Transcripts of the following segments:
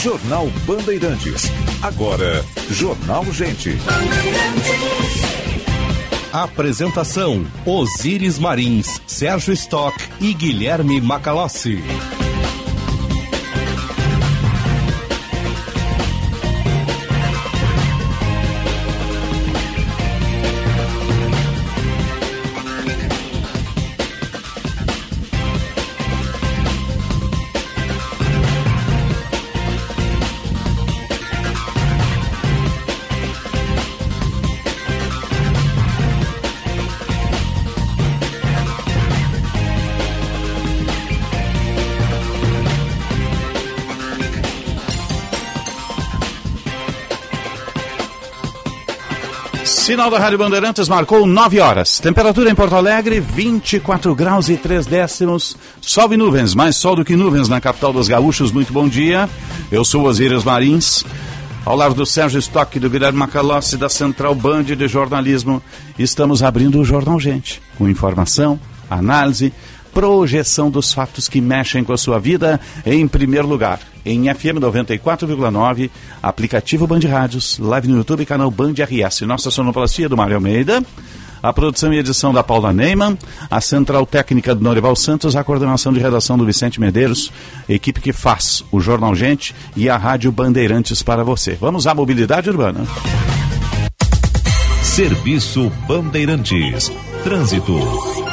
Jornal Bandeirantes. Agora, Jornal Gente. Apresentação: Osíris Marins, Sérgio Stock e Guilherme Macalossi. Sinal da Rádio Bandeirantes marcou 9 horas. Temperatura em Porto Alegre, 24 graus e 3 décimos. Sol e nuvens, mais sol do que nuvens na capital dos gaúchos. Muito bom dia. Eu sou Osíris Marins. Ao lado do Sérgio Stock, do Guilherme Macalossi, da Central Band de Jornalismo, estamos abrindo o Jornal Gente, com informação, análise, projeção dos fatos que mexem com a sua vida em primeiro lugar. Em FM 94,9, aplicativo Band Rádios, live no YouTube, canal Band RS. Nossa sonoplastia do Mário Almeida. A produção e edição da Paula Neyman, a central técnica do Norival Santos, a coordenação de redação do Vicente Medeiros, equipe que faz o Jornal Gente e a Rádio Bandeirantes para você. Vamos à mobilidade urbana. Serviço Bandeirantes. Trânsito.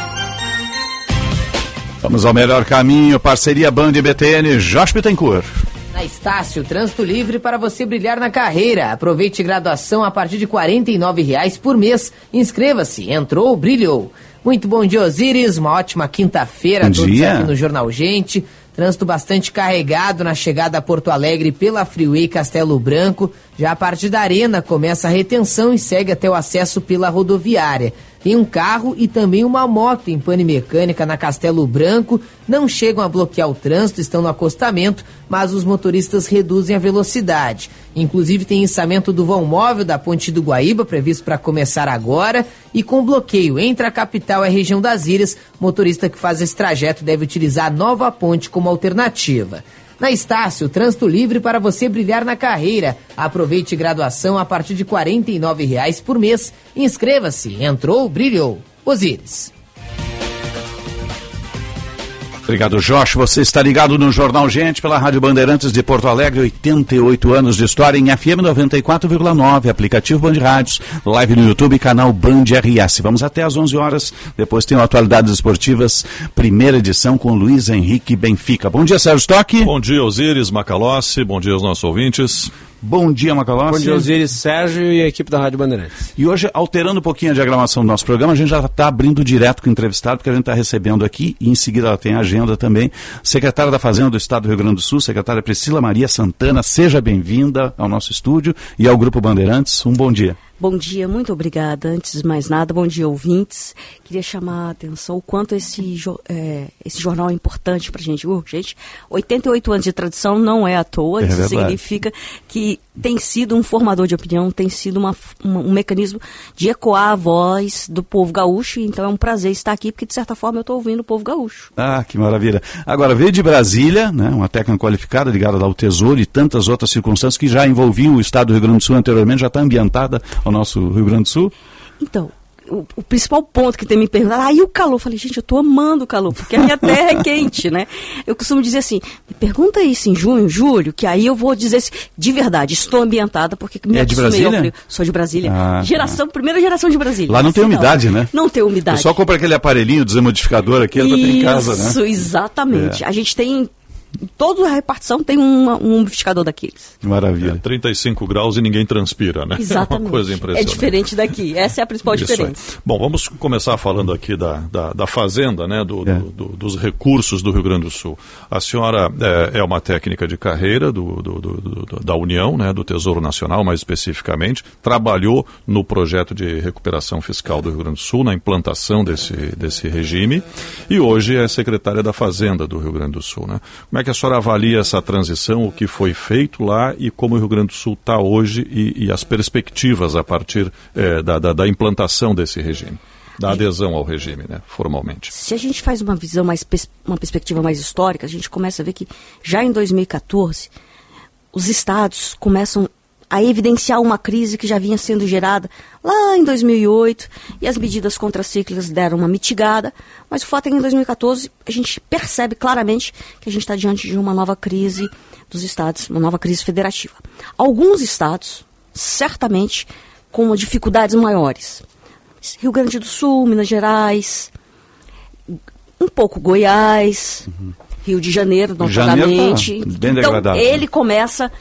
Vamos ao melhor caminho, parceria Band e BTN, Jorge Bittencourt. Na Estácio, trânsito livre para você brilhar na carreira. Aproveite graduação a partir de R$ 49,00 por mês. Inscreva-se. Entrou, brilhou. Muito bom dia, Osíris. Uma ótima quinta-feira a todos dia. aqui no Jornal Gente. Trânsito bastante carregado na chegada a Porto Alegre pela Freeway Castelo Branco. Já a partir da Arena começa a retenção e segue até o acesso pela rodoviária. Tem um carro e também uma moto em pane mecânica na Castelo Branco. Não chegam a bloquear o trânsito, estão no acostamento, mas os motoristas reduzem a velocidade. Inclusive tem içamento do vão móvel da Ponte do Guaíba, previsto para começar agora. E com bloqueio entre a capital e a região das ilhas, motorista que faz esse trajeto deve utilizar a nova ponte como alternativa. Na Estácio, trânsito livre para você brilhar na carreira. Aproveite graduação a partir de R$ 49,00 por mês. Inscreva-se. Entrou, brilhou. Osíris. Obrigado, Josh. Você está ligado no Jornal Gente pela Rádio Bandeirantes de Porto Alegre, 88 anos de história em FM 94,9, aplicativo Band Rádios, live no YouTube, canal Band RS. Vamos até às 11 horas. Depois tem Atualidades Esportivas, primeira edição com Luiz Henrique Benfica. Bom dia, Sérgio Stock. Bom dia, Osíris Macalossi. Bom dia aos nossos ouvintes. Bom dia, Macalossi. Bom dia, Osiris, Sérgio e a equipe da Rádio Bandeirantes. E hoje, alterando um pouquinho a diagramação do nosso programa, a gente já está abrindo direto com o entrevistado, porque a gente está recebendo aqui, e em seguida ela tem a agenda também. Secretária da Fazenda do Estado do Rio Grande do Sul, secretária Priscila Maria Santana, seja bem-vinda ao nosso estúdio e ao Grupo Bandeirantes. Um bom dia. Bom dia, muito obrigada. Antes de mais nada, bom dia, ouvintes. Queria chamar a atenção o quanto esse, é, esse jornal é importante para a gente. Uh, gente, 88 anos de tradição não é à toa. É Isso verdade. significa que tem sido um formador de opinião, tem sido uma, uma- um mecanismo de ecoar a voz do povo gaúcho. Então é um prazer estar aqui, porque de certa forma eu estou ouvindo o povo gaúcho. Ah, que maravilha. Agora, veio de Brasília, né, uma técnica qualificada ligada ao Tesouro e tantas outras circunstâncias que já envolviam o Estado do Rio Grande do Sul anteriormente, já está ambientada ao nosso Rio Grande do Sul. Então, o, o principal ponto que tem me perguntado, ah, e o calor? Eu falei, gente, eu tô amando o calor, porque a minha terra é quente, né? Eu costumo dizer assim, me pergunta isso em junho, julho, que aí eu vou dizer assim, de verdade, estou ambientada, porque me É de Brasília? Sou de Brasília. Ah, geração, primeira geração de Brasília. Lá não tem Assim, umidade, né? Não tem umidade. pessoal compra aquele aparelhinho desmodificador aqui para ter em casa, né? Isso, exatamente. É. A gente tem, toda a repartição tem uma- um umidificador daqueles. Maravilha. 35 graus e ninguém transpira, né? É Exatamente. uma coisa é impressionante. diferente daqui. Essa é a principal Isso aí. diferença. Bom, vamos começar falando aqui da, da, da fazenda, né, do, É. do- do- dos recursos do Rio Grande do Sul. A senhora é, é uma técnica de carreira do, do- do- do- da União, né, do Tesouro Nacional, mais especificamente, trabalhou no projeto de recuperação fiscal do Rio Grande do Sul, na implantação desse, desse regime, e hoje é secretária da Fazenda do Rio Grande do Sul. Né? Como é que a senhora avalia essa transição, o que foi feito lá e como o Rio Grande do Sul está hoje e, e as perspectivas a partir eh, da, da- da implantação desse regime, da adesão ao regime, né, formalmente. Se a gente faz uma visão mais, uma perspectiva mais histórica, a gente começa a ver que já em 2014 os estados começam a evidenciar uma crise que já vinha sendo gerada lá em 2008 e as medidas contracíclicas deram uma mitigada, mas o fato é que em 2014 a gente percebe claramente que a gente está diante de uma nova crise dos estados, uma nova crise federativa. Alguns estados, certamente, com dificuldades maiores. Rio Grande do Sul, Minas Gerais, um pouco Goiás, uhum. Rio de Janeiro, notadamente. Janeiro tá bem então, ele começa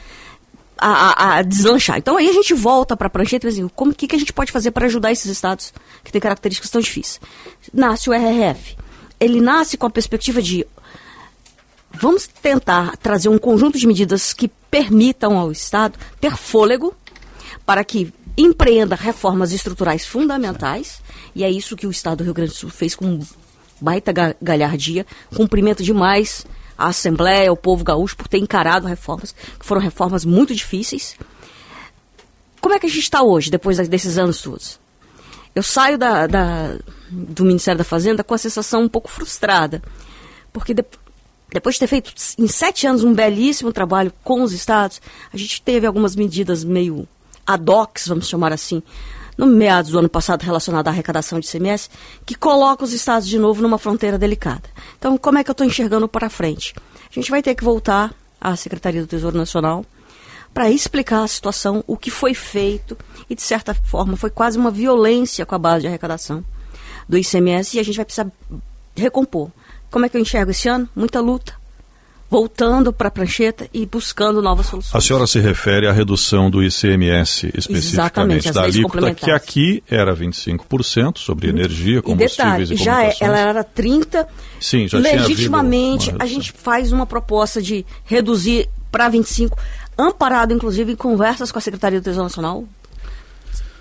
a, a, a, deslanchar. Então aí a gente volta para a prancheta e diz assim, como que, que a gente pode fazer para ajudar esses estados que têm características tão difíceis? Nasce o RRF. Ele nasce com a perspectiva de vamos tentar trazer um conjunto de medidas que permitam ao Estado ter fôlego para que empreenda reformas estruturais fundamentais, e é isso que o Estado do Rio Grande do Sul fez com baita galhardia, cumprimento demais a Assembleia, o povo gaúcho, por ter encarado reformas, que foram reformas muito difíceis. Como é que a gente está hoje, depois desses anos todos? Eu saio da, da, do Ministério da Fazenda com a sensação um pouco frustrada, porque de, depois de ter feito em sete anos um belíssimo trabalho com os estados, a gente teve algumas medidas meio ad hoc, vamos chamar assim, no meados do ano passado relacionado à arrecadação de ICMS, que coloca os estados de novo numa fronteira delicada. Então, como é que eu estou enxergando para frente? A gente vai ter que voltar à Secretaria do Tesouro Nacional para explicar a situação, o que foi feito, e de certa forma foi quase uma violência com a base de arrecadação do ICMS, e a gente vai precisar recompor. Como é que eu enxergo esse ano? Muita luta, voltando para a prancheta e buscando novas soluções. A senhora se refere à redução do ICMS especificamente, da alíquota, que aqui era 25% sobre uhum. energia, combustíveis e, detalhe, e já é, ela era 30%. Sim, já Legitimamente, a gente faz uma proposta de reduzir para 25%, amparado inclusive em conversas com a Secretaria do Tesouro Nacional.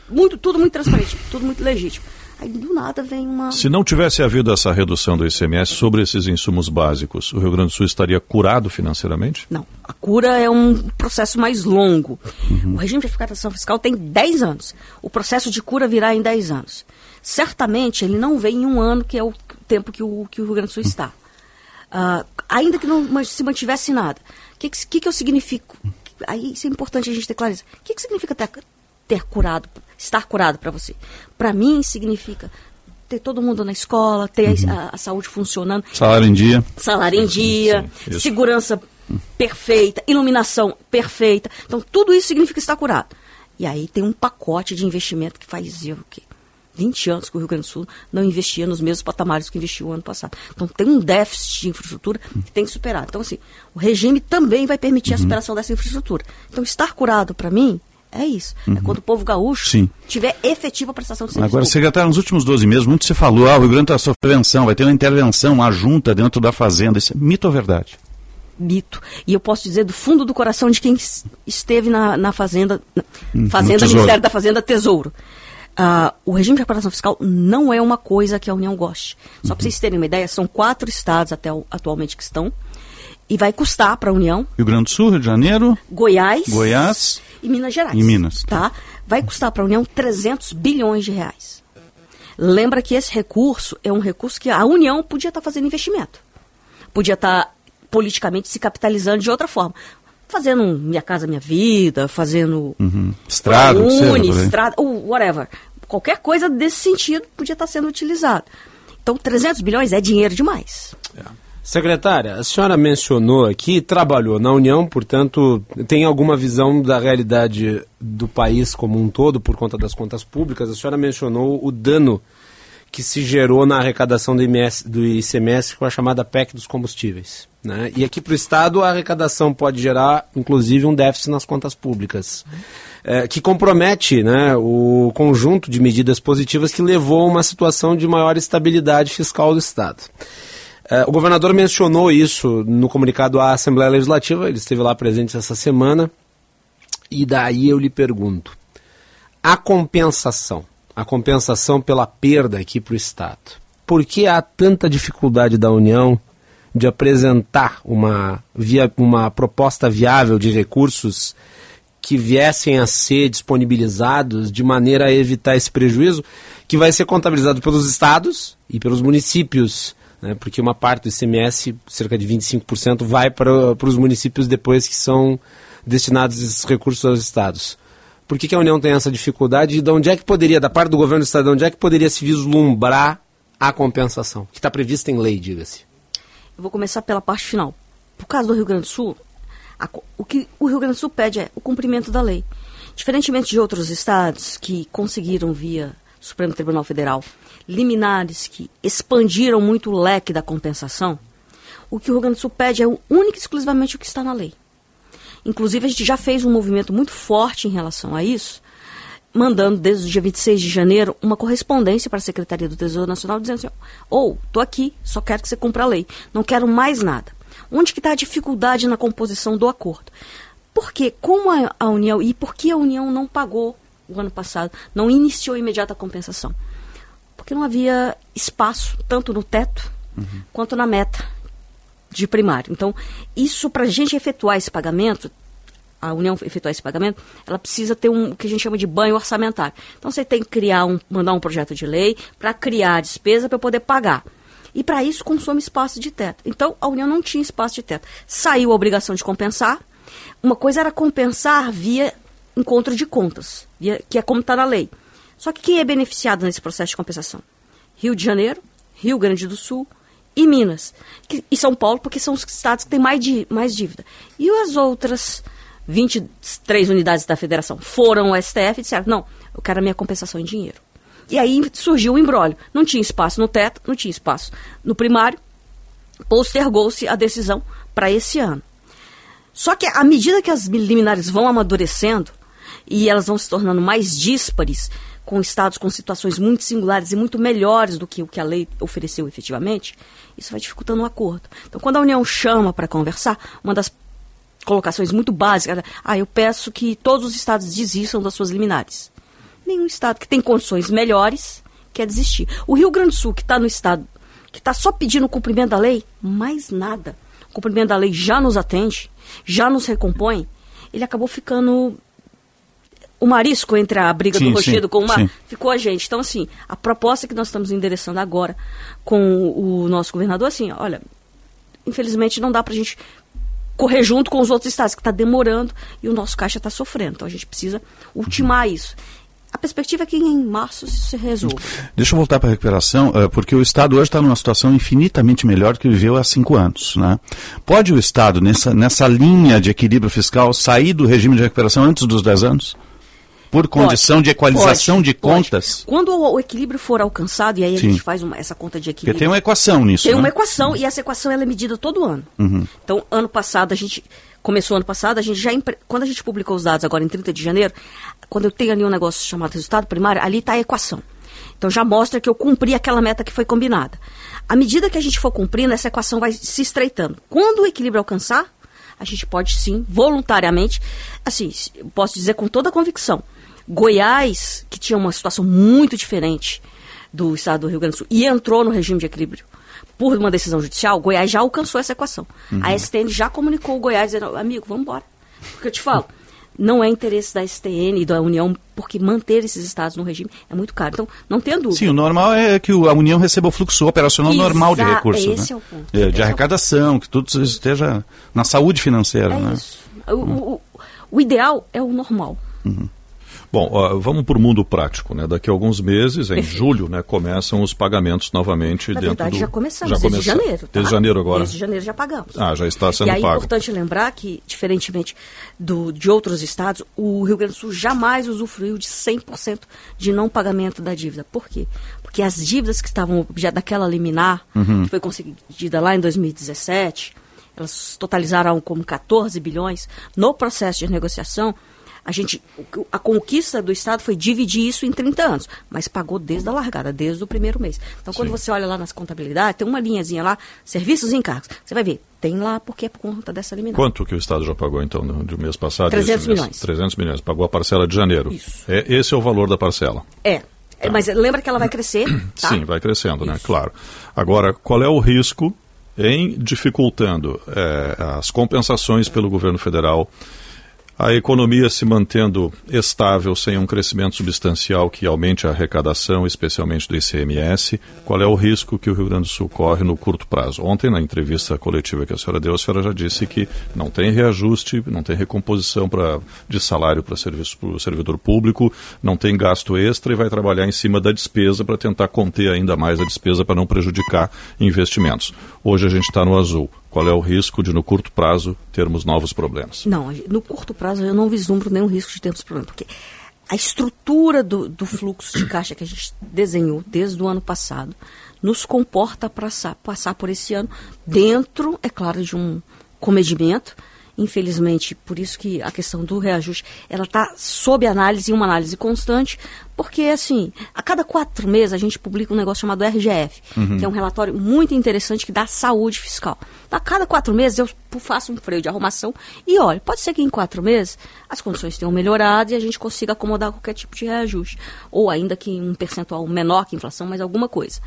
Muito, tudo muito transparente, tudo muito legítimo. Aí do nada vem uma. Se não tivesse havido essa redução do ICMS sobre esses insumos básicos, o Rio Grande do Sul estaria curado financeiramente? Não. A cura é um processo mais longo. Uhum. O regime de arrecadação fiscal tem 10 anos. O processo de cura virá em 10 anos. Certamente ele não vem em um ano, que é o tempo que o, que o Rio Grande do Sul está. Uh, ainda que não se mantivesse nada. O que, que, que eu significo? Aí isso é importante a gente ter clareza. O que, que significa ter, ter curado? estar curado para você. Para mim significa ter todo mundo na escola, ter uhum. a, a, saúde funcionando. Salário em dia. Salário em dia, sim, segurança perfeita, iluminação perfeita. Então, tudo isso significa estar curado. E aí tem um pacote de investimento que faz o quê? 20 anos que o Rio Grande do Sul não investia nos mesmos patamares que investiu o ano passado. Então tem um déficit de infraestrutura que tem que superar. Então, assim, o regime também vai permitir a uhum. superação dessa infraestrutura. Então, estar curado, para mim, é isso. É uhum. É quando o povo gaúcho Sim. tiver efetiva prestação de serviço. Agora, secretário, nos últimos 12 meses, muito se falou, ah, o Rio Grande está sob prevenção, vai ter uma intervenção, uma junta dentro da fazenda. Isso é mito ou verdade? Mito. E eu posso dizer do fundo do coração de quem esteve na, na Fazenda, na hum, Fazenda, Ministério da Fazenda, Tesouro. Uh, o regime de reparação fiscal não é uma coisa que a União goste. Só uhum. para vocês terem uma ideia, são quatro estados até o, atualmente que estão. E vai custar para a União. Rio Grande do Sul, Rio de Janeiro. Goiás. Goiás e Minas Gerais. Em Minas. Tá? Vai custar para a União 300 bilhões de reais. Lembra que esse recurso é um recurso que a União podia estar tá fazendo investimento. Podia estar tá, politicamente se capitalizando de outra forma. Fazendo Minha Casa Minha Vida, fazendo... Uhum. Estrada, Uni, estrada, uh, whatever. Qualquer coisa desse sentido podia estar tá sendo utilizado. Então, 300 bilhões é dinheiro demais. É. Secretária, a senhora mencionou aqui, trabalhou na União, portanto, tem alguma visão da realidade do país como um todo por conta das contas públicas. A senhora mencionou o dano que se gerou na arrecadação do, IMS, do ICMS com a chamada PEC dos combustíveis. Né? E aqui para o Estado, a arrecadação pode gerar, inclusive, um déficit nas contas públicas, é, que compromete né, o conjunto de medidas positivas que levou a uma situação de maior estabilidade fiscal do Estado. É, o governador mencionou isso no comunicado à Assembleia Legislativa, ele esteve lá presente essa semana, e daí eu lhe pergunto: a compensação, a compensação pela perda aqui para o Estado, por que há tanta dificuldade da União de apresentar uma, via, uma proposta viável de recursos que viessem a ser disponibilizados de maneira a evitar esse prejuízo, que vai ser contabilizado pelos estados e pelos municípios né, porque uma parte do ICMS, cerca de 25%, vai para os municípios depois que são destinados esses recursos aos estados. Por que, que a União tem essa dificuldade e de onde é que poderia, da parte do governo do estado, de onde é que poderia se vislumbrar a compensação, que está prevista em lei, diga-se? Eu vou começar pela parte final. Por causa do Rio Grande do Sul, a, o que o Rio Grande do Sul pede é o cumprimento da lei. Diferentemente de outros estados que conseguiram via Supremo Tribunal Federal liminares que expandiram muito o leque da compensação, o que o Rio Grande do Sul pede é único e exclusivamente o que está na lei. Inclusive, a gente já fez um movimento muito forte em relação a isso, mandando desde o dia 26 de janeiro uma correspondência para a Secretaria do Tesouro Nacional dizendo assim, ou, oh, estou aqui, só quero que você cumpra a lei, não quero mais nada. Onde que está a dificuldade na composição do acordo? Porque como a União, e por que a União não pagou o ano passado, não iniciou imediata compensação? Porque não havia espaço, tanto no teto uhum. quanto na meta de primário. Então, isso para a gente efetuar esse pagamento, a União efetuar esse pagamento, ela precisa ter um o que a gente chama de banho orçamentário. Então você tem que criar um, mandar um projeto de lei para criar a despesa para poder pagar. E para isso consome espaço de teto. Então a União não tinha espaço de teto. Saiu a obrigação de compensar. Uma coisa era compensar via encontro de contas, via, que é como está na lei. Só que quem é beneficiado nesse processo de compensação? Rio de Janeiro, Rio Grande do Sul e Minas. Que, e São Paulo, porque são os estados que têm mais, di, mais dívida. E as outras 23 unidades da federação foram ao STF e disseram, não, eu quero a minha compensação em dinheiro. E aí surgiu o embrólio. Não tinha espaço no teto, não tinha espaço no primário. Postergou-se a decisão para esse ano. Só que à medida que as liminares vão amadurecendo e elas vão se tornando mais díspares, com estados com situações muito singulares e muito melhores do que o que a lei ofereceu efetivamente, isso vai dificultando o acordo. Então, quando a União chama para conversar, uma das colocações muito básicas. Ah, eu peço que todos os estados desistam das suas liminares. Nenhum estado que tem condições melhores quer desistir. O Rio Grande do Sul, que está no estado, que está só pedindo o cumprimento da lei, mais nada. O cumprimento da lei já nos atende, já nos recompõe. Ele acabou ficando o marisco entre a briga sim, do rochedo sim, com o mar, sim. ficou a gente. Então, assim, a proposta que nós estamos endereçando agora com o nosso governador, assim, olha, infelizmente não dá para a gente correr junto com os outros estados, que está demorando e o nosso caixa está sofrendo. Então a gente precisa ultimar uhum. isso. A perspectiva é que em março isso se resolva. Deixa eu voltar para a recuperação, eh, porque o Estado hoje está numa situação infinitamente melhor do que viveu há cinco anos. Né? Pode o Estado, nessa, nessa linha de equilíbrio fiscal, sair do regime de recuperação antes dos 10 anos? Por condição pode, de equalização pode, de contas? Quando o, o, equilíbrio for alcançado, e aí a Sim. gente faz uma, essa conta de equilíbrio. Porque tem uma equação nisso. Tem né? uma equação e essa equação ela é medida todo ano. Uhum. Então, ano passado, a gente. Começou ano passado, a gente já. Quando a gente publicou os dados agora em 30 de janeiro, quando eu tenho ali um negócio chamado resultado primário, ali está a equação. Então já mostra que eu cumpri aquela meta que foi combinada. À medida que a gente for cumprindo, essa equação vai se estreitando. Quando o equilíbrio alcançar, a gente pode sim, voluntariamente, assim, posso dizer com toda a convicção, Goiás, que tinha uma situação muito diferente do estado do Rio Grande do Sul, e entrou no regime de equilíbrio por uma decisão judicial, Goiás já alcançou essa equação. Uhum. A STN já comunicou o Goiás dizendo, amigo, vamos embora. Porque eu te falo, não é interesse da STN e da União, porque manter esses estados no regime é muito caro. Então, não tenha dúvida. Sim, o normal é que a União receba o fluxo operacional Exa normal de recursos. Esse né? é o ponto. É, de arrecadação, é que tudo esteja na saúde financeira. É né? isso. O, o, o, ideal é o normal. Uhum. Bom, uh, vamos para o mundo prático, né? Daqui a alguns meses, em Perfeito. julho, né, começam os pagamentos novamente Na dentro verdade, do... já começamos, já desde janeiro. Tá? Desde janeiro agora? Desde janeiro já pagamos. Ah, já está sendo pago. E aí é importante lembrar que, diferentemente do, de outros estados, o Rio Grande do Sul jamais usufruiu de 100% de não pagamento da dívida. Por quê? Porque as dívidas que estavam já daquela liminar, uhum. que foi conseguida lá em 2017, elas totalizaram como 14 bilhões. No processo de negociação, a gente, a conquista do Estado foi dividir isso em 30 anos, mas pagou desde a largada, desde o primeiro mês. Então, quando Sim. você olha lá nas contabilidades, tem uma linhazinha lá, serviços e encargos. Você vai ver, tem lá porque é por conta dessa liminar. Quanto que o Estado já pagou, então, no, do mês passado? 300 milhões. 300 milhões. Pagou a parcela de janeiro. Isso. É, esse é o valor da parcela. É. Tá. Mas lembra que ela vai crescer? Tá? Sim, vai crescendo, né? Isso. né? Claro. Agora, qual é o risco em dificultando é, as compensações pelo governo federal A economia se mantendo estável, sem um crescimento substancial que aumente a arrecadação, especialmente do ICMS, qual é o risco que o Rio Grande do Sul corre no curto prazo? Ontem, na entrevista coletiva que a senhora deu, a senhora já disse que não tem reajuste, não tem recomposição pra, de salário para o servidor público, não tem gasto extra e vai trabalhar em cima da despesa para tentar conter ainda mais a despesa para não prejudicar investimentos. Hoje a gente está no azul. Qual é o risco de, no curto prazo, termos novos problemas? Não, no curto prazo eu não vislumbro nenhum risco de termos problemas, porque a estrutura do, do fluxo de caixa que a gente desenhou desde o ano passado nos comporta para passar, por esse ano dentro, é claro, de um comedimento infelizmente, por isso que a questão do reajuste, ela está sob análise, uma análise constante, porque, assim, a cada quatro meses a gente publica um negócio chamado RGF, uhum. que é um relatório muito interessante que dá saúde fiscal. A cada quatro meses eu faço um freio de arrumação e, olha, pode ser que em quatro meses as condições tenham melhorado e a gente consiga acomodar qualquer tipo de reajuste. Ou ainda que um percentual menor que a inflação, mas alguma coisa.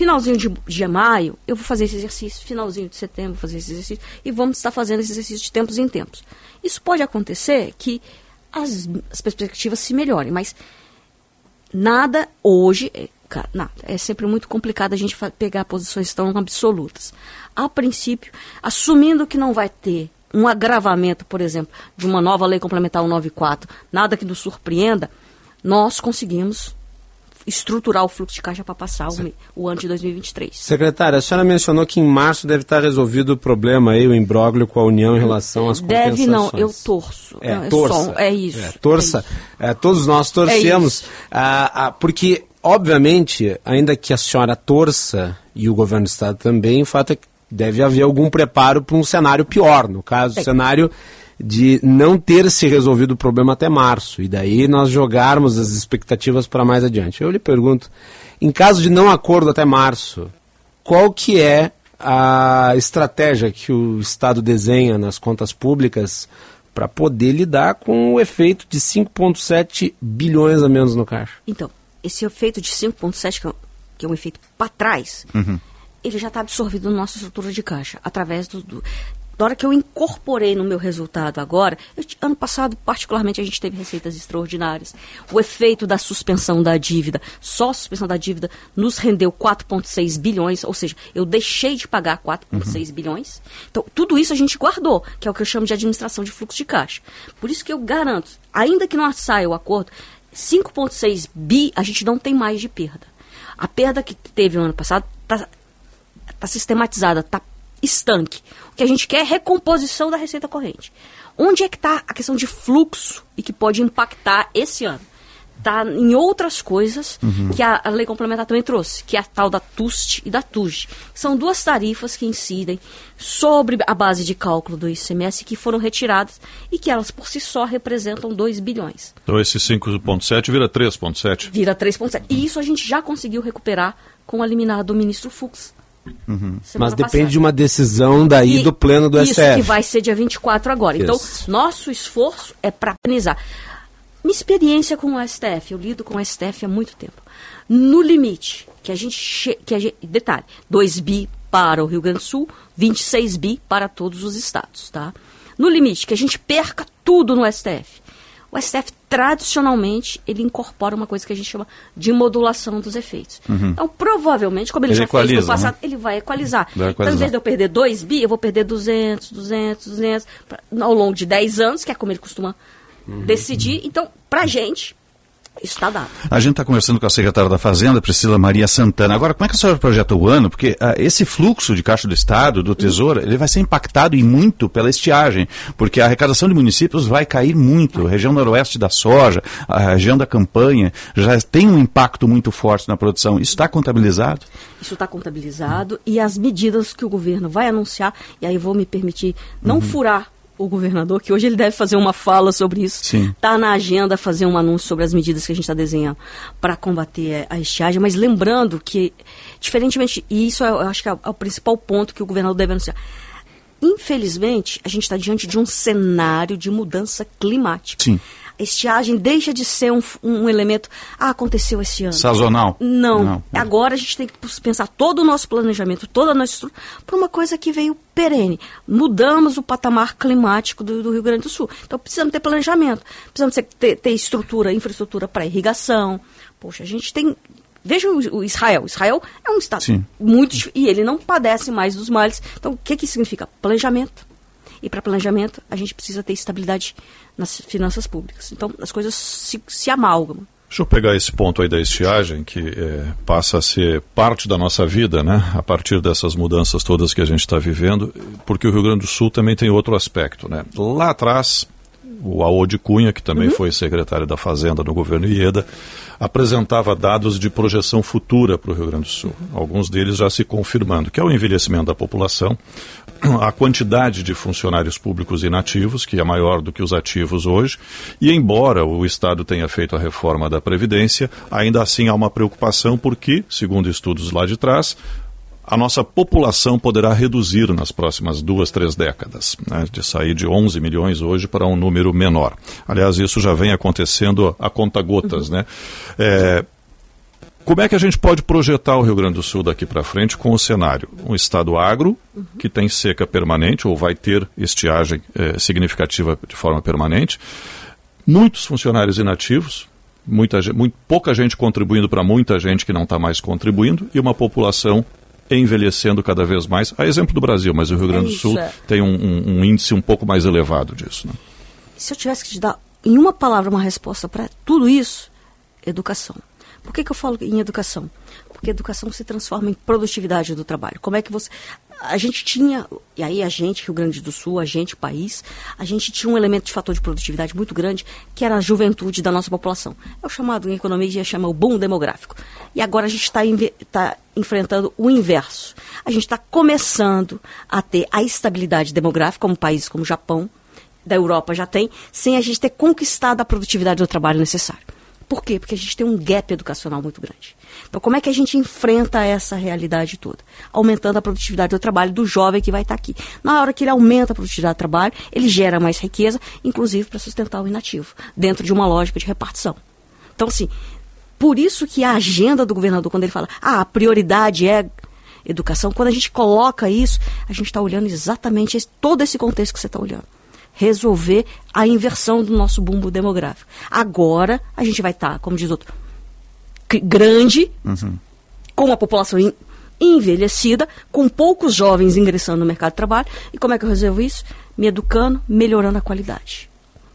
Finalzinho de, de maio, eu vou fazer esse exercício. Finalzinho de setembro, vou fazer esse exercício. E vamos estar fazendo esse exercício de tempos em tempos. Isso pode acontecer que as, as perspectivas se melhorem, mas nada hoje. É, nada, é sempre muito complicado a gente pegar posições tão absolutas. A princípio, assumindo que não vai ter um agravamento, por exemplo, de uma nova lei complementar 194, nada que nos surpreenda, nós conseguimos estruturar o fluxo de caixa para passar o, o, ano de 2023. Secretária, a senhora mencionou que em março deve estar resolvido o problema aí, o imbróglio com a União em relação às compensações. Deve não, eu torço. É, é torça. é isso. É, torça. É, todos nós torcemos, é ah, ah, porque, obviamente, ainda que a senhora torça e o governo do Estado também, o fato é que deve haver algum preparo para um cenário pior, no caso, o cenário de não ter se resolvido o problema até março e daí nós jogarmos as expectativas para mais adiante. Eu lhe pergunto, em caso de não acordo até março, qual que é a estratégia que o Estado desenha nas contas públicas para poder lidar com o efeito de 5,7 bilhões a menos no caixa? Então, esse efeito de 5,7, é que é um efeito para trás, uhum. ele já está absorvido na nossa estrutura de caixa, através do, do, na hora que eu incorporei no meu resultado agora, eu, ano passado, particularmente, a gente teve receitas extraordinárias. O efeito da suspensão da dívida, só a suspensão da dívida, nos rendeu 4,6 bilhões, ou seja, eu deixei de pagar 4,6 uhum. bilhões. Então, tudo isso a gente guardou, que é o que eu chamo de administração de fluxo de caixa. Por isso que eu garanto, ainda que não saia o acordo, 5,6 bi a gente não tem mais de perda. A perda que teve no ano passado está tá sistematizada, está estanque. O que a gente quer é recomposição da receita corrente. Onde é que está a questão de fluxo e que pode impactar esse ano? Está em outras coisas uhum. que a, a, lei complementar também trouxe, que é a tal da TUST e da TUJ. São duas tarifas que incidem sobre a base de cálculo do ICMS que foram retiradas e que elas por si só representam 2 bilhões. Então esse 5,7 vira 3,7. Vira 3,7. E isso a gente já conseguiu recuperar com a liminar do ministro Fux. Uhum. Mas depende passada. de uma decisão daí e do pleno do isso STF. Isso que vai ser dia 24 agora. Então, isso. Então, nosso esforço é para organizar. Minha experiência com o STF, eu lido com o STF há muito tempo. No limite, que a gente. Que a gente detalhe, 2 bi para o Rio Grande do Sul, 26 bi para todos os estados. Tá? No limite, que a gente perca tudo no STF o STF tradicionalmente ele incorpora uma coisa que a gente chama de modulação dos efeitos. Uhum. Então, provavelmente, como ele, ele já equaliza, fez no passado, né? ele vai equalizar. vai equalizar. Então, em vez de eu perder 2 bi, eu vou perder 200, 200, 200, pra, ao longo de 10 anos, que é como ele costuma uhum. decidir. Então, pra gente, está dado. A gente está conversando com a secretária da Fazenda, Priscila Maria Santana. Agora, como é que a senhora projeta o ano? Porque uh, esse fluxo de caixa do Estado, do Tesouro, ele vai ser impactado e muito pela estiagem, porque a arrecadação de municípios vai cair muito. A região noroeste da soja, a região da campanha, já tem um impacto muito forte na produção. Isso está contabilizado? Isso está contabilizado e as medidas que o governo vai anunciar, e aí vou me permitir não uhum. furar o governador, que hoje ele deve fazer uma fala sobre isso. Está na agenda fazer um anúncio sobre as medidas que a gente está desenhando para combater a estiagem, mas lembrando que, diferentemente, e isso eu acho que é, é o principal ponto que o governador deve anunciar. Infelizmente, a gente está diante de um cenário de mudança climática. Sim. Estiagem deixa de ser um, um elemento. Ah, aconteceu esse ano. Sazonal? Não. Não. Agora a gente tem que pensar todo o nosso planejamento, toda a nossa estrutura, para uma coisa que veio perene. Mudamos o patamar climático do, do Rio Grande do Sul. Então precisamos ter planejamento, precisamos ter, ter estrutura, infraestrutura para irrigação. Poxa, a gente tem. Veja o, Israel. Israel é um estado Sim. muito. E ele não padece mais dos males. Então, o que, que significa? Planejamento. E para planejamento, a gente precisa ter estabilidade nas finanças públicas. Então, as coisas se, se amalgamam. Deixa eu pegar esse ponto aí da estiagem, que eh, passa a ser parte da nossa vida, né? A partir dessas mudanças todas que a gente está vivendo, porque o Rio Grande do Sul também tem outro aspecto, né? Lá atrás, o Aô de Cunha, que também foi secretário da Fazenda no governo Ieda, apresentava dados de projeção futura para o Rio Grande do Sul. Alguns deles já se confirmando, que é o envelhecimento da população, a quantidade de funcionários públicos inativos, que é maior do que os ativos hoje, e embora o Estado tenha feito a reforma da Previdência, ainda assim há uma preocupação porque, segundo estudos lá de trás, a nossa população poderá reduzir nas próximas duas, três décadas, né, de sair de 11 milhões hoje para um número menor. Aliás, isso já vem acontecendo a conta-gotas. Né? É, como é que a gente pode projetar o Rio Grande do Sul daqui para frente com o cenário? Um estado agro, que tem seca permanente, ou vai ter estiagem eh, significativa de forma permanente, muitos funcionários inativos, muita, muito, pouca gente contribuindo para muita gente que não está mais contribuindo, e uma população envelhecendo cada vez mais. A exemplo do Brasil, mas o Rio Grande do isso, Sul é. tem um, um- um índice um pouco mais elevado disso. Né? Se eu tivesse que te dar em uma palavra uma resposta para tudo isso, educação. Por que, que eu falo em educação? Porque educação se transforma em produtividade do trabalho. Como é que você. A gente tinha, e aí a gente, Rio Grande do Sul, a gente, país, a gente tinha um elemento de fator de produtividade muito grande, que era a juventude da nossa população. É o chamado em economia, chama o boom demográfico. E agora a gente está tá enfrentando o inverso. A gente está começando a ter a estabilidade demográfica, como países como o Japão, da Europa já tem, sem a gente ter conquistado a produtividade do trabalho necessário. Por quê? Porque a gente tem um gap educacional muito grande. Então, como é que a gente enfrenta essa realidade toda? Aumentando a produtividade do trabalho do jovem que vai estar aqui. Na hora que ele aumenta a produtividade do trabalho, ele gera mais riqueza, inclusive para sustentar o inativo, dentro de uma lógica de repartição. Então, assim, por isso que a agenda do governador, quando ele fala, ah, a prioridade é educação, quando a gente coloca isso, a gente está olhando exatamente esse- todo esse contexto que você está olhando resolver a inversão do nosso bumbo demográfico. Agora a gente vai estar, como diz outro, grande, com uma população en- envelhecida, com poucos jovens ingressando no mercado de trabalho. E como é que eu resolvo isso? Me educando, melhorando a qualidade.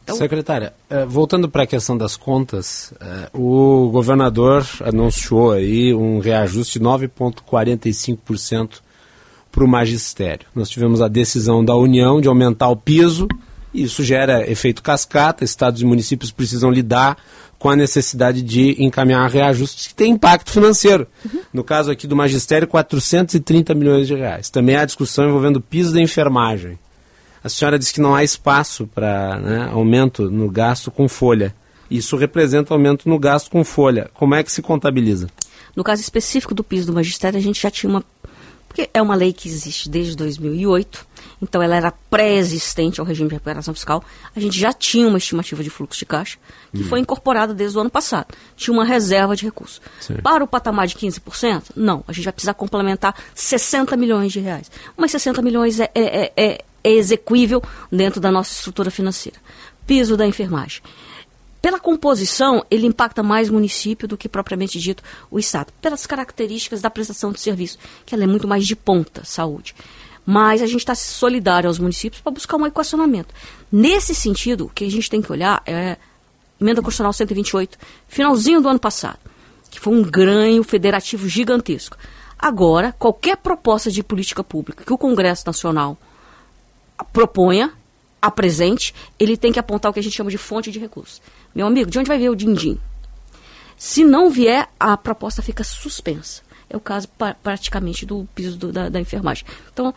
Então- Secretária, eh, voltando para a questão das contas, eh, o governador anunciou aí um reajuste de 9,45% para o magistério. Nós tivemos a decisão da União de aumentar o piso, e isso gera efeito cascata, estados e municípios precisam lidar com a necessidade de encaminhar reajustes que têm impacto financeiro. No caso aqui do magistério, 430 milhões de reais. Também há discussão envolvendo o piso da enfermagem. A senhora disse que não há espaço para né, aumento no gasto com folha. Isso representa aumento no gasto com folha. Como é que se contabiliza? No caso específico do piso do magistério, a gente já tinha uma. Porque é uma lei que existe desde 2008, então ela era pré-existente ao regime de recuperação fiscal. A gente já tinha uma estimativa de fluxo de caixa, que foi incorporada desde o ano passado. Tinha uma reserva de recursos. Sim. Para o patamar de 15%, não. A gente vai precisar complementar 60 milhões de reais. Mas 60 milhões é, é, é, é execuível dentro da nossa estrutura financeira. Piso da enfermagem. Pela composição, ele impacta mais o município do que propriamente dito o Estado, pelas características da prestação de serviço, que ela é muito mais de ponta, saúde. Mas a gente está solidário aos municípios para buscar um equacionamento. Nesse sentido, o que a gente tem que olhar é emenda constitucional 128, finalzinho do ano passado, que foi um ganho federativo gigantesco. Agora, qualquer proposta de política pública que o Congresso Nacional proponha, apresente, ele tem que apontar o que a gente chama de fonte de recursos. Meu amigo, de onde vai vir o din-din? Se não vier, a proposta fica suspensa. É o caso praticamente do piso do- da, da enfermagem. Então,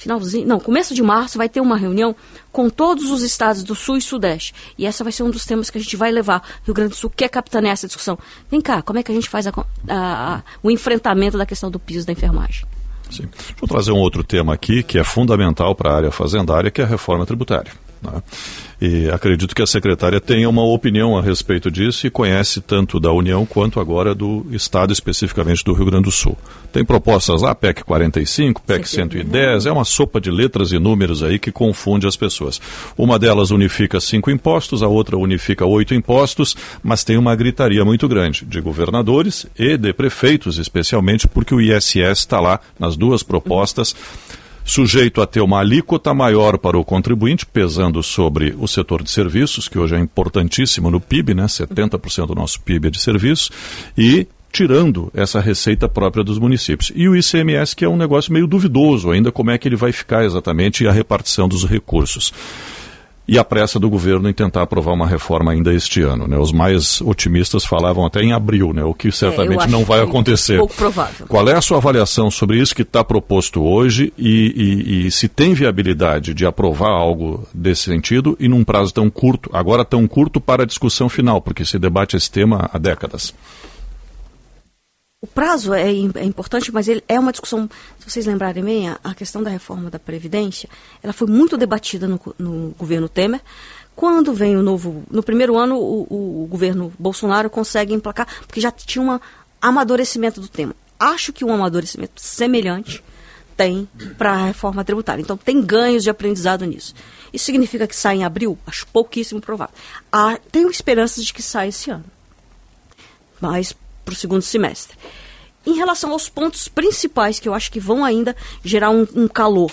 finalzinho, não, começo de março vai ter uma reunião com todos os estados do Sul e Sudeste. E essa vai ser um dos temas que a gente vai levar. Rio Grande do Sul quer capitanear essa discussão. Vem cá, como é que a gente faz a a- a- o enfrentamento da questão do piso da enfermagem? Sim. Deixa eu trazer um outro tema aqui que é fundamental para a área fazendária, que é a reforma tributária. Né? E acredito que a secretária tenha uma opinião a respeito disso e conhece tanto da União quanto agora do Estado, especificamente do Rio Grande do Sul. Tem propostas lá, PEC 45, PEC 110, é uma sopa de letras e números aí que confunde as pessoas. Uma delas unifica cinco impostos, a outra unifica oito impostos, mas tem uma gritaria muito grande de governadores e de prefeitos, especialmente porque o ISS está lá nas duas propostas sujeito a ter uma alíquota maior para o contribuinte, pesando sobre o setor de serviços, que hoje é importantíssimo no PIB, né? 70% do nosso PIB é de serviços, e tirando essa receita própria dos municípios. E o ICMS, que é um negócio meio duvidoso ainda, como é que ele vai ficar exatamente e a repartição dos recursos e a pressa do governo em tentar aprovar uma reforma ainda este ano. Né? Os mais otimistas falavam até em abril, né? o que certamente é, não vai acontecer. Pouco provável. Qual é a sua avaliação sobre isso que está proposto hoje e, e, e, se tem viabilidade de aprovar algo desse sentido e num prazo tão curto, agora tão curto para a discussão final, porque se debate esse tema há décadas? O prazo é, é, importante, mas ele é uma discussão, se vocês lembrarem bem, a, a questão da reforma da Previdência, ela foi muito debatida no, no, governo Temer. Quando vem o novo. No primeiro ano, o, o, governo Bolsonaro consegue emplacar, porque já tinha um amadurecimento do tema. Acho que um amadurecimento semelhante tem para a reforma tributária. Então, tem ganhos de aprendizado nisso. Isso significa que sai em abril? Acho pouquíssimo provável. Ah, tenho esperanças de que saia esse ano. Mas para o segundo semestre. Em relação aos pontos principais que eu acho que vão ainda gerar um, um calor,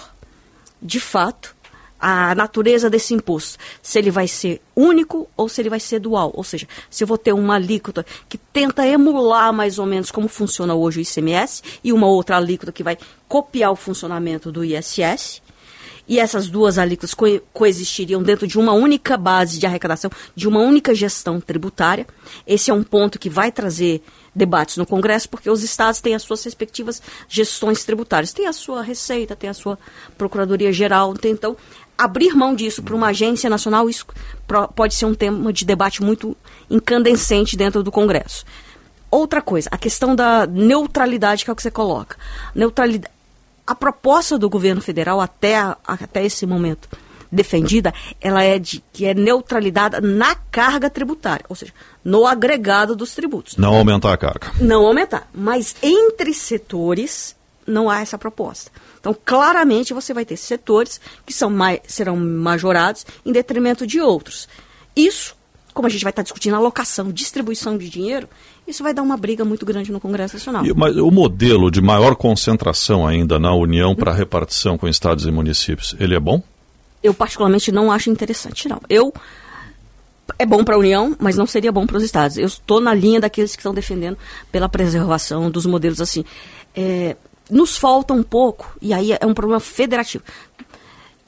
de fato, a natureza desse imposto, se ele vai ser único ou se ele vai ser dual, ou seja, se eu vou ter uma alíquota que tenta emular mais ou menos como funciona hoje o ICMS e uma outra alíquota que vai copiar o funcionamento do ISS, e essas duas alíquotas co coexistiriam dentro de uma única base de arrecadação, de uma única gestão tributária. Esse é um ponto que vai trazer debates no Congresso, porque os estados têm as suas respectivas gestões tributárias. Tem a sua Receita, tem a sua Procuradoria Geral. Tem, então, abrir mão disso para uma agência nacional, isso pode ser um tema de debate muito incandescente dentro do Congresso. Outra coisa, a questão da neutralidade que é o que você coloca. Neutralidade, a proposta do governo federal até, até esse momento defendida, ela é de que é neutralidade na carga tributária, ou seja, no agregado dos tributos. Não aumentar a carga. Não aumentar, mas entre setores não há essa proposta. Então, claramente você vai ter setores que são mais, serão majorados em detrimento de outros. Isso, como a gente vai estar discutindo alocação, distribuição de dinheiro, isso vai dar uma briga muito grande no Congresso Nacional. E, mas o modelo de maior concentração ainda na União para repartição com estados e municípios, ele é bom? Eu particularmente não acho interessante, não. Eu é bom para a União, mas não seria bom para os estados. Eu estou na linha daqueles que estão defendendo pela preservação dos modelos assim. É, nos falta um pouco, e aí é um problema federativo.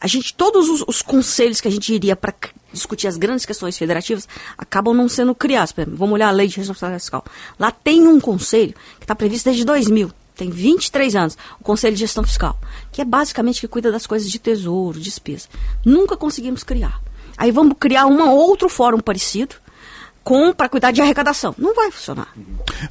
A gente, todos os, os conselhos que a gente iria para discutir as grandes questões federativas acabam não sendo criados. Vamos olhar a lei de responsabilidade fiscal. Lá tem um conselho que está previsto desde 2000, tem 23 anos, o Conselho de Gestão Fiscal, que é basicamente que cuida das coisas de tesouro, despesa. Nunca conseguimos criar. Aí vamos criar um outro fórum parecido, com para cuidar de arrecadação. Não vai funcionar.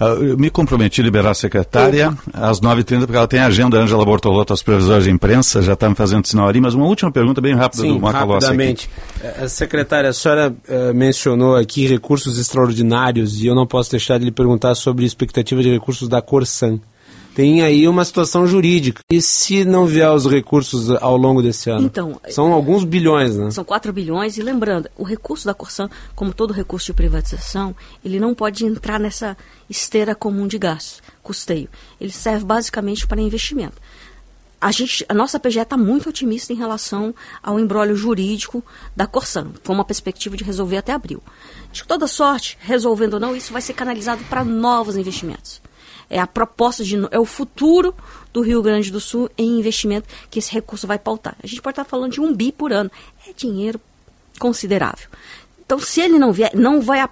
Uh, me comprometi a liberar a secretária Opa. às 9h30, porque ela tem a agenda Ângela Bortolotto, as previsões de imprensa, já está me fazendo sinal ali, mas uma última pergunta bem rápida Sim, do Macalossi rapidamente. Aqui. Eh, a secretária, a senhora uh, mencionou aqui recursos extraordinários e eu não posso deixar de lhe perguntar sobre expectativa de recursos da Corsan tem aí uma situação jurídica. E se não vier os recursos ao longo desse ano? Então, são alguns bilhões, né? São 4 bilhões. E lembrando, o recurso da Corsan, como todo recurso de privatização, ele não pode entrar nessa esteira comum de gastos, custeio. Ele serve basicamente para investimento. A, gente, a nossa PGE está muito otimista em relação ao embrólio jurídico da Corsan. Foi uma perspectiva de resolver até abril. De toda sorte, resolvendo ou não, isso vai ser canalizado para novos investimentos é a proposta de é o futuro do Rio Grande do Sul em investimento que esse recurso vai pautar. A gente pode estar falando de um bi por ano, é dinheiro considerável. Então, se ele não vier, não vai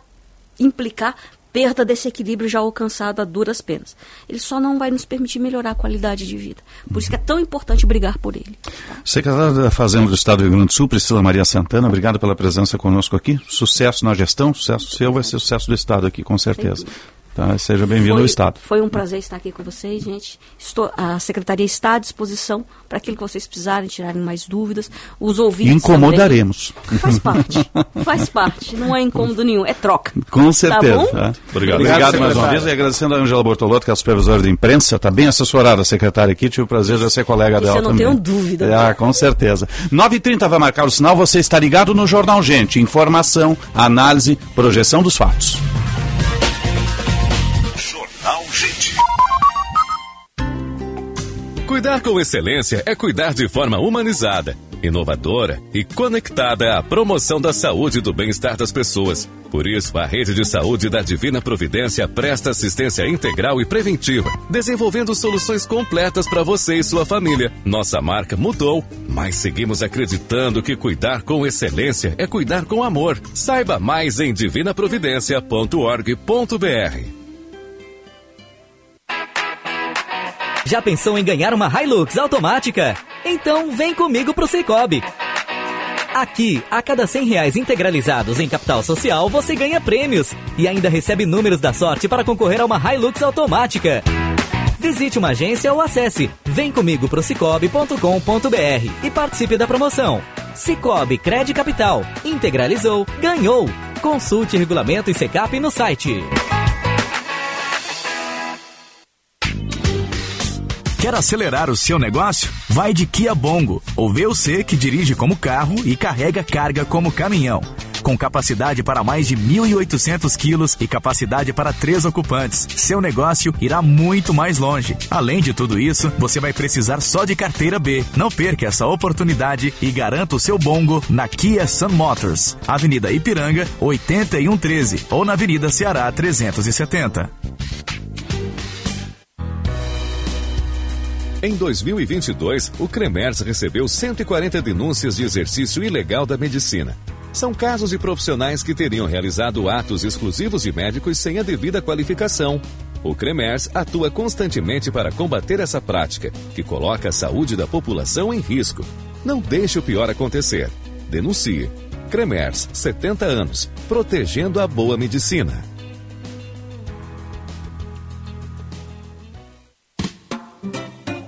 implicar perda desse equilíbrio já alcançado a duras penas. Ele só não vai nos permitir melhorar a qualidade de vida. Por isso que é tão importante brigar por ele. Secretária da Fazenda do Estado do Rio Grande do Sul, Priscila Maria Santana, obrigado pela presença conosco aqui. Sucesso na gestão, sucesso seu vai ser sucesso do Estado aqui, com certeza. Tá? Seja bem-vindo ao Estado. Foi um prazer estar aqui com vocês, gente. Estou, a Secretaria está à disposição para aquilo que vocês precisarem, tirarem mais dúvidas. Os ouvintes Incomodaremos. Também. Faz parte, faz parte. Não é incômodo nenhum, é troca. Com certeza. Tá bom? Tá? Obrigado. Obrigado mais uma vez e agradecendo a Angela Bortolotto, que é a supervisora de imprensa, está bem assessorada, a secretária aqui, tive o prazer de ser colega Isso dela eu não também. tenho dúvida. Ah, com certeza. 9h30 vai marcar o sinal, você está ligado no Jornal Gente. Informação, análise, projeção dos fatos. Gente. Cuidar com excelência é cuidar de forma humanizada, inovadora e conectada à promoção da saúde e do bem-estar das pessoas. Por isso, a Rede de Saúde da Divina Providência presta assistência integral e preventiva, desenvolvendo soluções completas para você e sua família. Nossa marca mudou, mas seguimos acreditando que cuidar com excelência é cuidar com amor. Saiba mais em divinaprovidência.org.br. Já pensou em ganhar uma Hilux automática? Então vem comigo pro Cicobi. Aqui, a cada 100 reais integralizados em capital social, você ganha prêmios e ainda recebe números da sorte para concorrer a uma Hilux automática. Visite uma agência ou acesse vemcomigo pro cicobi.com.br e participe da promoção. Cicobi Cred Capital. Integralizou, ganhou. Consulte regulamento e secap no site. Quer acelerar o seu negócio? Vai de Kia Bongo, ou VUC que dirige como carro e carrega carga como caminhão. Com capacidade para mais de 1.800 quilos e capacidade para três ocupantes, seu negócio irá muito mais longe. Além de tudo isso, você vai precisar só de carteira B. Não perca essa oportunidade e garanta o seu Bongo na Kia Sun Motors, Avenida Ipiranga, 8113 ou na Avenida Ceará 370. Em 2022, o CREMERS recebeu 140 denúncias de exercício ilegal da medicina. São casos de profissionais que teriam realizado atos exclusivos de médicos sem a devida qualificação. O CREMERS atua constantemente para combater essa prática, que coloca a saúde da população em risco. Não deixe o pior acontecer. Denuncie. CREMERS, 70 anos, protegendo a boa medicina.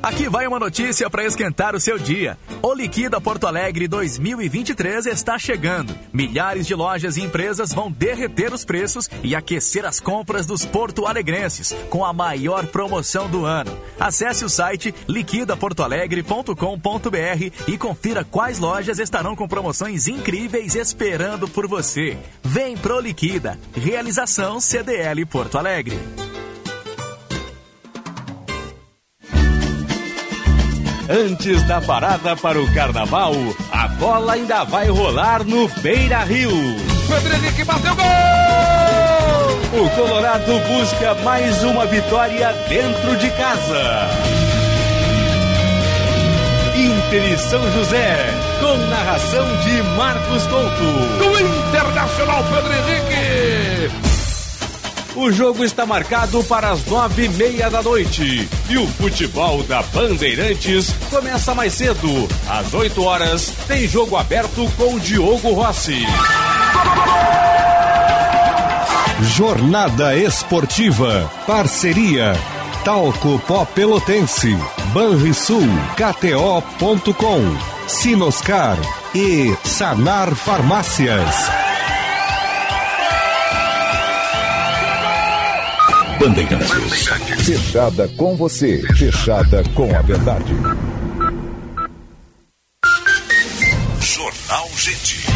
Aqui vai uma notícia para esquentar o seu dia. O Liquida Porto Alegre 2023 está chegando. Milhares de lojas e empresas vão derreter os preços e aquecer as compras dos porto-alegrenses com a maior promoção do ano. Acesse o site liquidaportoalegre.com.br e confira quais lojas estarão com promoções incríveis esperando por você. Vem pro Liquida. Realização CDL Porto Alegre. Antes da parada para o carnaval, a bola ainda vai rolar no Beira Rio. Frederic bateu gol! O Colorado busca mais uma vitória dentro de casa. Inter e São José, com narração de Marcos Couto. Do Internacional Pedro Henrique! O jogo está marcado para as nove e meia da noite. E o futebol da Bandeirantes começa mais cedo. Às oito horas, tem jogo aberto com Diogo Rossi. Jornada Esportiva. Parceria. Talco Pó Pelotense. Banrisul. KTO.com. Sinoscar. E Sanar Farmácias. Bandeirantes. Fechada com você. Fechada com a verdade. Jornal Gente.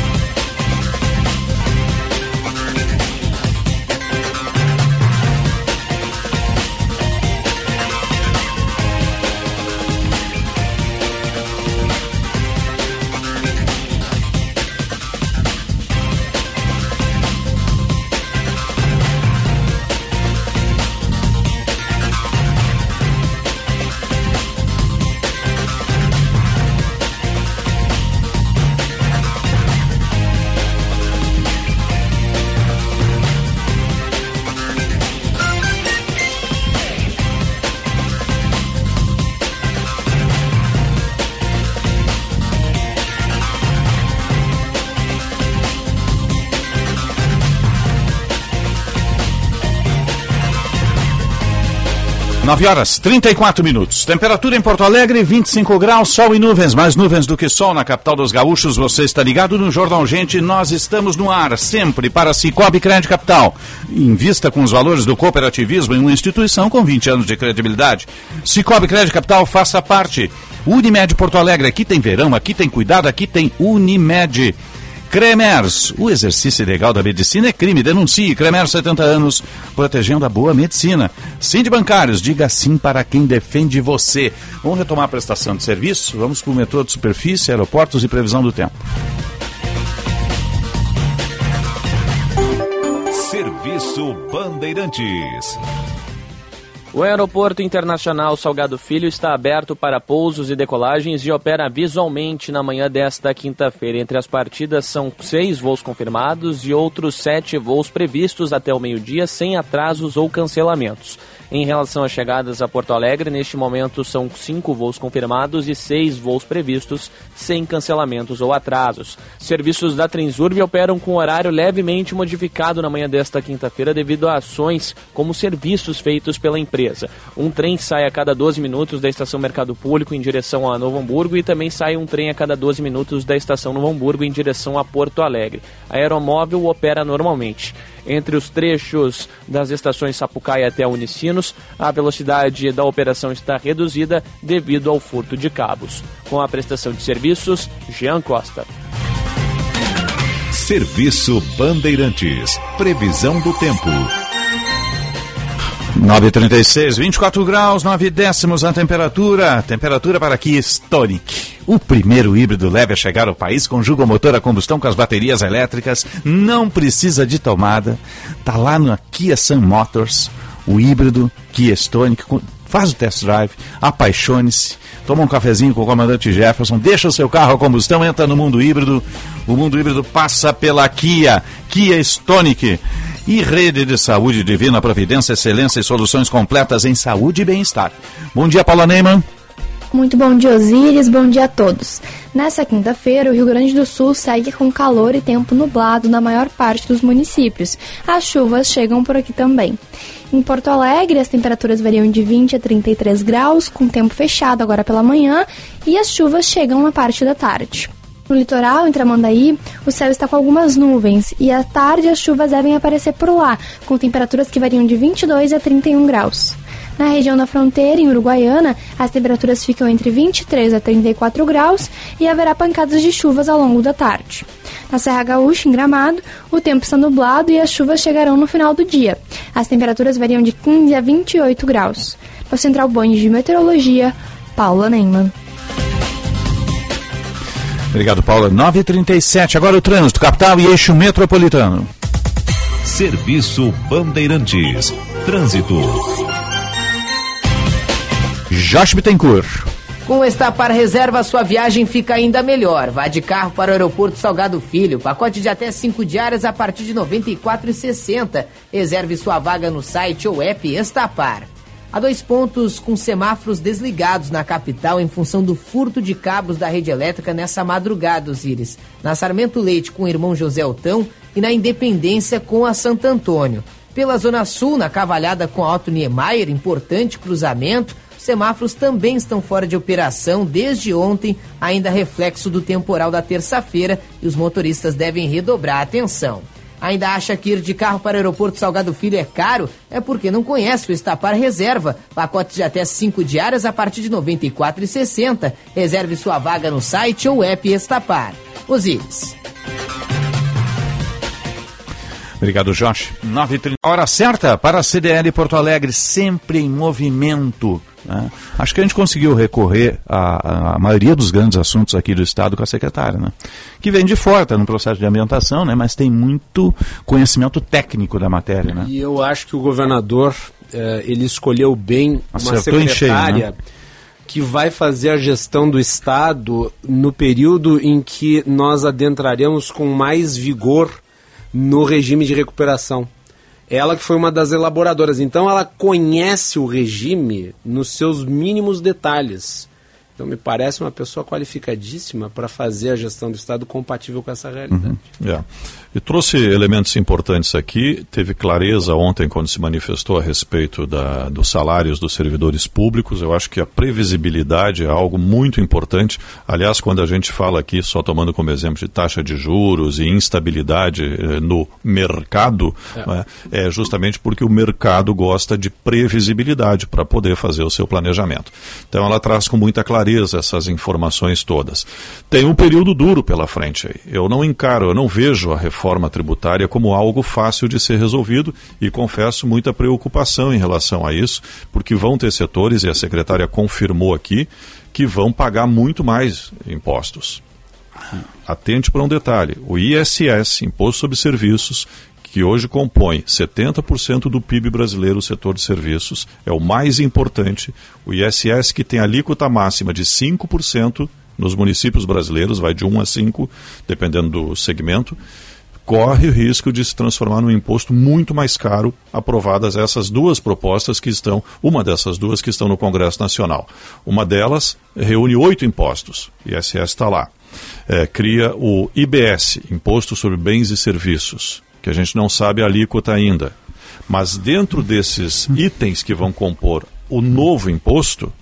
9 horas 34 minutos. Temperatura em Porto Alegre, 25 graus, sol e nuvens, mais nuvens do que sol na capital dos gaúchos. Você está ligado no Jornal Gente. Nós estamos no ar, sempre para Cicobi Crédito Capital. Invista com os valores do cooperativismo em uma instituição com 20 anos de credibilidade. Cicobi Crédito Capital, faça parte. Unimed Porto Alegre, aqui tem verão, aqui tem cuidado, aqui tem Unimed. Cremers, o exercício ilegal da medicina é crime. Denuncie Cremers 70 anos, protegendo a boa medicina. Sim de bancários, diga sim para quem defende você. Vamos retomar a prestação de serviço? Vamos com o metrô de superfície, aeroportos e previsão do tempo. Serviço Bandeirantes. O Aeroporto Internacional Salgado Filho está aberto para pousos e decolagens e opera visualmente na manhã desta quinta-feira. Entre as partidas são seis voos confirmados e outros sete voos previstos até o meio-dia, sem atrasos ou cancelamentos. Em relação às chegadas a Porto Alegre, neste momento são cinco voos confirmados e seis voos previstos, sem cancelamentos ou atrasos. Serviços da Transurb operam com horário levemente modificado na manhã desta quinta-feira devido a ações como serviços feitos pela empresa. Um trem sai a cada 12 minutos da estação Mercado Público em direção a Novo Hamburgo e também sai um trem a cada 12 minutos da estação Novo Hamburgo em direção a Porto Alegre. A aeromóvel opera normalmente. Entre os trechos das estações Sapucaia até Unicinos, a velocidade da operação está reduzida devido ao furto de cabos. Com a prestação de serviços, Jean Costa. Serviço Bandeirantes. Previsão do tempo. 936, 24 graus, 9 décimos a temperatura. Temperatura para Kia Stonic. O primeiro híbrido leve a chegar ao país conjuga o motor a combustão com as baterias elétricas, não precisa de tomada. Tá lá na Kia Sun Motors, o híbrido Kia Stonic. Faz o test drive, apaixone-se, toma um cafezinho com o comandante Jefferson, deixa o seu carro a combustão, entra no mundo híbrido. O mundo híbrido passa pela Kia, Kia Stonic. E Rede de Saúde Divina Providência, Excelência e soluções completas em saúde e bem-estar. Bom dia, Paula Neyman. Muito bom dia, Osíris. Bom dia a todos. Nessa quinta-feira, o Rio Grande do Sul segue com calor e tempo nublado na maior parte dos municípios. As chuvas chegam por aqui também. Em Porto Alegre, as temperaturas variam de 20 a 33 graus, com tempo fechado agora pela manhã, e as chuvas chegam na parte da tarde. No litoral, em Tramandaí, o céu está com algumas nuvens e à tarde as chuvas devem aparecer por lá, com temperaturas que variam de 22 a 31 graus. Na região da fronteira, em Uruguaiana, as temperaturas ficam entre 23 a 34 graus e haverá pancadas de chuvas ao longo da tarde. Na Serra Gaúcha, em Gramado, o tempo está nublado e as chuvas chegarão no final do dia. As temperaturas variam de 15 a 28 graus. No Central Band de Meteorologia, Paula Neyman. Obrigado, Paula. 9h37, agora o trânsito, capital e eixo metropolitano. Serviço Bandeirantes. Trânsito. Josh Bittencourt. Com Estapar Reserva, sua viagem fica ainda melhor. Vá de carro para o Aeroporto Salgado Filho. Pacote de até 5 diárias a partir de R$ 94,60. Reserve sua vaga no site ou app Estapar. Há dois pontos com semáforos desligados na capital em função do furto de cabos da rede elétrica nessa madrugada, Osíris. Na Sarmento Leite com o irmão José Altão e na Independência com a Santo Antônio. Pela Zona Sul, na Cavalhada com a Otto Niemeyer, importante cruzamento, os semáforos também estão fora de operação desde ontem, ainda reflexo do temporal da terça-feira, e os motoristas devem redobrar a atenção. Ainda acha que ir de carro para o aeroporto Salgado Filho é caro? É porque não conhece o Estapar Reserva. Pacotes de até 5 diárias a partir de R$ 94,60. Reserve sua vaga no site ou app Estapar. Osíris. Obrigado, Josh. 9h30. Hora certa para a CDL Porto Alegre, sempre em movimento. Né? Acho que a gente conseguiu recorrer à, maioria dos grandes assuntos aqui do Estado com a secretária, né? que vem de fora, está no processo de ambientação, né? mas tem muito conhecimento técnico da matéria. Né? E eu acho que o governador eh, ele escolheu bem Acertou uma cheio, secretária né? que vai fazer a gestão do Estado no período em que nós adentraremos com mais vigor no regime de recuperação. Ela que foi uma das elaboradoras. Então ela conhece o regime nos seus mínimos detalhes. Então, me parece uma pessoa qualificadíssima para fazer a gestão do Estado compatível com essa realidade. Uhum. É. E trouxe elementos importantes aqui. Teve clareza ontem quando se manifestou a respeito da, dos salários dos servidores públicos. Eu acho que a previsibilidade é algo muito importante. Aliás, quando a gente fala aqui, só tomando como exemplo de taxa de juros e instabilidade eh, no mercado, é. Né, é justamente porque o mercado gosta de previsibilidade para poder fazer o seu planejamento. Então, ela traz com muita clareza clareza essas informações todas. Tem um período duro pela frente aí. Eu não encaro, eu não vejo a reforma tributária como algo fácil de ser resolvido e confesso muita preocupação em relação a isso, porque vão ter setores, e a secretária confirmou aqui, que vão pagar muito mais impostos. Atente para um detalhe: o ISS, Imposto sobre Serviços, que hoje compõe 70% do PIB brasileiro, o setor de serviços, é o mais importante. O ISS, que tem alíquota máxima de 5% nos municípios brasileiros, vai de 1 a 5, dependendo do segmento, corre o risco de se transformar num imposto muito mais caro, aprovadas essas duas propostas que estão, uma dessas duas que estão no Congresso Nacional. Uma delas reúne oito impostos, o ISS está lá. É, cria o IBS, Imposto sobre Bens e Serviços, que a gente não sabe a alíquota ainda. Mas dentro desses itens que vão compor o novo imposto,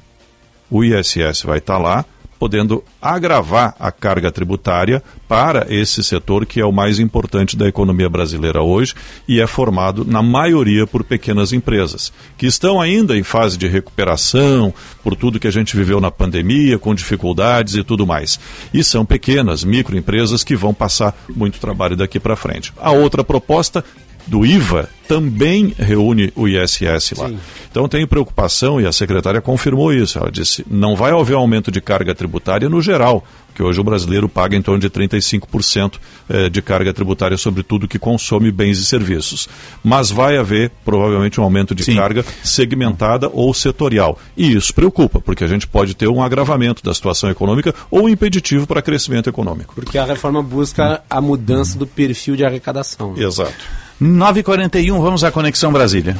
o ISS vai estar lá, podendo agravar a carga tributária para esse setor que é o mais importante da economia brasileira hoje e é formado, na maioria, por pequenas empresas, que estão ainda em fase de recuperação por tudo que a gente viveu na pandemia, com dificuldades e tudo mais. E são pequenas, microempresas que vão passar muito trabalho daqui para frente. A outra proposta do IVA também reúne o ISS lá. Sim. Então tenho preocupação, e a secretária confirmou isso. Ela disse: não vai haver aumento de carga tributária no geral, que hoje o brasileiro paga em torno de 35% eh, de carga tributária sobre tudo que consome bens e serviços. Mas vai haver, provavelmente, um aumento de Sim. carga segmentada ou setorial. E isso preocupa, porque a gente pode ter um agravamento da situação econômica ou um impeditivo para crescimento econômico. Porque a reforma busca a mudança do perfil de arrecadação. Né? Exato. 9h41, vamos à Conexão Brasília.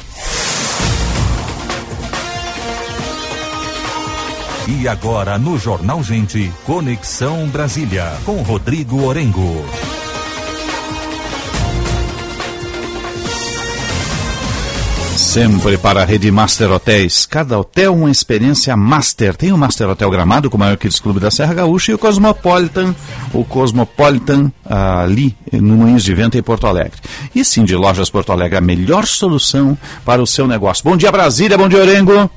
E agora no Jornal Gente, Conexão Brasília, com Rodrigo Orengo. Sempre para a rede Master Hotéis. Cada hotel uma experiência master. Tem o Master Hotel Gramado, com o maior Kids Clube da Serra Gaúcha, e o Cosmopolitan, o Cosmopolitan ali no Moinhos de Vento em Porto Alegre. E sim, de Lojas Porto Alegre, a melhor solução para o seu negócio. Bom dia, Brasília. Bom dia, Orengo.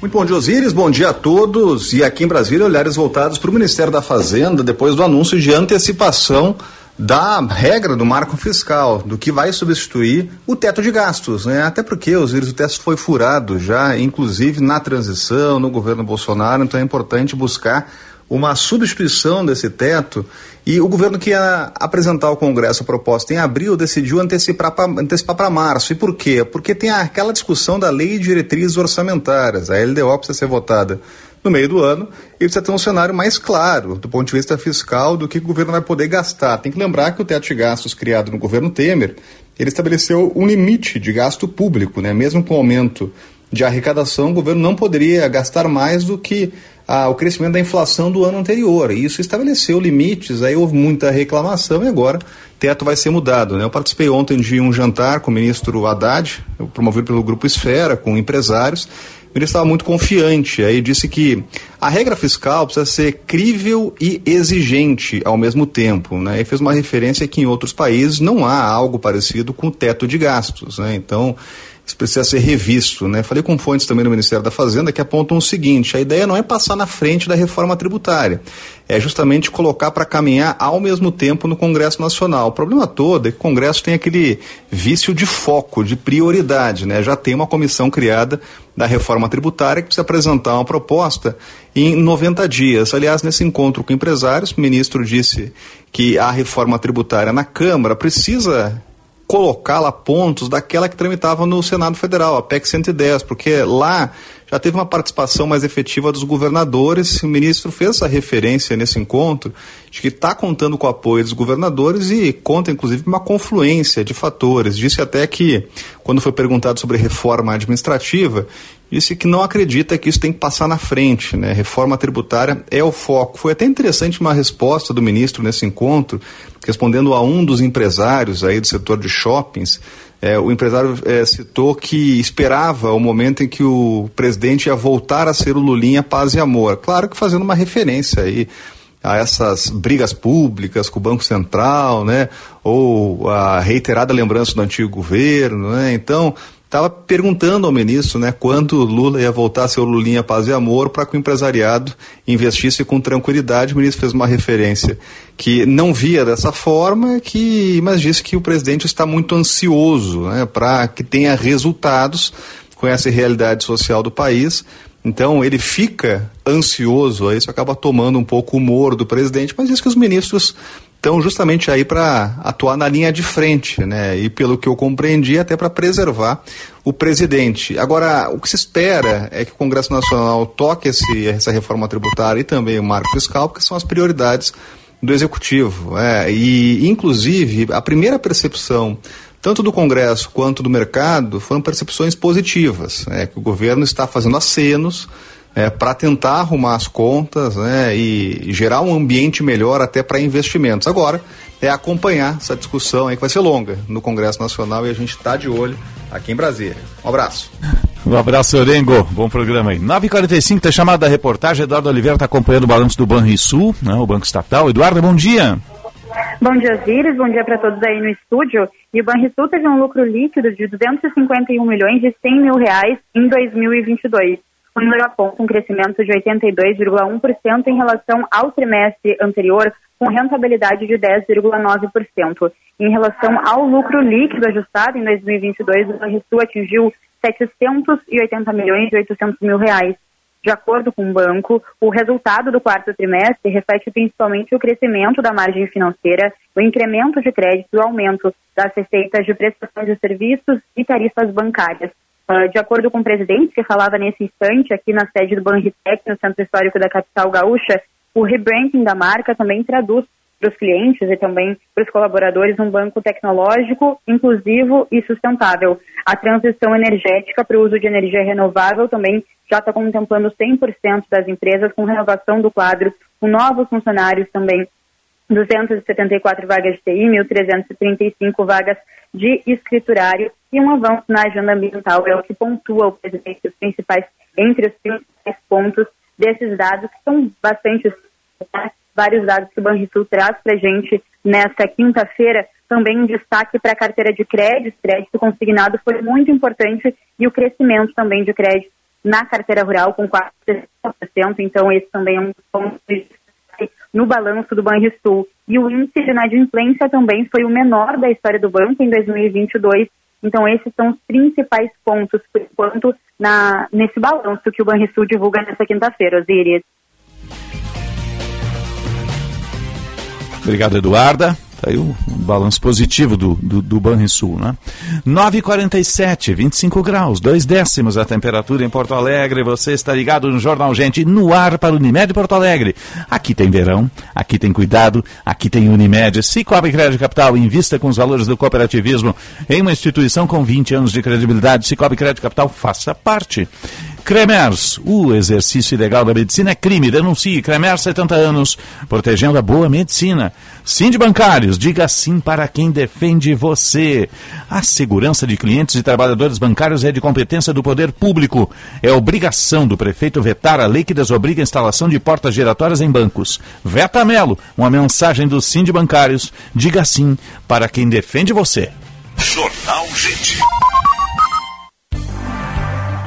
Muito bom dia, Osíris. Bom dia a todos. E aqui em Brasília, olhares voltados para o Ministério da Fazenda depois do anúncio de antecipação da regra do marco fiscal, do que vai substituir o teto de gastos, né? Até porque, os o teto foi furado já, inclusive na transição, no governo Bolsonaro, então é importante buscar uma substituição desse teto e o governo que ia apresentar ao Congresso a proposta em abril decidiu antecipar para março. E por quê? Porque tem aquela discussão da lei de diretrizes orçamentárias. A LDO precisa ser votada no meio do ano e precisa ter um cenário mais claro do ponto de vista fiscal do que o governo vai poder gastar. Tem que lembrar que o teto de gastos criado no governo Temer, ele estabeleceu um limite de gasto público, né? Mesmo com o aumento de arrecadação, o governo não poderia gastar mais do que ah, o crescimento da inflação do ano anterior. E isso estabeleceu limites, aí houve muita reclamação e agora o teto vai ser mudado. Né? Eu participei ontem de um jantar com o ministro Haddad, promovido pelo Grupo Esfera, com empresários, ele estava muito confiante. Aí disse que a regra fiscal precisa ser crível e exigente ao mesmo tempo. Né? E fez uma referência que em outros países não há algo parecido com o teto de gastos. Né? Então, isso precisa ser revisto. Né? Falei com fontes também do Ministério da Fazenda que apontam o seguinte: a ideia não é passar na frente da reforma tributária, é justamente colocar para caminhar ao mesmo tempo no Congresso Nacional. O problema todo é que o Congresso tem aquele vício de foco, de prioridade. Né? Já tem uma comissão criada da reforma tributária que precisa apresentar uma proposta em 90 dias. Aliás, nesse encontro com empresários, o ministro disse que a reforma tributária na Câmara precisa colocá-la a pontos daquela que tramitava no Senado Federal, a PEC 110, porque lá já teve uma participação mais efetiva dos governadores. O ministro fez essa referência nesse encontro de que está contando com o apoio dos governadores e conta, inclusive, uma confluência de fatores. Disse até que, quando foi perguntado sobre reforma administrativa, disse que não acredita que isso tem que passar na frente, né? Reforma tributária é o foco. Foi até interessante uma resposta do ministro nesse encontro, respondendo a um dos empresários aí do setor de shoppings. É, o empresário é, citou que esperava o momento em que o presidente ia voltar a ser o Lulinha paz e amor. Claro que fazendo uma referência aí a essas brigas públicas com o Banco Central, né? Ou a reiterada lembrança do antigo governo, né? Então, estava perguntando ao ministro, né, quando Lula ia voltar a ser o Lulinha Paz e Amor para que o empresariado investisse com tranquilidade. O ministro fez uma referência que não via dessa forma, que mas disse que o presidente está muito ansioso, né, para que tenha resultados com essa realidade social do país então ele fica ansioso, aí isso acaba tomando um pouco o humor do presidente, mas diz que os ministros estão justamente aí para atuar na linha de frente, né? E pelo que eu compreendi, até para preservar o presidente. Agora, o que se espera é que o Congresso Nacional toque esse, essa reforma tributária e também o marco fiscal, porque são as prioridades do executivo. É, e, inclusive, a primeira percepção tanto do Congresso quanto do mercado, foram percepções positivas, né, que o governo está fazendo acenos é, para tentar arrumar as contas né, e, gerar um ambiente melhor até para investimentos. Agora, é acompanhar essa discussão aí que vai ser longa no Congresso Nacional e a gente está de olho aqui em Brasília. Um abraço. Um abraço, Orengo. Bom programa aí. 9h45, tem chamada da reportagem. Eduardo Oliveira está acompanhando o balanço do Banrisul, né, o Banco Estatal. Eduardo, bom dia. Bom dia, Osiris. Bom dia para todos aí no estúdio. E o Banrisul teve um lucro líquido de 251 milhões e 100 mil reais em 2022. O número aponta um crescimento de 82,1% em relação ao trimestre anterior, com rentabilidade de 10,9%. Em relação ao lucro líquido ajustado em 2022, o Banrisul atingiu 780 milhões e 800 mil reais. De acordo com o banco, o resultado do quarto trimestre reflete principalmente o crescimento da margem financeira, o incremento de crédito e o aumento das receitas de prestação de serviços e tarifas bancárias. Uh, de acordo com o presidente, que falava nesse instante aqui na sede do Banritec, no Centro Histórico da capital gaúcha, o rebranding da marca também traduz para os clientes e também para os colaboradores um banco tecnológico, inclusivo e sustentável. A transição energética para o uso de energia renovável também já está contemplando 100% das empresas com renovação do quadro, com novos funcionários também, 274 vagas de TI, 1.335 vagas de escriturário e um avanço na agenda ambiental é o que pontua o presidente os principais entre os principais pontos desses dados que são bastante né? vários dados que o Banrisul traz para a gente nesta quinta-feira. Também um destaque para a carteira de crédito, crédito consignado foi muito importante e o crescimento também de crédito na carteira rural com 4%, então esse também é um ponto no balanço do Banrisul. E o índice de inadimplência também foi o menor da história do banco em 2022. Então esses são os principais pontos, por enquanto, na, nesse balanço que o Banrisul divulga nesta quinta-feira, Osiris. Obrigado, Eduarda. Tá aí o um balanço positivo do, do, do Banrisul, né? 9h47, 25 graus, dois décimos a temperatura em Porto Alegre. Você está ligado no Jornal Gente, no ar para o Unimed Porto Alegre. Aqui tem verão, aqui tem cuidado, aqui tem Unimed. Cicobi Crédito Capital, invista com os valores do cooperativismo em uma instituição com 20 anos de credibilidade. Cicobi Crédito Capital, faça parte. Cremers, o exercício ilegal da medicina é crime. Denuncie. Cremers, 70 anos, protegendo a boa medicina. Sim de bancários, diga sim para quem defende você. A segurança de clientes e trabalhadores bancários é de competência do poder público. É obrigação do prefeito vetar a lei que desobriga a instalação de portas giratórias em bancos. Veta Melo, uma mensagem do sim de bancários. Diga sim para quem defende você. Jornal Gente.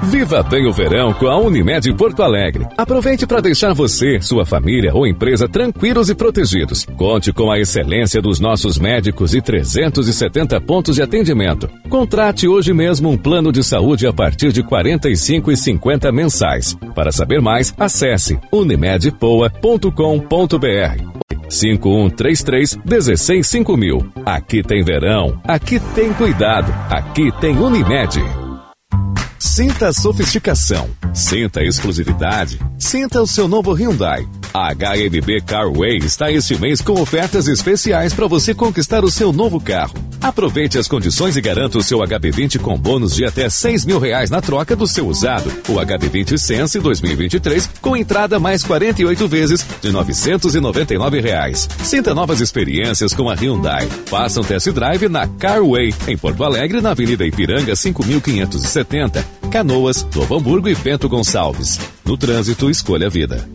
Viva bem o verão com a Unimed Porto Alegre. Aproveite para deixar você, sua família ou empresa tranquilos e protegidos. Conte com a excelência dos nossos médicos e 370 pontos de atendimento. Contrate hoje mesmo um plano de saúde a partir de R$ 45,50 mensais. Para saber mais, acesse unimedpoa.com.br 5133 165000. Aqui tem verão, aqui tem cuidado, aqui tem Unimed. Sinta a sofisticação, sinta a exclusividade, sinta o seu novo Hyundai. A HMB Carway está este mês com ofertas especiais para você conquistar o seu novo carro. Aproveite as condições e garanta o seu HB20 com bônus de até 6 mil reais na troca do seu usado. O HB20 Sense 2023 com entrada mais 48 vezes de 999 reais. Sinta novas experiências com a Hyundai. Faça um test drive na Carway, em Porto Alegre, na Avenida Ipiranga 5570, Canoas, Novo Hamburgo e Bento Gonçalves. No trânsito, escolha a vida.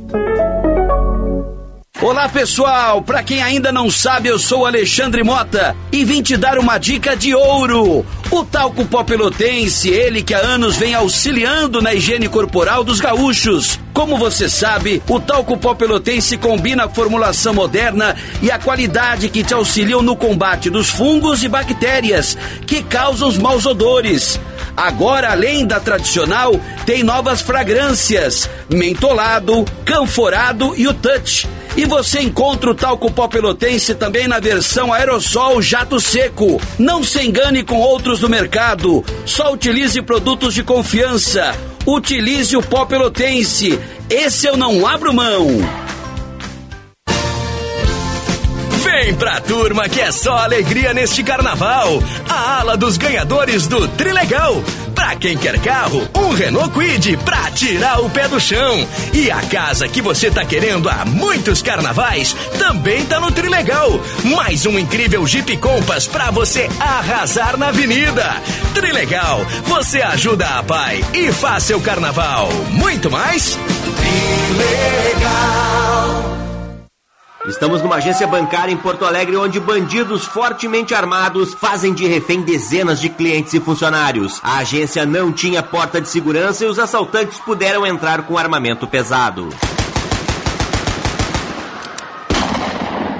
Olá pessoal, para quem ainda não sabe, eu sou Alexandre Mota e vim te dar uma dica de ouro. O talco pó pelotense, ele que há anos vem auxiliando na higiene corporal dos gaúchos. Como você sabe, o talco pó pelotense combina a formulação moderna e a qualidade que te auxiliam no combate dos fungos e bactérias que causam os maus odores. Agora, além da tradicional, tem novas fragrâncias: mentolado, canforado e o touch. E você encontra o talco pó pelotense também na versão aerossol jato seco. Não se engane com outros do mercado. Só utilize produtos de confiança. Utilize o pó pelotense. Esse eu não abro mão. Vem pra turma que é só alegria neste carnaval. A ala dos ganhadores do Trilegal. Pra quem quer carro, um Renault Quid pra tirar o pé do chão. E a casa que você tá querendo há muitos carnavais também tá no Trilegal. Mais um incrível Jeep Compass pra você arrasar na avenida. Trilegal, você ajuda a pai e faz seu carnaval. Muito mais? Trilegal. Estamos numa agência bancária em Porto Alegre onde bandidos fortemente armados fazem de refém dezenas de clientes e funcionários. A agência não tinha porta de segurança e os assaltantes puderam entrar com armamento pesado.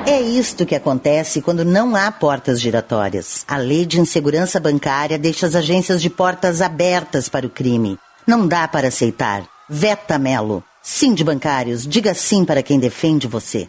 É isto que acontece quando não há portas giratórias. A lei de insegurança bancária deixa as agências de portas abertas para o crime. Não dá para aceitar. Veta Melo. Sim de bancários, diga sim para quem defende você.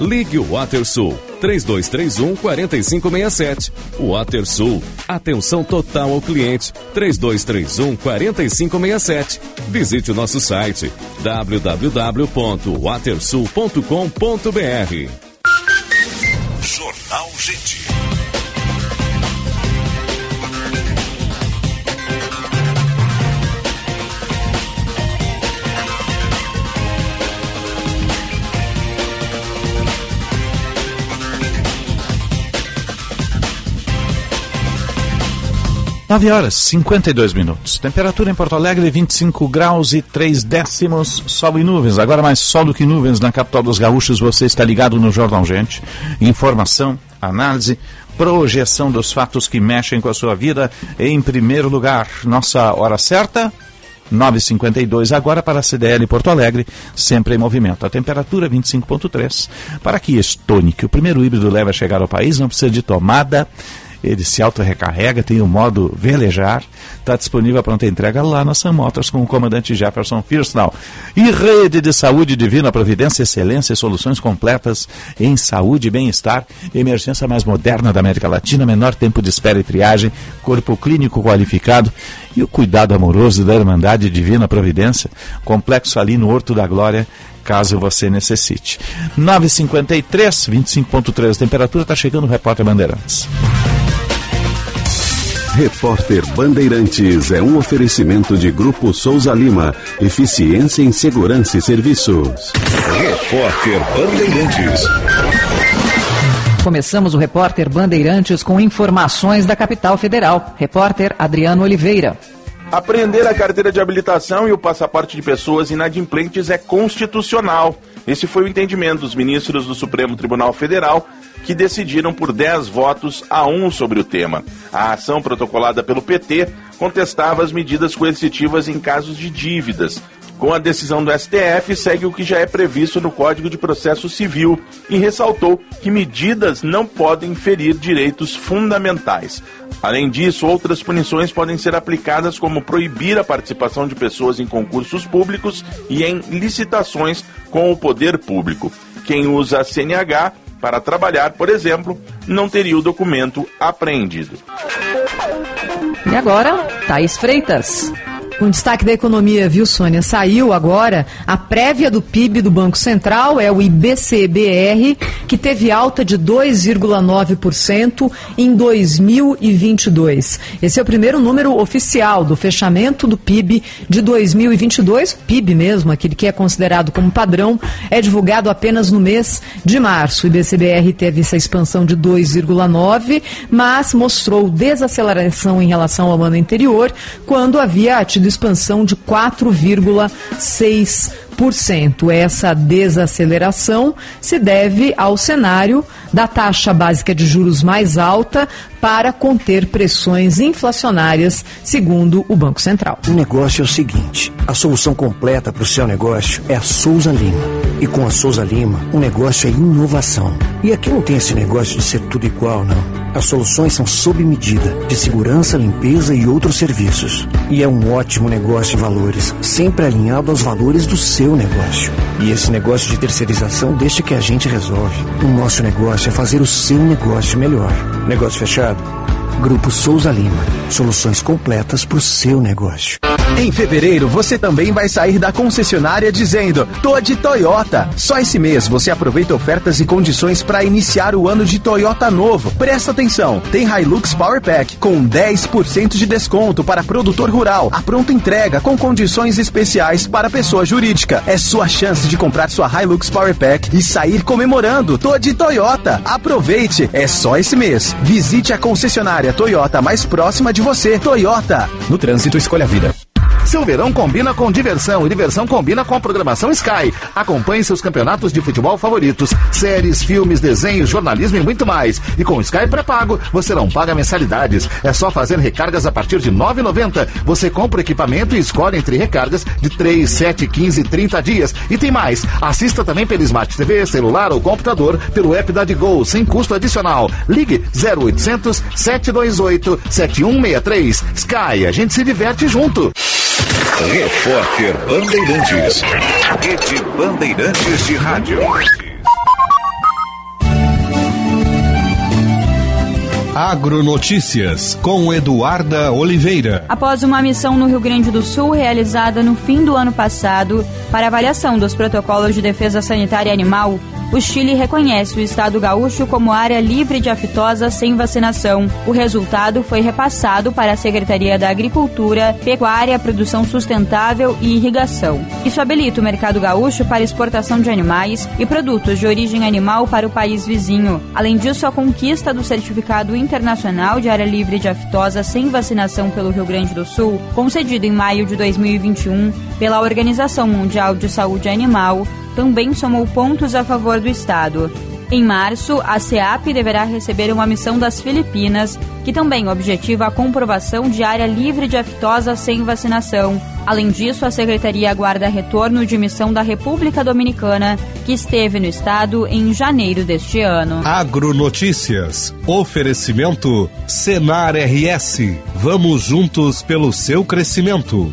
Ligue o WaterSul 3231 4567. WaterSul. Atenção total ao cliente 3231 4567. Visite o nosso site www.watersul.com.br. Jornal Gente. Nove horas, 52 minutos. Temperatura em Porto Alegre, 25 graus e 3 décimos. Sol e nuvens. Agora mais sol do que nuvens na capital dos gaúchos. Você está ligado no Jornal Gente. Informação, análise, projeção dos fatos que mexem com a sua vida. Em primeiro lugar, nossa hora certa, 952 agora para a CDL Porto Alegre, sempre em movimento. A temperatura 25.3. Para que que o primeiro híbrido leva a chegar ao país, não precisa de tomada ele se auto-recarrega, tem o modo velejar, está disponível a pronta entrega lá na Sam Motors com o comandante Jefferson Firsnall. E rede de saúde divina, providência, excelência e soluções completas em saúde e bem-estar, emergência mais moderna da América Latina, menor tempo de espera e triagem, corpo clínico qualificado e o cuidado amoroso da Irmandade Divina Providência, complexo ali no Horto da Glória, caso você necessite. 953, 25.3 temperatura, está chegando o repórter Bandeirantes. Repórter Bandeirantes é um oferecimento de Grupo Souza Lima. Eficiência em Segurança e Serviços. Repórter Bandeirantes. Começamos o Repórter Bandeirantes com informações da capital federal. Repórter Adriano Oliveira. Apreender a carteira de habilitação e o passaporte de pessoas inadimplentes é constitucional. Esse foi o entendimento dos ministros do Supremo Tribunal Federal que decidiram por 10 votos a 1 sobre o tema. A ação protocolada pelo PT contestava as medidas coercitivas em casos de dívidas. Com a decisão do STF, segue o que já é previsto no Código de Processo Civil e ressaltou que medidas não podem ferir direitos fundamentais. Além disso, outras punições podem ser aplicadas, como proibir a participação de pessoas em concursos públicos e em licitações com o poder público. Quem usa a CNH para trabalhar, por exemplo, não teria o documento apreendido. E agora, Thaís Freitas. Com destaque da economia, viu, Sônia? Saiu agora a prévia do PIB do Banco Central, é o IBCBR, que teve alta de 2,9% em 2022. Esse é o primeiro número oficial do fechamento do PIB de 2022. PIB mesmo, aquele que é considerado como padrão, é divulgado apenas no mês de março. O IBCBR teve essa expansão de 2,9%, mas mostrou desaceleração em relação ao ano anterior, quando havia tido expansão de 4,6%. Essa desaceleração se deve ao cenário da taxa básica de juros mais alta para conter pressões inflacionárias, segundo o Banco Central. O negócio é o seguinte: a solução completa para o seu negócio é a Souza Lima. E com a Souza Lima, o negócio é inovação. E aqui não tem esse negócio de ser tudo igual, não. As soluções são sob medida, de segurança, limpeza e outros serviços. E é um ótimo negócio em valores, sempre alinhado aos valores do seu negócio. E esse negócio de terceirização deixa que a gente resolve. O nosso negócio é fazer o seu negócio melhor. Negócio fechado? Grupo Souza Lima. Soluções completas para o seu negócio. Em fevereiro, você também vai sair da concessionária dizendo: Tô de Toyota. Só esse mês você aproveita ofertas e condições para iniciar o ano de Toyota novo. Presta atenção: tem Hilux Power Pack com 10% de desconto para produtor rural. A pronta entrega com condições especiais para pessoa jurídica. É sua chance de comprar sua Hilux Power Pack e sair comemorando. Tô de Toyota. Aproveite, é só esse mês. Visite a concessionária Toyota mais próxima de você. Toyota. No trânsito, escolha a vida. Seu verão combina com diversão e diversão combina com a programação Sky. Acompanhe seus campeonatos de futebol favoritos, séries, filmes, desenhos, jornalismo e muito mais. E com Sky pré-pago, você não paga mensalidades. É só fazer recargas a partir de R$ 9,90. Você compra equipamento e escolhe entre recargas de 3, 7, 15 e 30 dias. E tem mais. Assista também pelo Smart TV, celular ou computador pelo app da Digo, sem custo adicional. Ligue 0800 728 7163. Sky, a gente se diverte junto. Repórter Bandeirantes. Rede Bandeirantes de Rádio. Agronotícias com Eduarda Oliveira. Após uma missão no Rio Grande do Sul realizada no fim do ano passado para avaliação dos protocolos de defesa sanitária animal, o Chile reconhece o estado gaúcho como área livre de aftosa sem vacinação. O resultado foi repassado para a Secretaria da Agricultura, Pecuária, Produção Sustentável e Irrigação. Isso habilita o mercado gaúcho para exportação de animais e produtos de origem animal para o país vizinho. Além disso, a conquista do certificado internacional de área livre de aftosa sem vacinação pelo Rio Grande do Sul, concedido em maio de 2021 pela Organização Mundial de Saúde Animal, também somou pontos a favor do Estado. Em março, a CEAP deverá receber uma missão das Filipinas, que também objetiva a comprovação de área livre de aftosa sem vacinação. Além disso, a Secretaria aguarda retorno de missão da República Dominicana, que esteve no estado em janeiro deste ano. Agronotícias. Oferecimento Senar RS. Vamos juntos pelo seu crescimento.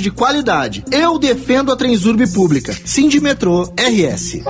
de qualidade. Eu defendo a Transurb Pública. Sindimetrô RS.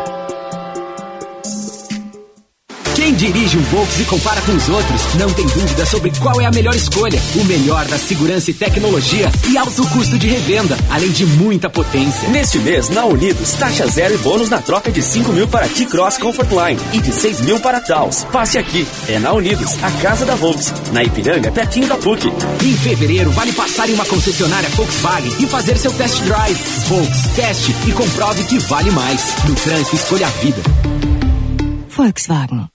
Quem dirige um Volks e compara com os outros não tem dúvida sobre qual é a melhor escolha. O melhor da segurança e tecnologia e alto custo de revenda, além de muita potência. Neste mês, na Unidos, taxa zero e bônus na troca de 5 mil para T-Cross Comfort Line e de 6 mil para Taos. Passe aqui. É na Unidos, a casa da Volks. Na Ipiranga, pertinho da PUC. Em fevereiro, vale passar em uma concessionária Volkswagen e fazer seu test drive. Volks, teste e comprove que vale mais. No trânsito, escolha a vida. Volkswagen.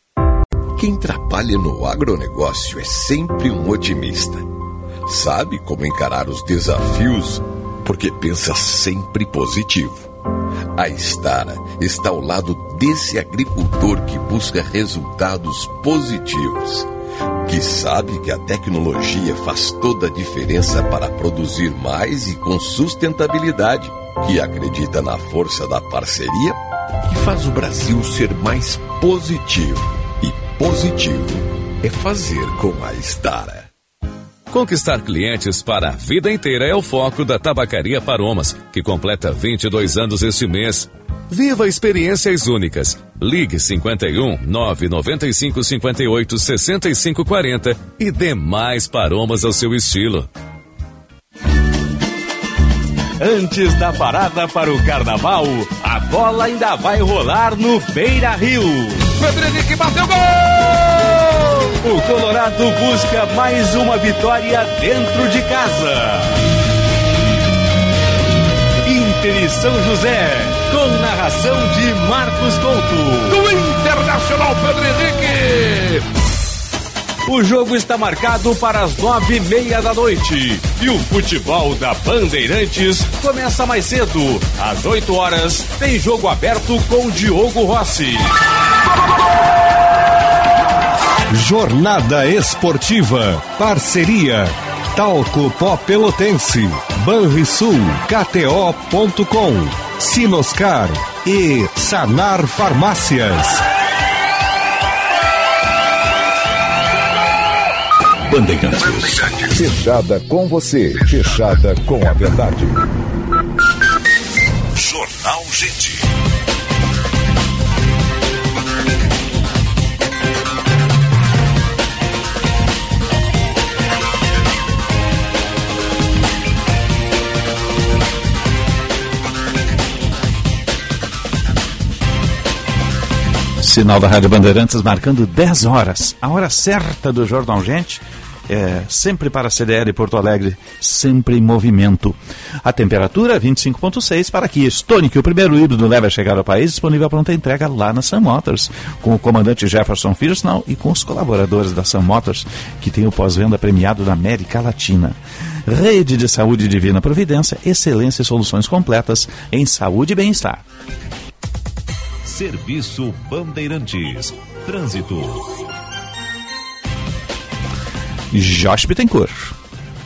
Quem trabalha no agronegócio é sempre um otimista. Sabe como encarar os desafios porque pensa sempre positivo. A Estara está ao lado desse agricultor que busca resultados positivos, que sabe que a tecnologia faz toda a diferença para produzir mais e com sustentabilidade, que acredita na força da parceria e faz o Brasil ser mais positivo. Positivo é fazer com a Estara. Conquistar clientes para a vida inteira é o foco da Tabacaria Paromas, que completa 22 anos este mês. Viva experiências únicas. Ligue 51 995 58 65 40 e dê mais paromas ao seu estilo. Antes da parada para o carnaval, a bola ainda vai rolar no Beira Rio. Frederic bateu gol! O Colorado busca mais uma vitória dentro de casa. Inter e São José, com narração de Marcos Couto. Do Internacional Pedro Henrique. O jogo está marcado para as nove e meia da noite. E o futebol da Bandeirantes começa mais cedo. Às oito horas, tem jogo aberto com Diogo Rossi. Jornada Esportiva. Parceria. Talco Pó Pelotense. Banrisul. KTO.com. Sinoscar. E Sanar Farmácias. Bandeirantes. Fechada com você. Fechada com a verdade. Jornal Gente. Sinal da Rádio Bandeirantes marcando 10 horas, a hora certa do Jornal Gente. É, sempre para a CDL Porto Alegre, sempre em movimento. A temperatura 25.6 para aqui. Stonic, o primeiro híbrido leva a chegar ao país, disponível a pronta entrega lá na Sun Motors, com o comandante Jefferson Firsnall e com os colaboradores da Sun Motors, que tem o pós-venda premiado na América Latina. Rede de Saúde Divina Providência, excelência e soluções completas em saúde e bem-estar. Serviço Bandeirantes. Trânsito. Josh Bittencourt.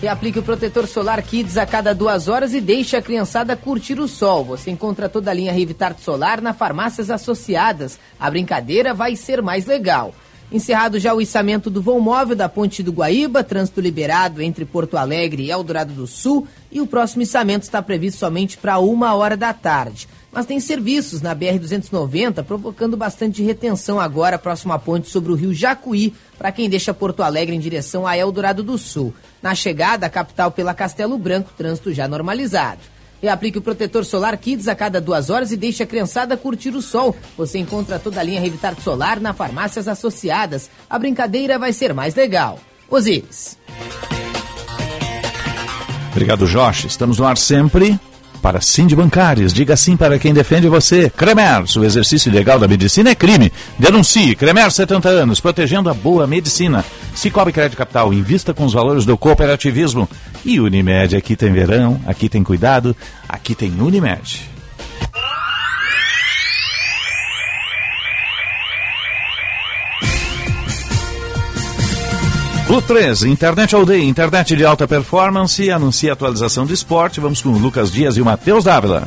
E aplique o protetor solar Kids a cada duas horas e deixe a criançada curtir o sol. Você encontra toda a linha Revitart Solar na Farmácias Associadas. A brincadeira vai ser mais legal. Encerrado já o içamento do voo móvel da Ponte do Guaíba, trânsito liberado entre Porto Alegre e Eldorado do Sul, e o próximo içamento está previsto somente para uma hora da tarde. Mas tem serviços na BR-290 provocando bastante retenção agora próximo à ponte sobre o rio Jacuí, para quem deixa Porto Alegre em direção a Eldorado do Sul. Na chegada à capital pela Castelo Branco, trânsito já normalizado. E aplique o protetor solar Kids a cada duas horas e deixe a criançada curtir o sol. Você encontra toda a linha Revitart Solar na Farmácias Associadas. A brincadeira vai ser mais legal. Osíris. Obrigado, Josh. Estamos no ar sempre para Cindy Bancários. Diga sim para quem defende você. Cremers, o exercício legal da medicina é crime. Denuncie. Cremer 70 anos, protegendo a boa medicina. Cicobi Crédito Capital, invista com os valores do cooperativismo. E Unimed, aqui tem verão, aqui tem cuidado, aqui tem Unimed. O 13, Internet All Day, internet de alta performance, anuncia atualização do esporte. Vamos com o Lucas Dias e o Matheus Dávila.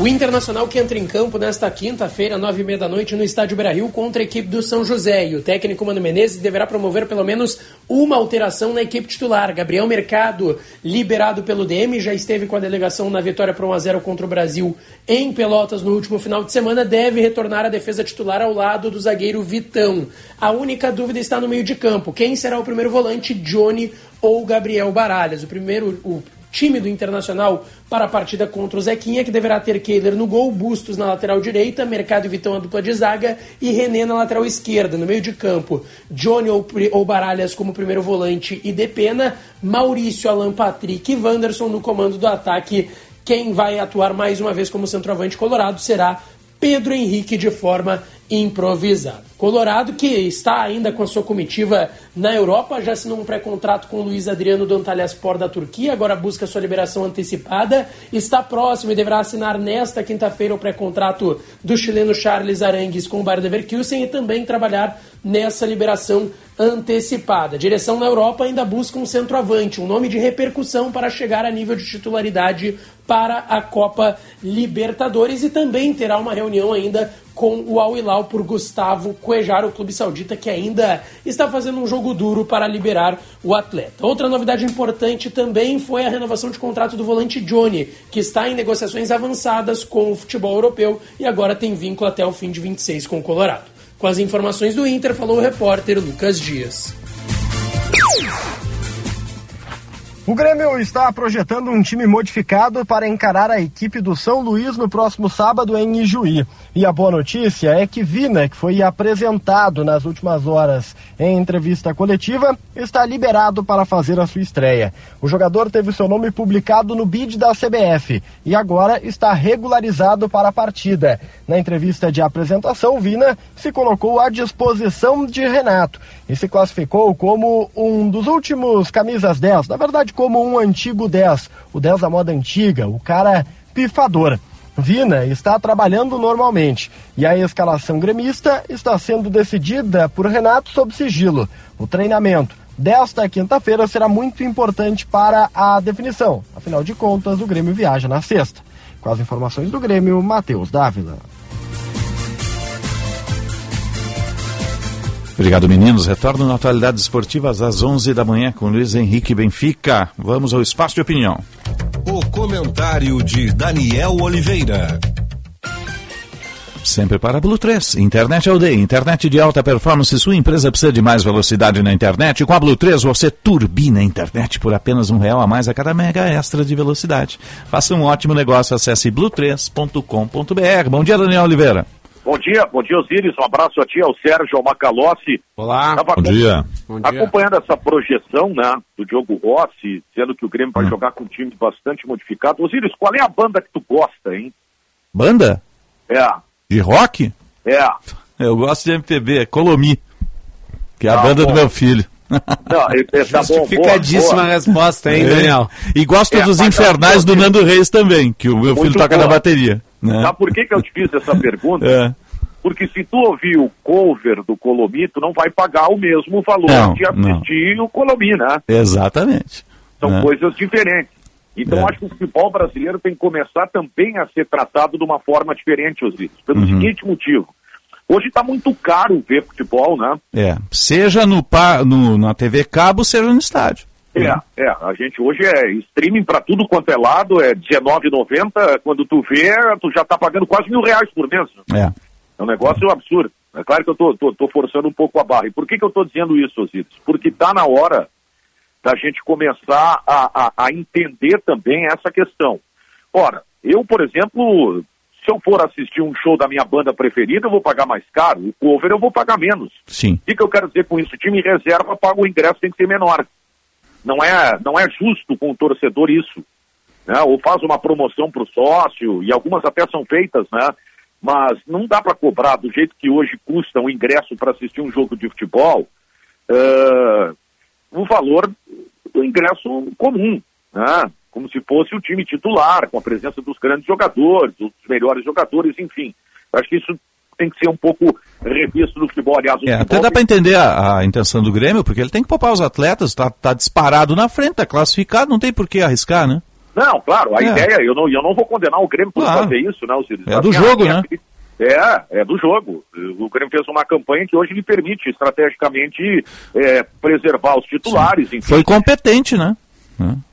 O Internacional que entra em campo nesta quinta-feira, nove e meia da noite, no estádio Brasil contra a equipe do São José. E o técnico Mano Menezes deverá promover pelo menos uma alteração na equipe titular. Gabriel Mercado, liberado pelo DM, já esteve com a delegação na vitória por 1x0 contra o Brasil em Pelotas no último final de semana, deve retornar à defesa titular ao lado do zagueiro Vitão. A única dúvida está no meio de campo. Quem será o primeiro volante, Johnny ou Gabriel Baralhas? O primeiro, o time do Internacional para a partida contra o Zequinha, que deverá ter Kehler no gol, Bustos na lateral direita, Mercado e Vitão a dupla de zaga e René na lateral esquerda. No meio de campo, Johnny ou, Baralhas como primeiro volante e Depena, Maurício, Alan Patrick e Wanderson no comando do ataque. Quem vai atuar mais uma vez como centroavante colorado será Pedro Henrique de forma improvisada. Colorado, que está ainda com a sua comitiva na Europa, já assinou um pré-contrato com Luiz Adriano do Antalyaspor da Turquia, agora busca sua liberação antecipada, está próximo e deverá assinar nesta quinta-feira o pré-contrato do chileno Charles Arangues com o Bayer Leverkusen e também trabalhar nessa liberação antecipada. A direção na Europa ainda busca um centroavante, um nome de repercussão para chegar a nível de titularidade para a Copa Libertadores e também terá uma reunião ainda com o Al Hilal por Gustavo Cuejar, o clube saudita que ainda está fazendo um jogo duro para liberar o atleta. Outra novidade importante também foi a renovação de contrato do volante Johnny, que está em negociações avançadas com o futebol europeu e agora tem vínculo até o fim de 26 com o Colorado. Com as informações do Inter, falou o repórter Lucas Dias. O Grêmio está projetando um time modificado para encarar a equipe do São Luís no próximo sábado em Ijuí. E a boa notícia é que Vina, que foi apresentado nas últimas horas em entrevista coletiva, está liberado para fazer a sua estreia. O jogador teve seu nome publicado no bid da CBF e agora está regularizado para a partida. Na entrevista de apresentação, Vina se colocou à disposição de Renato e se classificou como um dos últimos camisas 10, na verdade como um antigo 10, o 10 da moda antiga, o cara pifador. Vina está trabalhando normalmente e a escalação gremista está sendo decidida por Renato sob sigilo. O treinamento desta quinta-feira será muito importante para a definição. Afinal de contas, o Grêmio viaja na sexta. Com as informações do Grêmio, Matheus Dávila. Obrigado, meninos. Retorno na atualidades esportivas às 11 da manhã com Luiz Henrique Benfica. Vamos ao espaço de opinião. O comentário de Daniel Oliveira. Sempre para Blue 3. Internet Aldeia. Internet de alta performance. Sua empresa precisa de mais velocidade na internet. Com a Blue 3 você turbina a internet por apenas um real a mais a cada mega extra de velocidade. Faça um ótimo negócio. Acesse blue3.com.br. Bom dia, Daniel Oliveira. Bom dia, bom dia, Osiris. Um abraço a ti, ao Sérgio, ao Macalossi. Olá, Tava bom dia. Acompanhando essa projeção, né, do Diogo Rossi, sendo que o Grêmio vai hum. jogar com um time bastante modificado. Osiris, qual é a banda que tu gosta, hein? Banda? É. De rock? É. Eu gosto de MPB, é Colomi, que é a ah, banda bom. do meu filho. Não, é, é, tá Justificadíssima a resposta, hein, é. Daniel? E gosto é, dos Infernais do Nando Reis também, que o meu filho toca boa. na bateria. Né? Sabe por que, que eu te fiz essa pergunta? É. Porque se tu ouvir o cover do Colomi, tu não vai pagar o mesmo valor não, de assistir não. o Colomi, né? Exatamente. São é. coisas diferentes. Então, é. acho que o futebol brasileiro tem que começar também a ser tratado de uma forma diferente, Osiris, pelo uhum. seguinte motivo. Hoje está muito caro ver futebol, né? É, seja no, no, na TV Cabo, seja no estádio. É, é, a gente hoje é streaming para tudo quanto é lado, é R$19,90, quando tu vê, tu já está pagando quase mil reais por mês. É. É um negócio absurdo. É claro que eu tô, tô, tô forçando um pouco a barra. E por que, que eu estou dizendo isso, Osiris? Porque está na hora da gente começar a, a, a entender também essa questão. Ora, eu, por exemplo, se eu for assistir um show da minha banda preferida, eu vou pagar mais caro. O cover eu vou pagar menos. Sim. O que, que eu quero dizer com isso? O time reserva paga o ingresso, tem que ser menor. Não é, não é justo com o torcedor isso. Né? Ou faz uma promoção para o sócio, e algumas até são feitas, né? Mas não dá para cobrar do jeito que hoje custa um ingresso para assistir um jogo de futebol uh, o valor do ingresso comum. Né? como se fosse o time titular, com a presença dos grandes jogadores, dos melhores jogadores, enfim. Acho que isso tem que ser um pouco revisto no futebol. Aliás, é, até dá para entender a, a, intenção do Grêmio, porque ele tem que poupar os atletas, está tá disparado na frente, está classificado, não tem por que arriscar, né? Não, claro, a é. ideia, eu não, eu não vou condenar o Grêmio por claro. fazer isso, né, Osiris? É do jogo, né? É, é do jogo. O Grêmio fez uma campanha que hoje lhe permite estrategicamente é, preservar os titulares. Foi competente, né?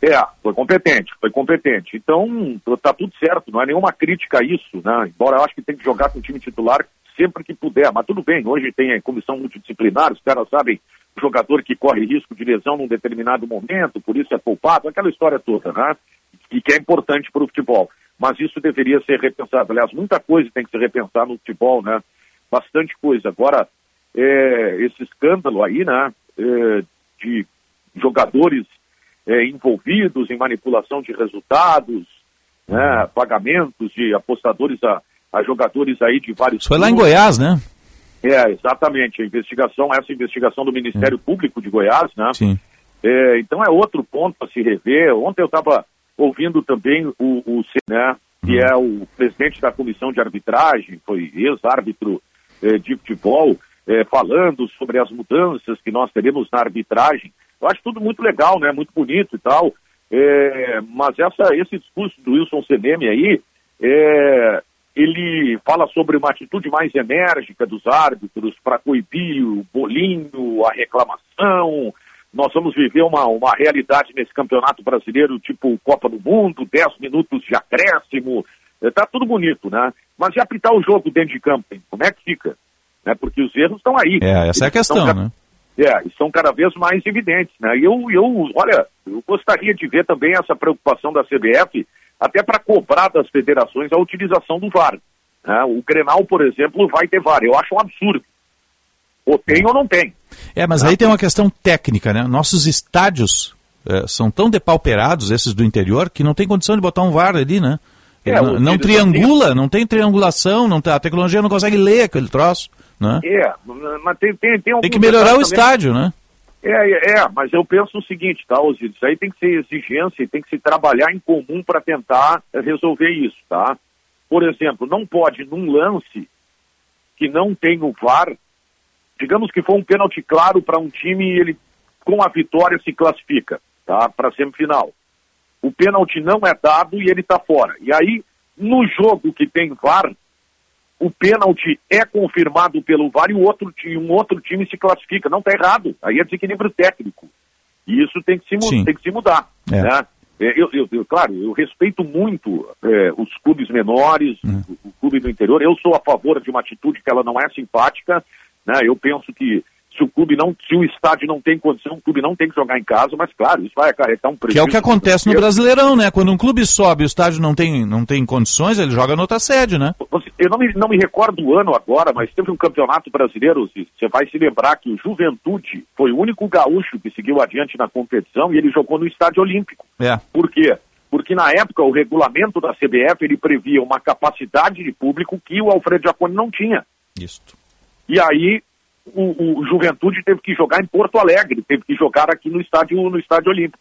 É, foi competente, foi competente. Então, tá tudo certo, não é nenhuma crítica a isso, né? Embora eu acho que tem que jogar com o time titular sempre que puder, mas tudo bem, hoje tem a comissão multidisciplinar, os caras sabem o jogador que corre risco de lesão num determinado momento, por isso é poupado, aquela história toda, né? E que é importante para o futebol. Mas isso deveria ser repensado. Aliás, muita coisa tem que ser repensada no futebol, né? Bastante coisa. Agora, é, esse escândalo aí, né? É, de jogadores é, envolvidos em manipulação de resultados, né, pagamentos de apostadores a, a jogadores aí de vários. Foi lá em Goiás, né? É, exatamente. A investigação, essa investigação do Ministério Público de Goiás, né? Sim. É, então é outro ponto a se rever. Ontem eu estava ouvindo também o, o né, que é o presidente da comissão de arbitragem, foi ex-árbitro eh, de futebol, eh, falando sobre as mudanças que nós teremos na arbitragem. Eu acho tudo muito legal, né? Muito bonito e tal. Eh, mas essa, esse discurso do Wilson Seneme aí, eh, ele fala sobre uma atitude mais enérgica dos árbitros para coibir o bolinho, a reclamação. Nós vamos viver uma, uma realidade nesse campeonato brasileiro, tipo Copa do Mundo, 10 minutos de acréscimo. Está tudo bonito, né? Mas e apitar o jogo dentro de campo, hein? como é que fica? Né? Porque os erros estão aí. É, essa é a questão, né? É, e são cada vez mais evidentes, né? E eu, eu, olha, eu gostaria de ver também essa preocupação da CBF, até para cobrar das federações a utilização do VAR. Né? O Grenal, por exemplo, vai ter VAR. Eu acho um absurdo. Ou tem ou não tem. É, mas aí tem uma questão técnica, né? Nossos estádios é, são tão depauperados, esses do interior, que não tem condição de botar um VAR ali, né? É, não, não triangula, não tem triangulação, não tem, a tecnologia não consegue ler aquele troço, né? É, mas tem, tem, tem, tem que melhorar o estádio, né? É, é, mas eu penso o seguinte, tá, Osiris? Isso aí tem que ser exigência e tem que se trabalhar em comum para tentar resolver isso, tá? Por exemplo, não pode, num lance que não tem o VAR, digamos que foi um pênalti claro para um time e ele, com a vitória, se classifica, tá? Para semifinal. O pênalti não é dado e ele está fora. E aí, no jogo que tem VAR, o pênalti é confirmado pelo VAR e o outro, um outro time se classifica. Não está errado. Aí é desequilíbrio técnico. E isso tem que se, tem que se mudar. É. Né? É, eu, eu, eu, claro, eu respeito muito é, os clubes menores, hum. o, o, clube do interior. Eu sou a favor de uma atitude que ela não é simpática. Né? Eu penso que se o clube não, se o estádio não tem condição, o clube não tem que jogar em casa, mas claro, isso vai acarretar um prejuízo. Que é o que acontece no Brasileirão, né? Quando um clube sobe e o estádio não tem, não tem condições, ele joga noutra sede, né? Eu não me, não me recordo o ano agora, mas teve um campeonato brasileiro, você vai se lembrar que o Juventude foi o único gaúcho que seguiu adiante na competição e ele jogou no estádio olímpico. É. Por quê? Porque na época o regulamento da CBF ele previa uma capacidade de público que o Alfredo Jaconi não tinha. Isso. E aí o, o, Juventude teve que jogar em Porto Alegre, teve que jogar aqui no estádio, no estádio Olímpico.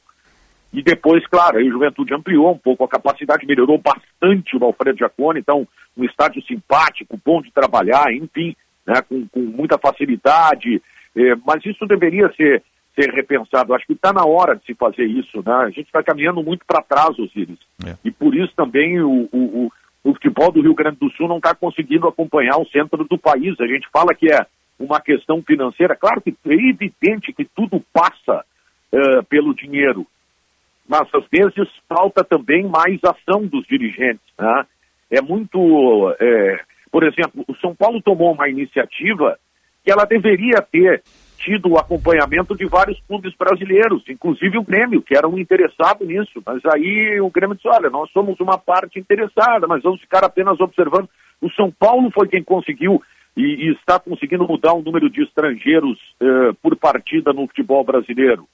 E depois, claro, aí o Juventude ampliou um pouco a capacidade, melhorou bastante o Alfredo Giacone, então um estádio simpático, bom de trabalhar, enfim, né, com, com muita facilidade. Eh, mas isso deveria ser, ser repensado. Acho que está na hora de se fazer isso. Né? A gente está caminhando muito para trás, Osiris. É. E por isso também o, o, o, o futebol do Rio Grande do Sul não está conseguindo acompanhar o centro do país. A gente fala que é uma questão financeira. Claro que é evidente que tudo passa uh, pelo dinheiro, mas às vezes falta também mais ação dos dirigentes. Né? É muito. É, por exemplo, o São Paulo tomou uma iniciativa que ela deveria ter tido o acompanhamento de vários clubes brasileiros, inclusive o Grêmio, que era um interessado nisso. Mas aí o Grêmio disse: olha, nós somos uma parte interessada, mas vamos ficar apenas observando. O São Paulo foi quem conseguiu e, e está conseguindo mudar o número de estrangeiros eh, por partida no futebol brasileiro.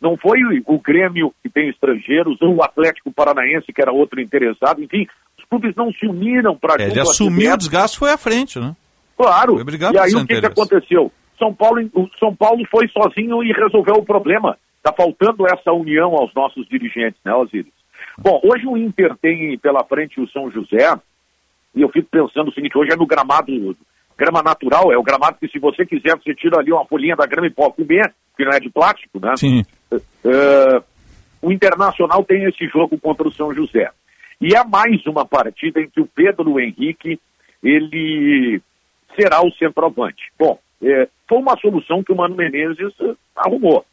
Não foi o Grêmio que tem estrangeiros, ou o Atlético Paranaense, que era outro interessado, enfim, os clubes não se uniram para. É, ele assumiu o desgaste, foi à frente, né? Claro. e aí o que, que aconteceu? São Paulo, o São Paulo foi sozinho e resolveu o problema. Está faltando essa união aos nossos dirigentes, né, Osiris? Bom, hoje o Inter tem pela frente o São José, e eu fico pensando o seguinte, hoje é no gramado grama natural, é o gramado que se você quiser, você tira ali uma folhinha da grama e pode comer, que não é de plástico, né? Sim. Uh, o Internacional tem esse jogo contra o São José. E é mais uma partida em que o Pedro Henrique, ele será o centroavante. Bom, é, foi uma solução que o Mano Menezes arrumou.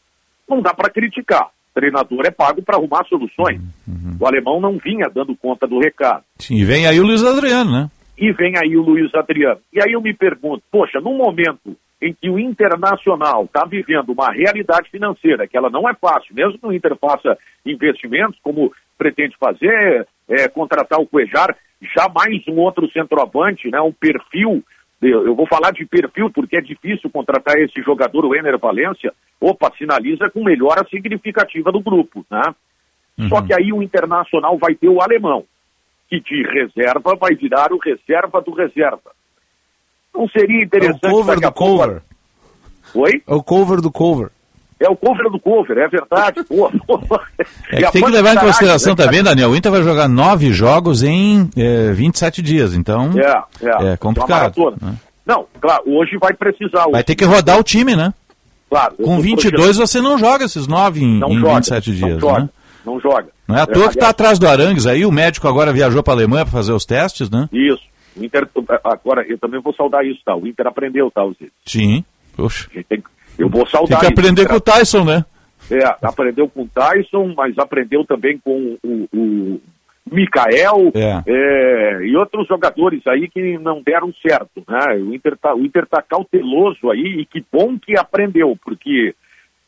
Não dá para criticar. O treinador é pago para arrumar soluções. Uhum. O alemão não vinha dando conta do recado. Sim, e vem aí o Luiz Adriano, né? E vem aí o Luiz Adriano. E aí eu me pergunto, poxa, num momento em que o Internacional está vivendo uma realidade financeira, que ela não é fácil, mesmo que o Inter faça investimentos, como pretende fazer, é, contratar o Cuejar, já mais um outro centroavante, né, um perfil, eu vou falar de perfil porque é difícil contratar esse jogador, o Ener Valência, opa, sinaliza com melhora significativa do grupo, né? Uhum. Só que aí o Internacional vai ter o alemão que de reserva vai virar o reserva do reserva. Não seria interessante... É o cover do cover. Pouco... Oi? É o cover do cover. É o cover do cover, é verdade. Pô, É tem que levar em consideração né, também, Daniel. O Inter vai jogar nove jogos em é, 27 dias, então é, é, é complicado. Né? Não, claro, hoje vai precisar. Vai ter que rodar o time, né? Claro. Com 22 você não joga esses nove em, em joga, 27 dias, não joga, né? Não joga. Não é à toa que está atrás do Arangues aí, o médico agora viajou para a Alemanha para fazer os testes, né? Isso. O Inter, agora, eu também vou saudar isso, tá? O Inter aprendeu, tá, Zé? Sim, poxa. Tem, eu vou saudar Tem que aprender isso, com o Tyson, né? É, aprendeu com o Tyson, mas aprendeu também com o, o Mikael é. É, e outros jogadores aí que não deram certo. Né? O Inter está tá cauteloso aí e que bom que aprendeu, porque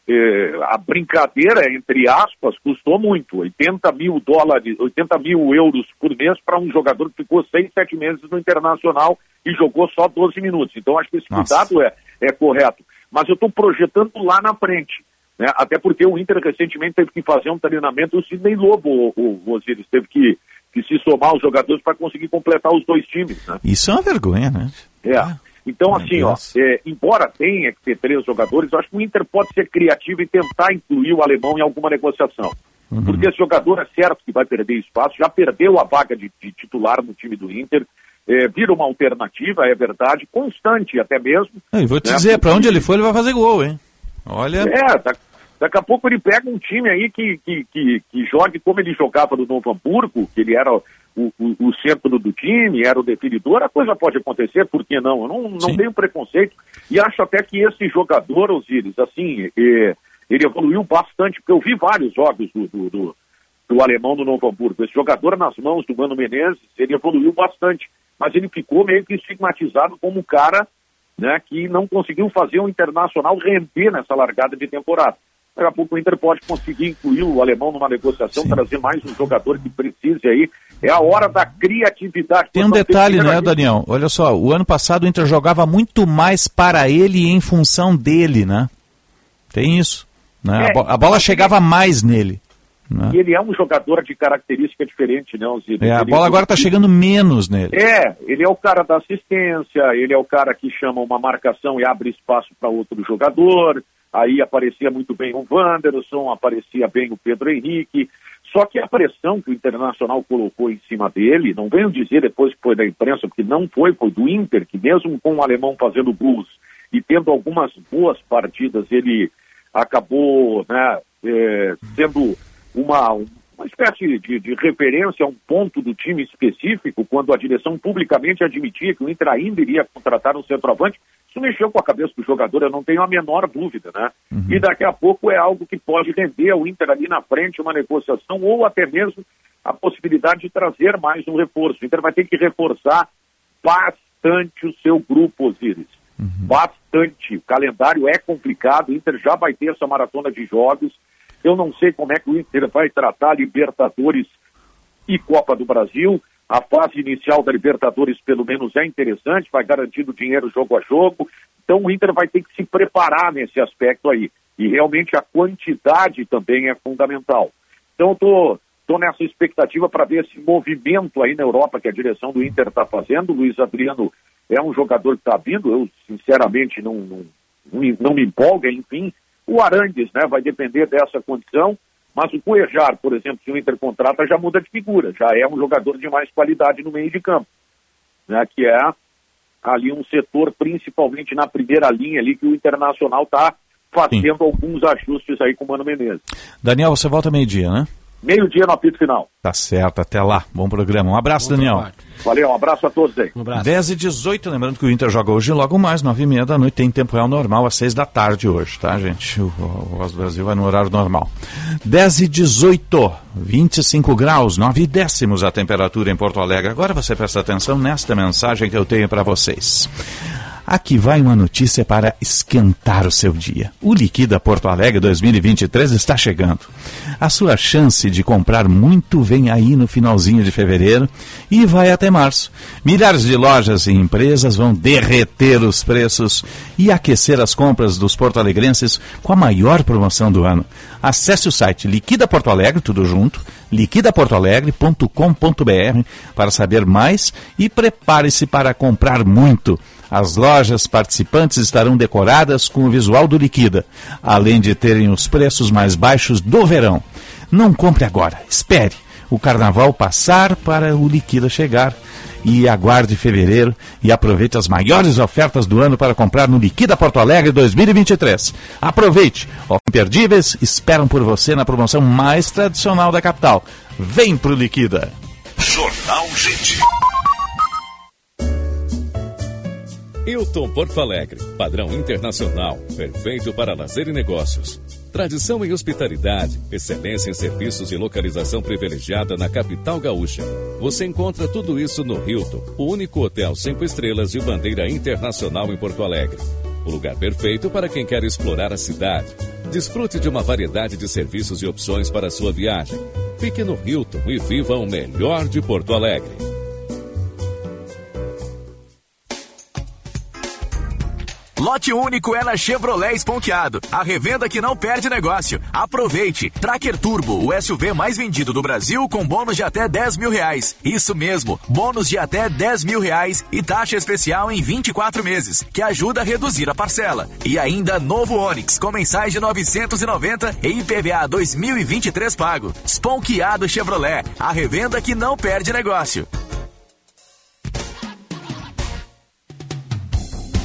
é, a brincadeira, entre aspas, custou muito. 80 mil dólares, 80 mil euros por mês para um jogador que ficou 6, 7 meses no Internacional e jogou só 12 minutos. Então acho que esse Nossa. cuidado é, é correto. Mas eu estou projetando lá na frente. Né? Até porque o Inter recentemente teve que fazer um treinamento, o Sidney Lobo, o, o Osiris, teve que, que se somar os jogadores para conseguir completar os dois times. Né? Isso é uma vergonha, né? É. Então, assim, ó, é, embora tenha que ter três jogadores, eu acho que o Inter pode ser criativo e tentar incluir o alemão em alguma negociação. Uhum. Porque esse jogador é certo que vai perder espaço, já perdeu a vaga de, de titular no time do Inter, é, vira uma alternativa, é verdade, constante até mesmo. E vou te né? dizer, para onde ele for, ele vai fazer gol, hein? Olha. É, tá, Daqui a pouco ele pega um time aí que, que, que, que jogue como ele jogava no Novo Hamburgo, que ele era o, o, o, centro do time, era o definidor, a coisa pode acontecer, por que não? Eu não, não tenho preconceito e acho até que esse jogador, Osiris, assim, é, ele evoluiu bastante, porque eu vi vários jogos do, do, do, do alemão do Novo Hamburgo. Esse jogador nas mãos do Mano Menezes, ele evoluiu bastante, mas ele ficou meio que estigmatizado como um cara né, que não conseguiu fazer o Internacional render nessa largada de temporada. Daqui a pouco o Inter pode conseguir incluir o alemão numa negociação, Sim. trazer mais um jogador que precise aí. É a hora da criatividade. Tem um detalhe, né, Daniel? Olha só, o ano passado o Inter jogava muito mais para ele e em função dele, né? Tem isso. Né? É, a, bo a, bola chegava mais nele. Né? E ele é um jogador de característica diferente, né, Osiris? É, a bola agora está chegando menos nele. É, ele é o cara da assistência, ele é o cara que chama uma marcação e abre espaço para outro jogador aí aparecia muito bem o Wanderson, aparecia bem o Pedro Henrique, só que a pressão que o Internacional colocou em cima dele, não venho dizer depois que foi da imprensa, porque não foi, foi do Inter, que mesmo com o alemão fazendo blues e tendo algumas boas partidas, ele acabou né, é, sendo uma, uma espécie de, de referência a um ponto do time específico, quando a direção publicamente admitia que o Inter ainda iria contratar um centroavante, isso mexeu com a cabeça do jogador, eu não tenho a menor dúvida, né? Uhum. E daqui a pouco é algo que pode render ao Inter ali na frente uma negociação ou até mesmo a possibilidade de trazer mais um reforço. O Inter vai ter que reforçar bastante o seu grupo, Osiris. Uhum. Bastante. O calendário é complicado, o Inter já vai ter essa maratona de jogos. Eu não sei como é que o Inter vai tratar Libertadores e Copa do Brasil. A fase inicial da Libertadores, pelo menos, é interessante, vai garantindo dinheiro jogo a jogo. Então o Inter vai ter que se preparar nesse aspecto aí. E realmente a quantidade também é fundamental. Então estou nessa expectativa para ver esse movimento aí na Europa que a direção do Inter está fazendo. O Luiz Adriano é um jogador que está vindo, eu sinceramente não, não, não me empolga, enfim. O Arangues né, vai depender dessa condição. Mas o Cuejar, por exemplo, se o Inter contrata, já muda de figura, já é um jogador de mais qualidade no meio de campo, né, que é ali um setor, principalmente na primeira linha ali, que o Internacional está fazendo Sim. alguns ajustes aí com o Mano Menezes. Daniel, você volta meio-dia, né? Meio-dia no apito final. Tá certo, até lá. Bom programa. Um abraço, Bom Daniel. Trabalho. Valeu, um abraço a todos aí. Um abraço. 10 e 18, lembrando que o Inter joga hoje logo mais, 9 e meia da noite, tem tempo real normal, às 6 da tarde hoje, tá, gente? O, Voz do Brasil vai no horário normal. 10 e 18, 25 graus, 9 décimos a temperatura em Porto Alegre. Agora você presta atenção nesta mensagem que eu tenho para vocês. Aqui vai uma notícia para esquentar o seu dia. O Liquida Porto Alegre 2023 está chegando. A sua chance de comprar muito vem aí no finalzinho de fevereiro e vai até março. Milhares de lojas e empresas vão derreter os preços e aquecer as compras dos porto-alegrenses com a maior promoção do ano. Acesse o site Liquida Porto Alegre, tudo junto, liquidaportoalegre.com.br para saber mais e prepare-se para comprar muito. As lojas participantes estarão decoradas com o visual do Liquida, além de terem os preços mais baixos do verão. Não compre agora, espere o carnaval passar para o Liquida chegar. E aguarde fevereiro e aproveite as maiores ofertas do ano para comprar no Liquida Porto Alegre 2023. Aproveite! Imperdíveis esperam por você na promoção mais tradicional da capital. Vem pro Liquida! Jornal Gente. Hilton Porto Alegre, padrão internacional, perfeito para lazer e negócios. Tradição em hospitalidade, excelência em serviços e localização privilegiada na capital gaúcha. Você encontra tudo isso no Hilton, o único hotel cinco estrelas de bandeira internacional em Porto Alegre. O lugar perfeito para quem quer explorar a cidade. Desfrute de uma variedade de serviços e opções para sua viagem. Fique no Hilton e viva o melhor de Porto Alegre. Lote único é na Chevrolet Esponqueado. A revenda que não perde negócio. Aproveite. Tracker Turbo, o SUV mais vendido do Brasil com bônus de até 10 mil reais. Isso mesmo, bônus de até 10 mil reais e taxa especial em 24 meses, que ajuda a reduzir a parcela. E ainda novo Onix com mensais de 990 e IPVA 2023 pago. Esponqueado Chevrolet, a revenda que não perde negócio.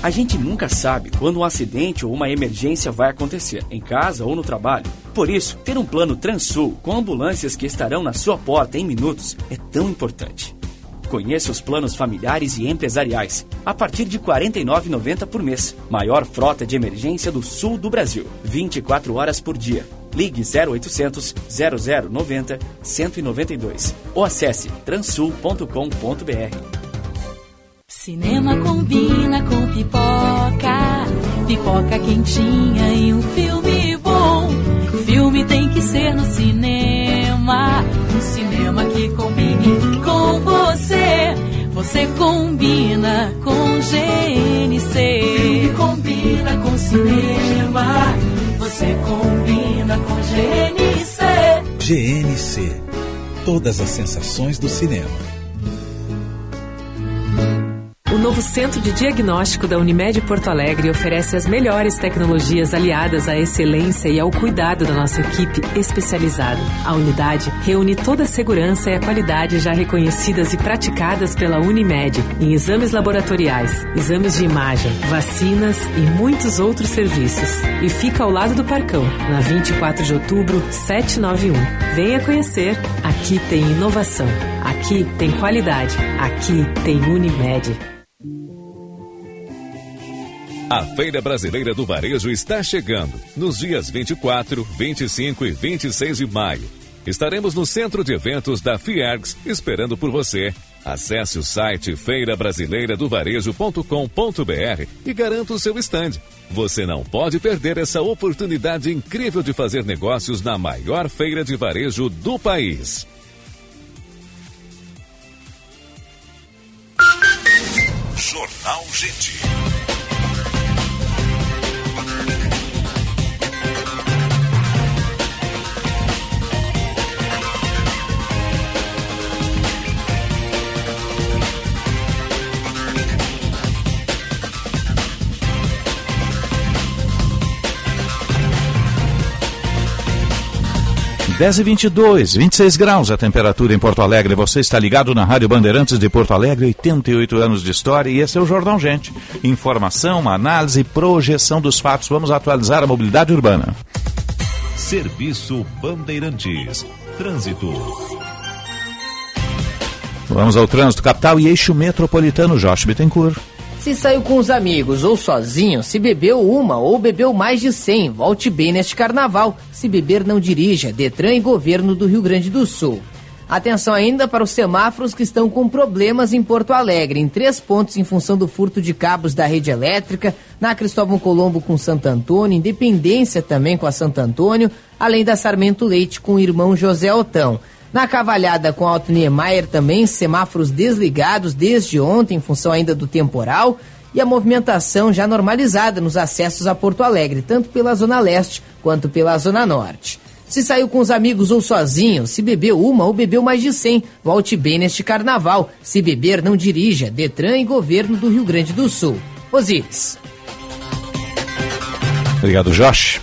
A gente nunca sabe quando um acidente ou uma emergência vai acontecer, em casa ou no trabalho. Por isso, ter um plano Transul com ambulâncias que estarão na sua porta em minutos é tão importante. Conheça os planos familiares e empresariais, a partir de R$ 49,90 por mês. Maior frota de emergência do sul do Brasil. 24 horas por dia. Ligue 0800 0090 192 ou acesse transul.com.br. Cinema combina com pipoca, pipoca quentinha e um filme bom. Filme tem que ser no cinema, um cinema que combine com você. Você combina com GNC. Filme combina com cinema, você combina com GNC. GNC. Todas as sensações do cinema. Novo Centro de Diagnóstico da Unimed Porto Alegre oferece as melhores tecnologias aliadas à excelência e ao cuidado da nossa equipe especializada. A unidade reúne toda a segurança e a qualidade já reconhecidas e praticadas pela Unimed em exames laboratoriais, exames de imagem, vacinas e muitos outros serviços. E fica ao lado do Parcão, na 24 de outubro, 791. Venha conhecer. Aqui tem inovação. Aqui tem qualidade. Aqui tem Unimed. A Feira Brasileira do Varejo está chegando nos dias 24, 25 e 26 de maio. Estaremos no centro de eventos da Fiergs esperando por você. Acesse o site feirabrasileiradovarejo.com.br e garanta o seu stand. Você não pode perder essa oportunidade incrível de fazer negócios na maior feira de varejo do país. Jornal Gente. Dez e 22, 26 graus a temperatura em Porto Alegre. Você está ligado na Rádio Bandeirantes de Porto Alegre, 88 anos de história, e esse é o Jornal Gente. Informação, análise e projeção dos fatos. Vamos atualizar a mobilidade urbana. Serviço Bandeirantes. Trânsito. Vamos ao trânsito capital e eixo metropolitano, Josh Bittencourt. Se saiu com os amigos ou sozinho, se bebeu uma ou bebeu mais de 100, volte bem neste carnaval. Se beber, não dirija. Detran e Governo do Rio Grande do Sul. Atenção ainda para os semáforos que estão com problemas em Porto Alegre, em três pontos em função do furto de cabos da rede elétrica, na Cristóvão Colombo com Santo Antônio, Independência também com a Santo Antônio, além da Sarmento Leite com o irmão José Otão. Na Cavalhada com Alto Niemeyer também, semáforos desligados desde ontem em função ainda do temporal e a movimentação já normalizada nos acessos a Porto Alegre, tanto pela Zona Leste quanto pela Zona Norte. Se saiu com os amigos ou sozinho, se bebeu uma ou bebeu mais de 100, volte bem neste carnaval. Se beber, não dirija. Detran e Governo do Rio Grande do Sul. Osíris. Obrigado, Josh.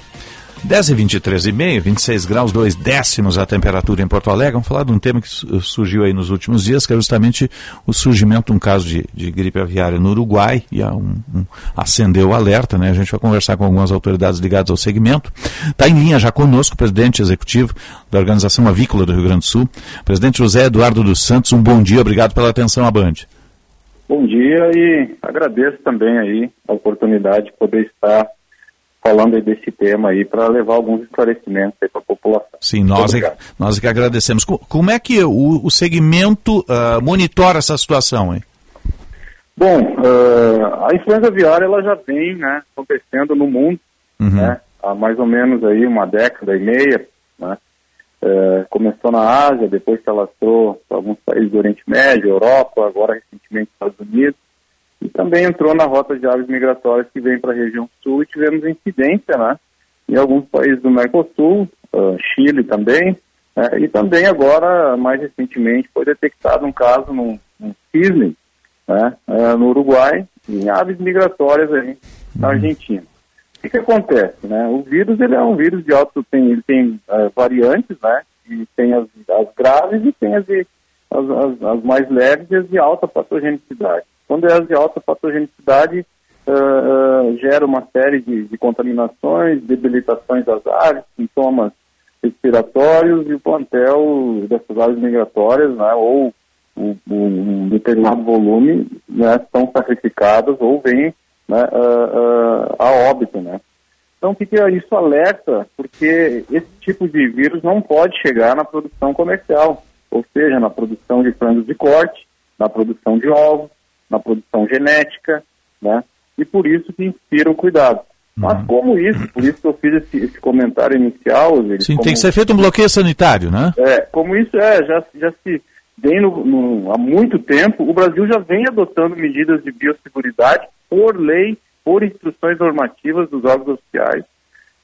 10 e 23 e meio, 26 graus, 2 décimos a temperatura em Porto Alegre. Vamos falar de um tema que surgiu aí nos últimos dias, que é justamente o surgimento de um caso de, de gripe aviária no Uruguai, e um, um, acendeu o alerta, né? A gente vai conversar com algumas autoridades ligadas ao segmento. Está em linha já conosco o presidente executivo da Organização Avícola do Rio Grande do Sul, presidente José Eduardo dos Santos. Um bom dia, obrigado pela atenção à Band. Bom dia e agradeço também aí a oportunidade de poder estar falando desse tema aí para levar alguns esclarecimentos para a população. Sim, nós é, nós é que agradecemos. Como é que o, o segmento uh, monitora essa situação? Hein? Bom, uh, a influenza aviária ela já vem né, acontecendo no mundo uhum. né, há mais ou menos aí uma década e meia. Né, uh, começou na Ásia, depois se alastrou para alguns países do Oriente Médio, Europa, agora recentemente Estados Unidos e também entrou na rota de aves migratórias que vem para a região sul e tivemos incidência né, em alguns países do Mercosul, uh, Chile também, uh, e também agora, mais recentemente, foi detectado um caso num, num cisne né, uh, no Uruguai, em aves migratórias aí na Argentina. O que, que acontece? Né? O vírus ele é um vírus de alto, tem, ele tem variantes, né? E tem as, as graves e tem as, as, as, as mais leves e as de alta patogenicidade. Quando é de alta patogenicidade, uh, uh, gera uma série de, de, contaminações, debilitações das aves, sintomas respiratórios e o plantel dessas aves migratórias, né, ou um determinado volume, né, são sacrificadas ou vêm né, uh, a óbito, né. Então, o que, que isso alerta? Porque esse tipo de vírus não pode chegar na produção comercial, ou seja, na produção de frangos de corte, na produção de ovos, na produção genética, né? E por isso que inspira o cuidado. Mas uhum. como isso, por isso que eu fiz esse, esse comentário inicial. Sim, como, tem que ser feito um bloqueio sanitário, né? É, como isso é, já, já se vem no, no, há muito tempo, o Brasil já vem adotando medidas de biosseguridade por lei, por instruções normativas dos órgãos oficiais.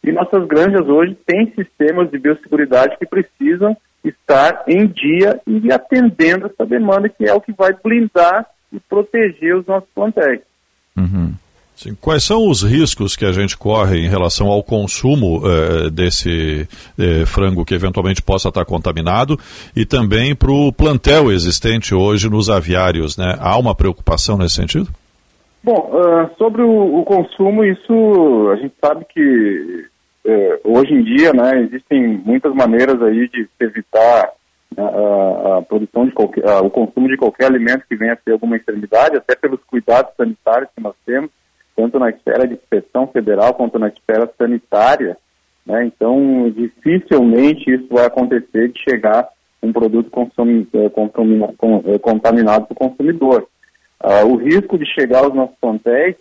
E nossas granjas hoje têm sistemas de biosseguridade que precisam estar em dia e atendendo essa demanda, que é o que vai blindar e proteger os nossos plantéis. Uhum. Sim. Quais são os riscos que a gente corre em relação ao consumo eh, desse eh, frango que eventualmente possa estar contaminado e também para o plantel existente hoje nos aviários? Né? Há uma preocupação nesse sentido? Bom, uh, sobre o, o, consumo, isso a gente sabe que uh, hoje em dia né, existem muitas maneiras aí de evitar a, a produção de qualquer, a, o consumo de qualquer alimento que venha a ter alguma enfermidade, até pelos cuidados sanitários que nós temos, tanto na esfera de inspeção federal quanto na esfera sanitária. Né? Então, dificilmente isso vai acontecer de chegar um produto consumi, eh, eh, contaminado para o consumidor. Uh, o risco de chegar aos nossos plantéis,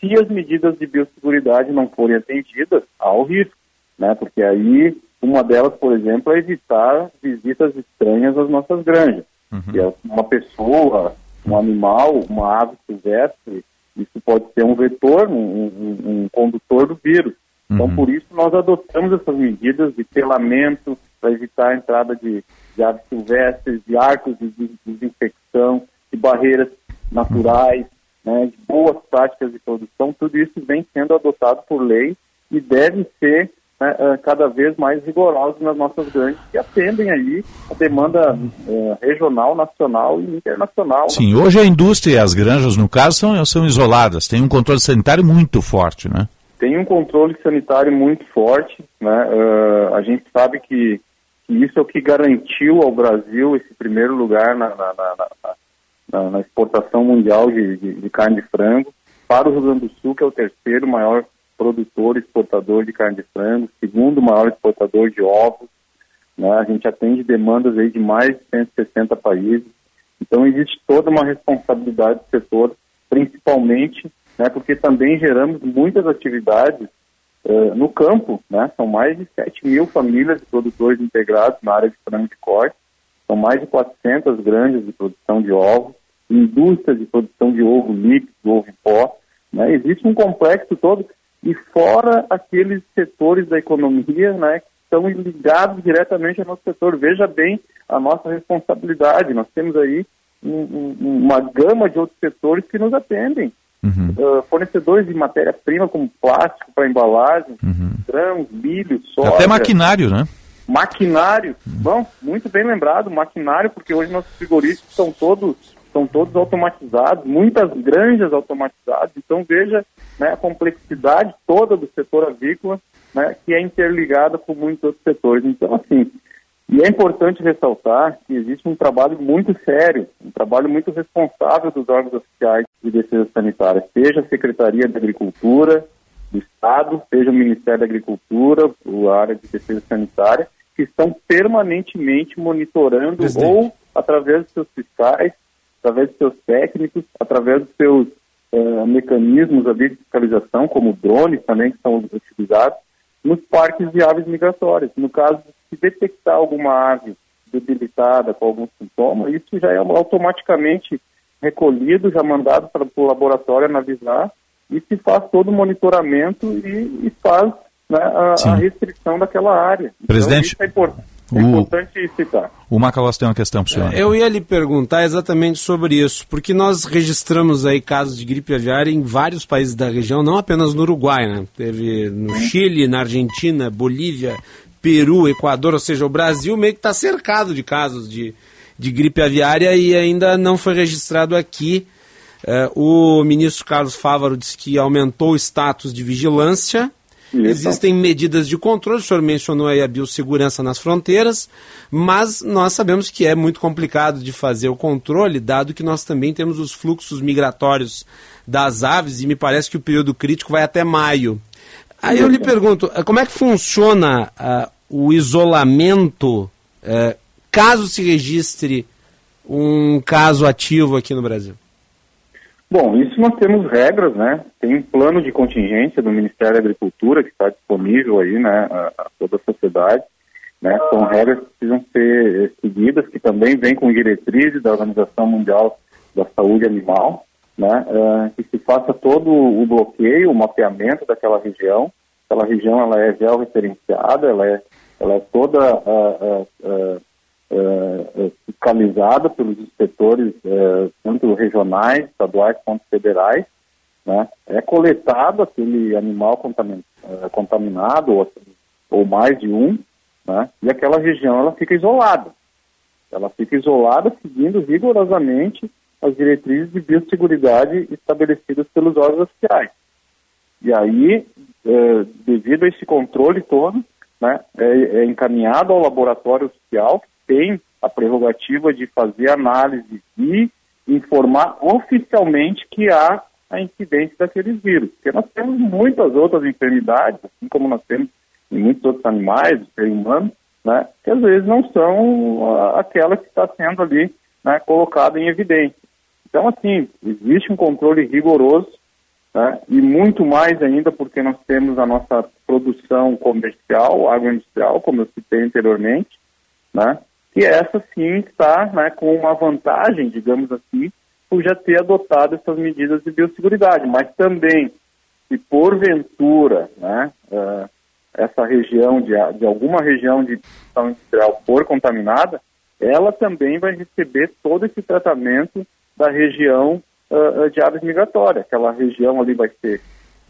se as medidas de biosseguridade não forem atendidas, há o risco, né? porque aí uma delas, por exemplo, é evitar visitas estranhas às nossas granjas. Uhum. é uma pessoa, um animal, uma ave silvestre, isso pode ser um vetor, um, um, um condutor do vírus. Então, uhum. por isso, nós adotamos essas medidas de telamento para evitar a entrada de, de aves silvestres, de arcos de desinfecção, de barreiras naturais, né, de boas práticas de produção. Tudo isso vem sendo adotado por lei e deve ser né, eh, cada vez mais rigorosos nas nossas grandes que atendem aí a demanda uh, regional, nacional e internacional. Sim, hoje a indústria e as granjas, no caso, são, são isoladas, tem um controle sanitário muito forte, né? Tem um controle sanitário muito forte, né? Uh, a gente sabe que, que, isso é o que garantiu ao Brasil esse primeiro lugar na, na, na, na exportação mundial de, de, de carne de frango para o Rio Grande do Sul, que é o terceiro maior produtor exportador de carne de frango, segundo maior exportador de ovos. Né? A gente atende demandas aí de mais de 160 países. Então existe toda uma responsabilidade do setor, principalmente, né, porque também geramos muitas atividades uh, no campo. Né? São mais de 7 mil famílias de produtores integrados na área de frango de corte. São mais de 400 granjas de produção de ovos, indústrias de produção de ovo líquido, ovo em pó. Né? Existe um complexo todo e fora aqueles setores da economia né, que estão ligados diretamente ao nosso setor. Veja bem a nossa responsabilidade. Nós temos aí um, um, uma gama de outros setores que nos atendem. Uhum. Uh, fornecedores de matéria-prima como plástico para embalagem, uhum. grãos, milho, soja. Até maquinário, né? Maquinário. Uhum. Bom, muito bem lembrado, maquinário, porque hoje nossos frigoríficos são todos são todos automatizados, muitas granjas automatizadas. Então veja né, a complexidade toda do setor avícola, né, que é interligada com muitos outros setores. Então, assim, e é importante ressaltar que existe um trabalho muito sério, um trabalho muito responsável dos órgãos oficiais de defesa sanitária, seja a Secretaria de Agricultura do Estado, seja o Ministério da Agricultura, a área de defesa sanitária, que estão permanentemente monitorando Presidente. ou através dos seus fiscais, através dos seus técnicos, através dos seus uh, mecanismos de fiscalização, como drones também que são utilizados, nos parques de aves migratórias. No caso, se detectar alguma ave debilitada com algum sintoma, isso já é automaticamente recolhido, já mandado para o laboratório analisar e se faz todo o monitoramento e, e faz né, a, a, restrição daquela área. Presidente, então, é importante. É importante citar. O Macalós tem uma questão para o senhor. Eu ia lhe perguntar exatamente sobre isso, porque nós registramos aí casos de gripe aviária em vários países da região, não apenas no Uruguai, né? Teve no Chile, na Argentina, Bolívia, Peru, Equador, ou seja, o Brasil meio que está cercado de casos de, de gripe aviária e ainda não foi registrado aqui. É, o ministro Carlos Fávaro disse que aumentou o status de vigilância isso. Existem medidas de controle, o senhor mencionou aí a biossegurança nas fronteiras, mas nós sabemos que é muito complicado de fazer o controle, dado que nós também temos os fluxos migratórios das aves e me parece que o período crítico vai até maio. Aí eu lhe pergunto, eh, como é que funciona uh, o isolamento uh, caso se registre um caso ativo aqui no Brasil? Bom, isso nós temos regras, né? Tem um plano de contingência do Ministério da Agricultura que está disponível aí, né, a, a, toda a sociedade, né? São regras que precisam ser eh, seguidas, que também vêm com diretrizes da Organização Mundial da Saúde Animal, né? Uh, que se faça todo o bloqueio, o mapeamento daquela região. Aquela região ela é georreferenciada, ela é, ela é toda uh, uh, uh, fiscalizada pelos inspetores, uh, tanto regionais, estaduais quanto federais. Né? É coletado aquele animal uh, contaminado, ou, ou, mais de um, né? e aquela região ela fica isolada. Ela fica isolada seguindo rigorosamente as diretrizes de biosseguridade estabelecidas pelos órgãos oficiais. E aí, devido a esse controle todo, né, é, é encaminhado ao laboratório oficial, que tem a prerrogativa de fazer análise e informar oficialmente que há a incidência daqueles vírus. Porque nós temos muitas outras enfermidades, assim como nós temos em muitos outros animais, seres humanos, né, que às vezes não são aquela que está sendo ali né, colocada em evidência. Então, assim, existe um controle rigoroso né, e muito mais ainda porque nós temos a nossa produção comercial, agroindustrial, como eu citei anteriormente, né, que essa sim está né, com uma vantagem, digamos assim, por já ter adotado essas medidas de biosseguridade, mas também, se porventura né, uh, essa região, de, de alguma região de produção industrial for contaminada, ela também vai receber todo esse tratamento da região uh, de aves migratórias. Aquela região ali vai ser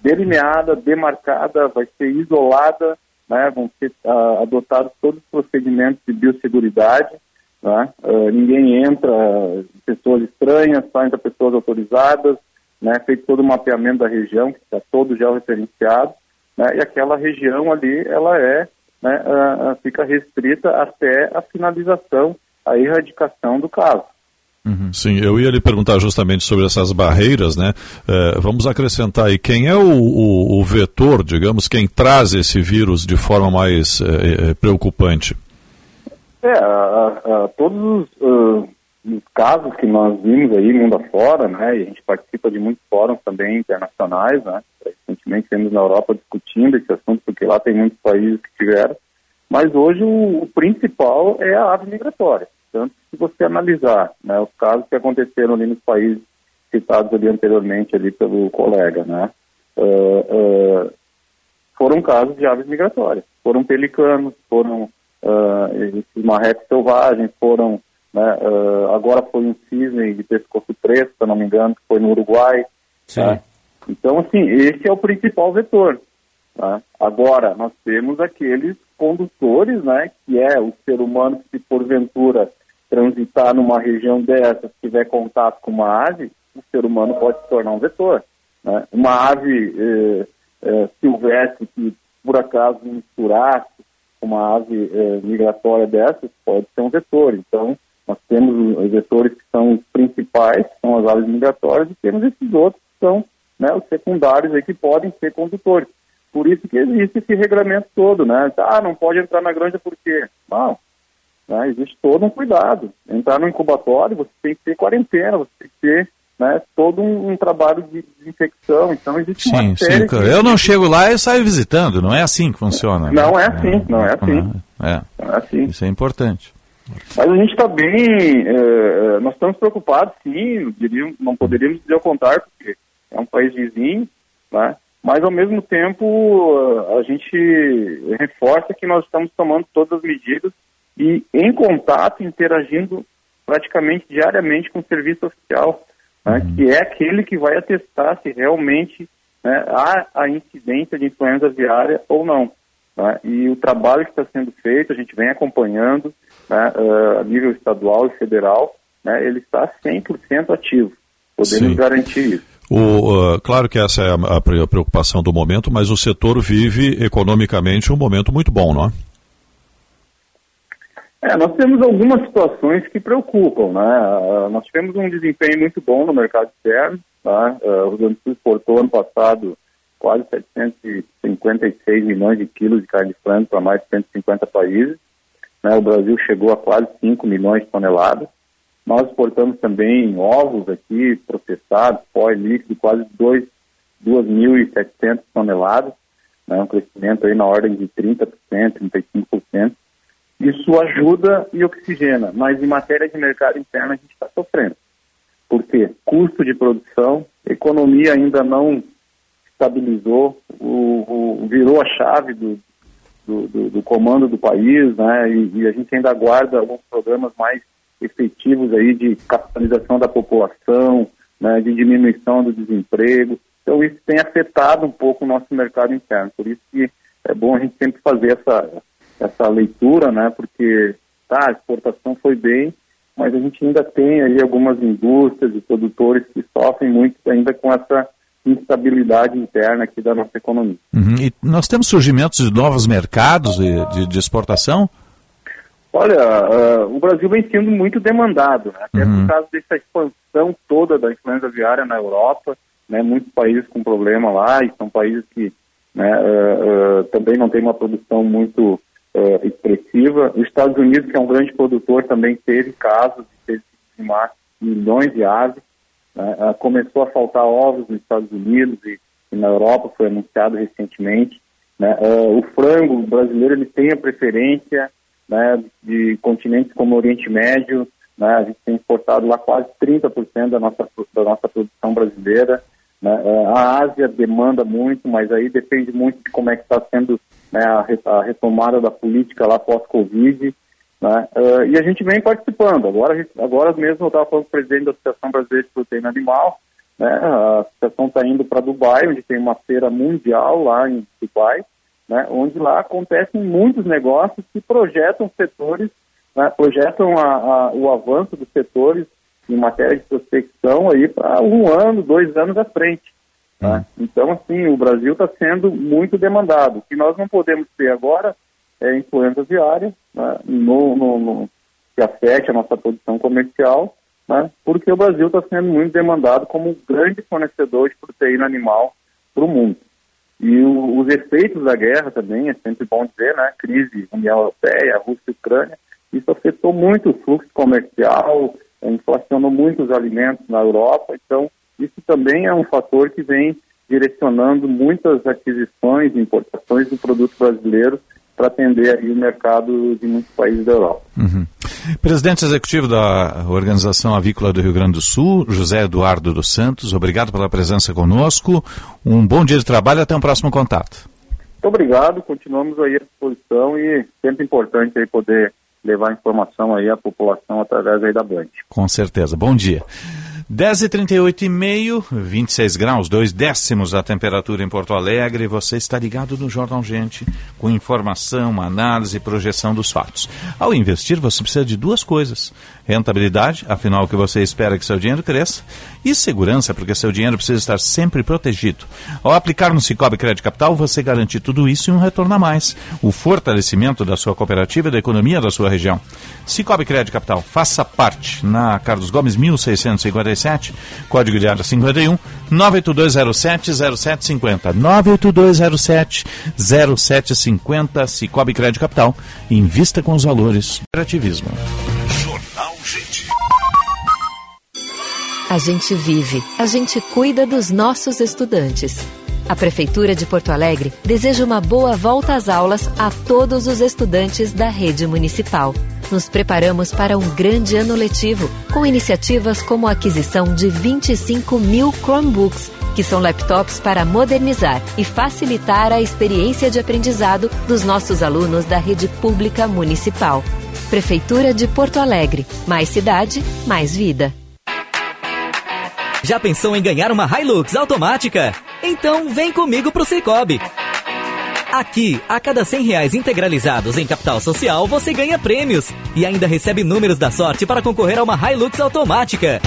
delineada, demarcada, vai ser isolada, né, vão ser uh, adotados todos os procedimentos de biosseguridade, né, uh, ninguém entra, pessoas estranhas, só entra pessoas autorizadas, né, feito todo o mapeamento da região, que está todo já referenciado, né, e aquela região ali, ela é, né, uh, fica restrita até a finalização, a erradicação do caso. Uhum. Sim, eu ia lhe perguntar justamente sobre essas barreiras, né? É, vamos acrescentar aí, quem é o, o, o, vetor, digamos, quem traz esse vírus de forma mais é, é preocupante? É, a, a, todos os, uh, os, casos que nós vimos aí mundo afora, né? E a gente participa de muitos fóruns também internacionais, né? Recentemente temos na Europa discutindo esse assunto, porque lá tem muitos países que tiveram. Mas hoje o, o principal é a ave migratória. Tanto se você analisar né, os casos que aconteceram ali nos países citados ali anteriormente ali pelo colega, né, uh, uh, foram casos de aves migratórias. foram pelicanos, foram uh, esses marrecos selvagens, foram, né, uh, agora foi um cisne de pescoço preto, se eu não me engano, que foi no Uruguai. Tá? Então, assim, esse é o principal vetor. Tá? Agora, nós temos aqueles condutores, né, que é o ser humano que, se porventura transitar numa região dessa, tiver contato com uma ave, o ser humano pode se tornar um vetor. Né? Uma ave eh, eh, silvestre que, por acaso, misturasse com uma ave eh, migratória dessas, pode ser um vetor. Então, nós temos os vetores que são os principais, que são as aves migratórias, e temos esses outros que são né, os secundários aí, que podem ser condutores. Por isso que existe esse regramento todo, né? Ah, não pode entrar na granja por quê? Não. Né? Existe todo um cuidado. Entrar no incubatório, você tem que ter quarentena, você tem que ter né, todo um, um, trabalho de desinfecção. Então existe sim, uma série. Sim, eu não chego lá e saio visitando, não é assim que funciona. Né? Não é assim, não é assim. É, não é assim. Isso é importante. Mas a gente está bem, é, nós estamos preocupados, sim, não poderíamos dizer o contrário, porque é um país vizinho, né? mas ao mesmo tempo a gente reforça que nós estamos tomando todas as medidas e em contato, interagindo praticamente diariamente com o serviço oficial, né, uhum. que é aquele que vai atestar se realmente né, há a incidência de influenza aviária ou não. Né, e o trabalho que está sendo feito, a gente vem acompanhando uh, a nível estadual e federal, né, ele está 100% ativo. Podemos Sim. garantir isso. O, uh, claro que essa é a, a, preocupação do momento, mas o setor vive economicamente um momento muito bom, não é? É, nós temos algumas situações que preocupam, né? Uh, nós tivemos um desempenho muito bom no mercado externo, tá? Uh, o Rio Grande do Sul exportou ano passado quase 756 milhões de quilos de carne de frango para mais de 150 países. Né? O Brasil chegou a quase 5 milhões de toneladas. Nós exportamos também ovos aqui, processados, pó e líquido, quase 2.700 toneladas, né, um crescimento aí na ordem de 30%, 35%. Isso ajuda e oxigena, mas em matéria de mercado interno a gente está sofrendo. Por quê? Custo de produção, economia ainda não estabilizou, o, o virou a chave do, do, do, do, comando do país, né? E, e a gente ainda aguarda alguns programas mais efetivos aí de capitalização da população, né, de diminuição do desemprego. Então isso tem afetado um pouco o nosso mercado interno. Por isso que é bom a gente sempre fazer essa, essa leitura, né, porque tá, a exportação foi bem, mas a gente ainda tem aí algumas indústrias e produtores que sofrem muito ainda com essa instabilidade interna aqui da nossa economia. Uhum. E nós temos surgimentos de novos mercados de, de, de exportação? Olha, uh, o Brasil vem sendo muito demandado, né? até uhum. por causa dessa expansão toda da influenza aviária na Europa, né? muitos países com problema lá, e são países que né, uh, uh, também não têm uma produção muito expressiva. Os Estados Unidos, que é um grande produtor, também teve casos de dizimar milhões de aves. Né? começou a faltar ovos nos Estados Unidos e, e na Europa, foi anunciado recentemente. Né? o frango brasileiro ele tem a preferência né, de continentes como o Oriente Médio, né, a gente tem exportado lá quase 30% da nossa, da nossa produção brasileira. Né, é, a Ásia demanda muito, mas aí depende muito de como é que está sendo né, a, retomada da política lá pós-Covid. Né, uh, e a gente vem participando. Agora, agora mesmo eu estava falando com o presidente da Associação Brasileira de Proteína Animal, né, a associação está indo para Dubai, onde tem uma feira mundial lá em Dubai, né, onde lá acontecem muitos negócios que projetam setores, né, projetam a, a, o avanço dos setores em matéria de prospecção aí para um ano, dois anos à frente. Né? Hum. Então, assim, o Brasil está sendo muito demandado. O que nós não podemos ter agora é influenza viária, né, no, no, no, que afete a nossa produção comercial, né, porque o Brasil está sendo muito demandado como um grande fornecedor de proteína animal para o mundo. E o, os efeitos da guerra também, é sempre bom dizer, né? Crise União Europeia, Rússia e Ucrânia, isso afetou muito o fluxo comercial, inflacionou muito os alimentos na Europa, então isso também é um fator que vem direcionando muitas aquisições e importações do produto brasileiro para atender aí o mercado de muitos países da Europa. Uhum. Presidente executivo da Organização Avícola do Rio Grande do Sul, José Eduardo dos Santos, obrigado pela presença conosco. Um bom dia de trabalho e até um próximo contato. Muito obrigado, continuamos aí à disposição e sempre importante aí poder levar informação aí à população através aí da Band. Com certeza. Bom dia. 10h38,5, 26 graus, 2 décimos a temperatura em Porto Alegre. Você está ligado no Jornal Gente, com informação, análise e projeção dos fatos. Ao investir, você precisa de duas coisas: rentabilidade, afinal, que você espera que seu dinheiro cresça, e segurança, porque seu dinheiro precisa estar sempre protegido. Ao aplicar no Cicobi Crédito Capital, você garante tudo isso e um retorno a mais: o fortalecimento da sua cooperativa e da economia da sua região. Cicobi Crédito Capital, faça parte na Carlos Gomes 1657 código de área 51, 98207-0750. 98207-0750, Cicobi Crédito Capital. Invista com os valores. Cooperativismo. A gente vive, a gente cuida dos nossos estudantes. A Prefeitura de Porto Alegre deseja uma boa volta às aulas a todos os estudantes da rede municipal nos preparamos para um grande ano letivo, com iniciativas como a aquisição de 25 mil Chromebooks, que são laptops para modernizar e facilitar a experiência de aprendizado dos nossos alunos da rede pública municipal. Prefeitura de Porto Alegre. Mais cidade, mais vida. Já pensou em ganhar uma Hilux automática? Então vem comigo pro Cicobi. Aqui, a cada 100 reais integralizados em capital social, você ganha prêmios e ainda recebe números da sorte para concorrer a uma Hilux automática.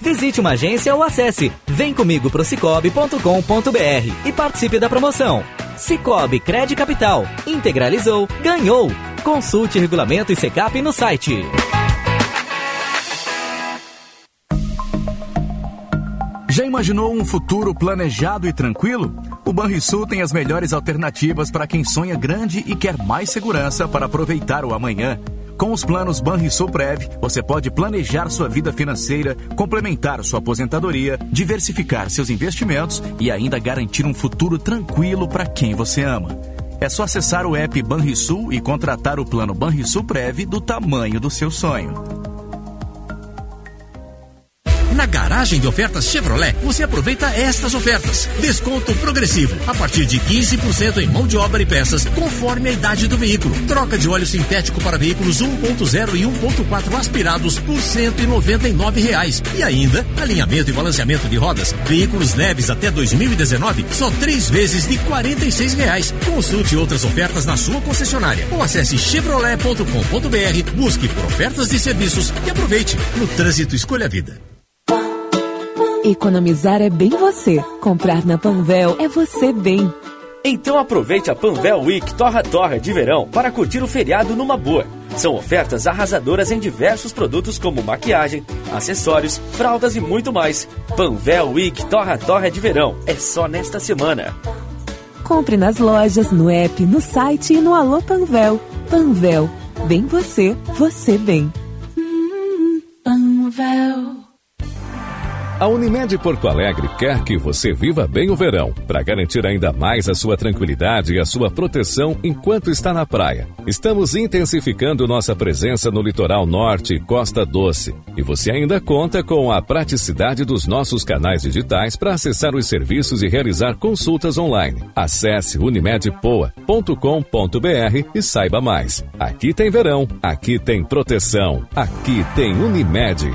Visite uma agência ou acesse vemcomigo pro cicobi.com.br e participe da promoção. Cicobi Cred Capital. Integralizou, ganhou. Consulte regulamento e secap no site. Já imaginou um futuro planejado e tranquilo? O Banrisul tem as melhores alternativas para quem sonha grande e quer mais segurança para aproveitar o amanhã. Com os planos Banrisul Prev, você pode planejar sua vida financeira, complementar sua aposentadoria, diversificar seus investimentos e ainda garantir um futuro tranquilo para quem você ama. É só acessar o app Banrisul e contratar o plano Banrisul Prev do tamanho do seu sonho. Na garagem de ofertas Chevrolet, você aproveita estas ofertas. Desconto progressivo, a partir de 15% em mão de obra e peças, conforme a idade do veículo. Troca de óleo sintético para veículos 1.0 e 1.4 aspirados por 199 reais. E ainda, alinhamento e balanceamento de rodas. Veículos leves até 2019, só três vezes de 46 reais. Consulte outras ofertas na sua concessionária ou acesse chevrolet.com.br, busque por ofertas de serviços e aproveite. No trânsito, escolha a vida. Economizar é bem você. Comprar na Panvel é você bem. Então aproveite a Panvel Week Torra Torra de verão para curtir o feriado numa boa. São ofertas arrasadoras em diversos produtos como maquiagem, acessórios, fraldas e muito mais. Panvel Week Torra Torra de verão. É só nesta semana. Compre nas lojas, no app, no site e no Alô Panvel. Panvel. Bem você, você bem. Panvel. A Unimed Porto Alegre quer que você viva bem o verão, para garantir ainda mais a sua tranquilidade e a sua proteção enquanto está na praia. Estamos intensificando nossa presença no litoral norte e Costa Doce. E você ainda conta com a praticidade dos nossos canais digitais para acessar os serviços e realizar consultas online. Acesse unimedpoa.com.br e saiba mais. Aqui tem verão, aqui tem proteção, aqui tem Unimed.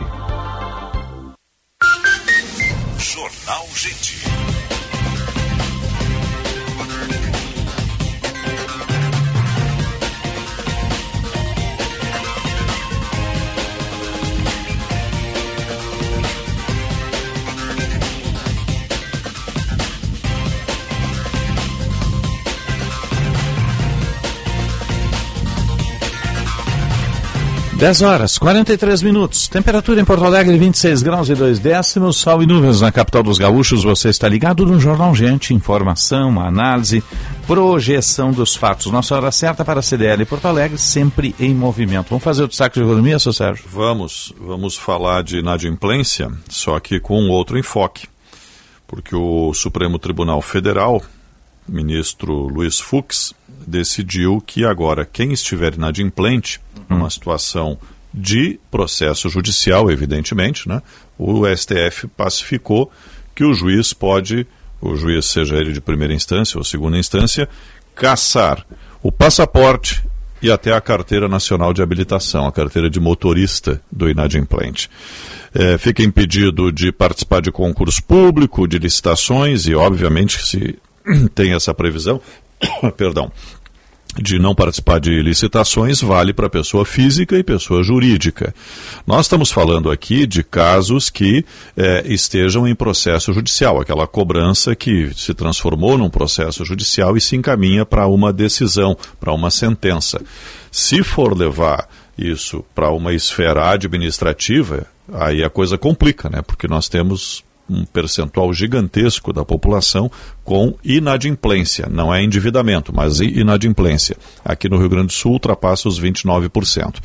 10 horas, 43 minutos. Temperatura em Porto Alegre, 26 graus e 2 décimos. sol e nuvens na capital dos gaúchos. Você está ligado no Jornal Gente. Informação, análise, projeção dos fatos. Nossa hora certa para a CDL Porto Alegre, sempre em movimento. Vamos fazer o destaque de economia, seu Sérgio? Vamos. Vamos falar de inadimplência, só que com outro enfoque. Porque o Supremo Tribunal Federal ministro Luiz Fux, decidiu que agora quem estiver inadimplente numa situação de processo judicial, evidentemente, né? o STF pacificou que o juiz pode, o juiz seja ele de primeira instância ou segunda instância, caçar o passaporte e até a carteira nacional de habilitação, a carteira de motorista do inadimplente. É, fica impedido de participar de concurso público, de licitações e, obviamente, se tem essa previsão, perdão, de não participar de licitações vale para pessoa física e pessoa jurídica. Nós estamos falando aqui de casos que é, estejam em processo judicial, aquela cobrança que se transformou num processo judicial e se encaminha para uma decisão, para uma sentença. Se for levar isso para uma esfera administrativa, aí a coisa complica, né? Porque nós temos um percentual gigantesco da população com inadimplência. Não é endividamento, mas inadimplência. Aqui no Rio Grande do Sul ultrapassa os 29%.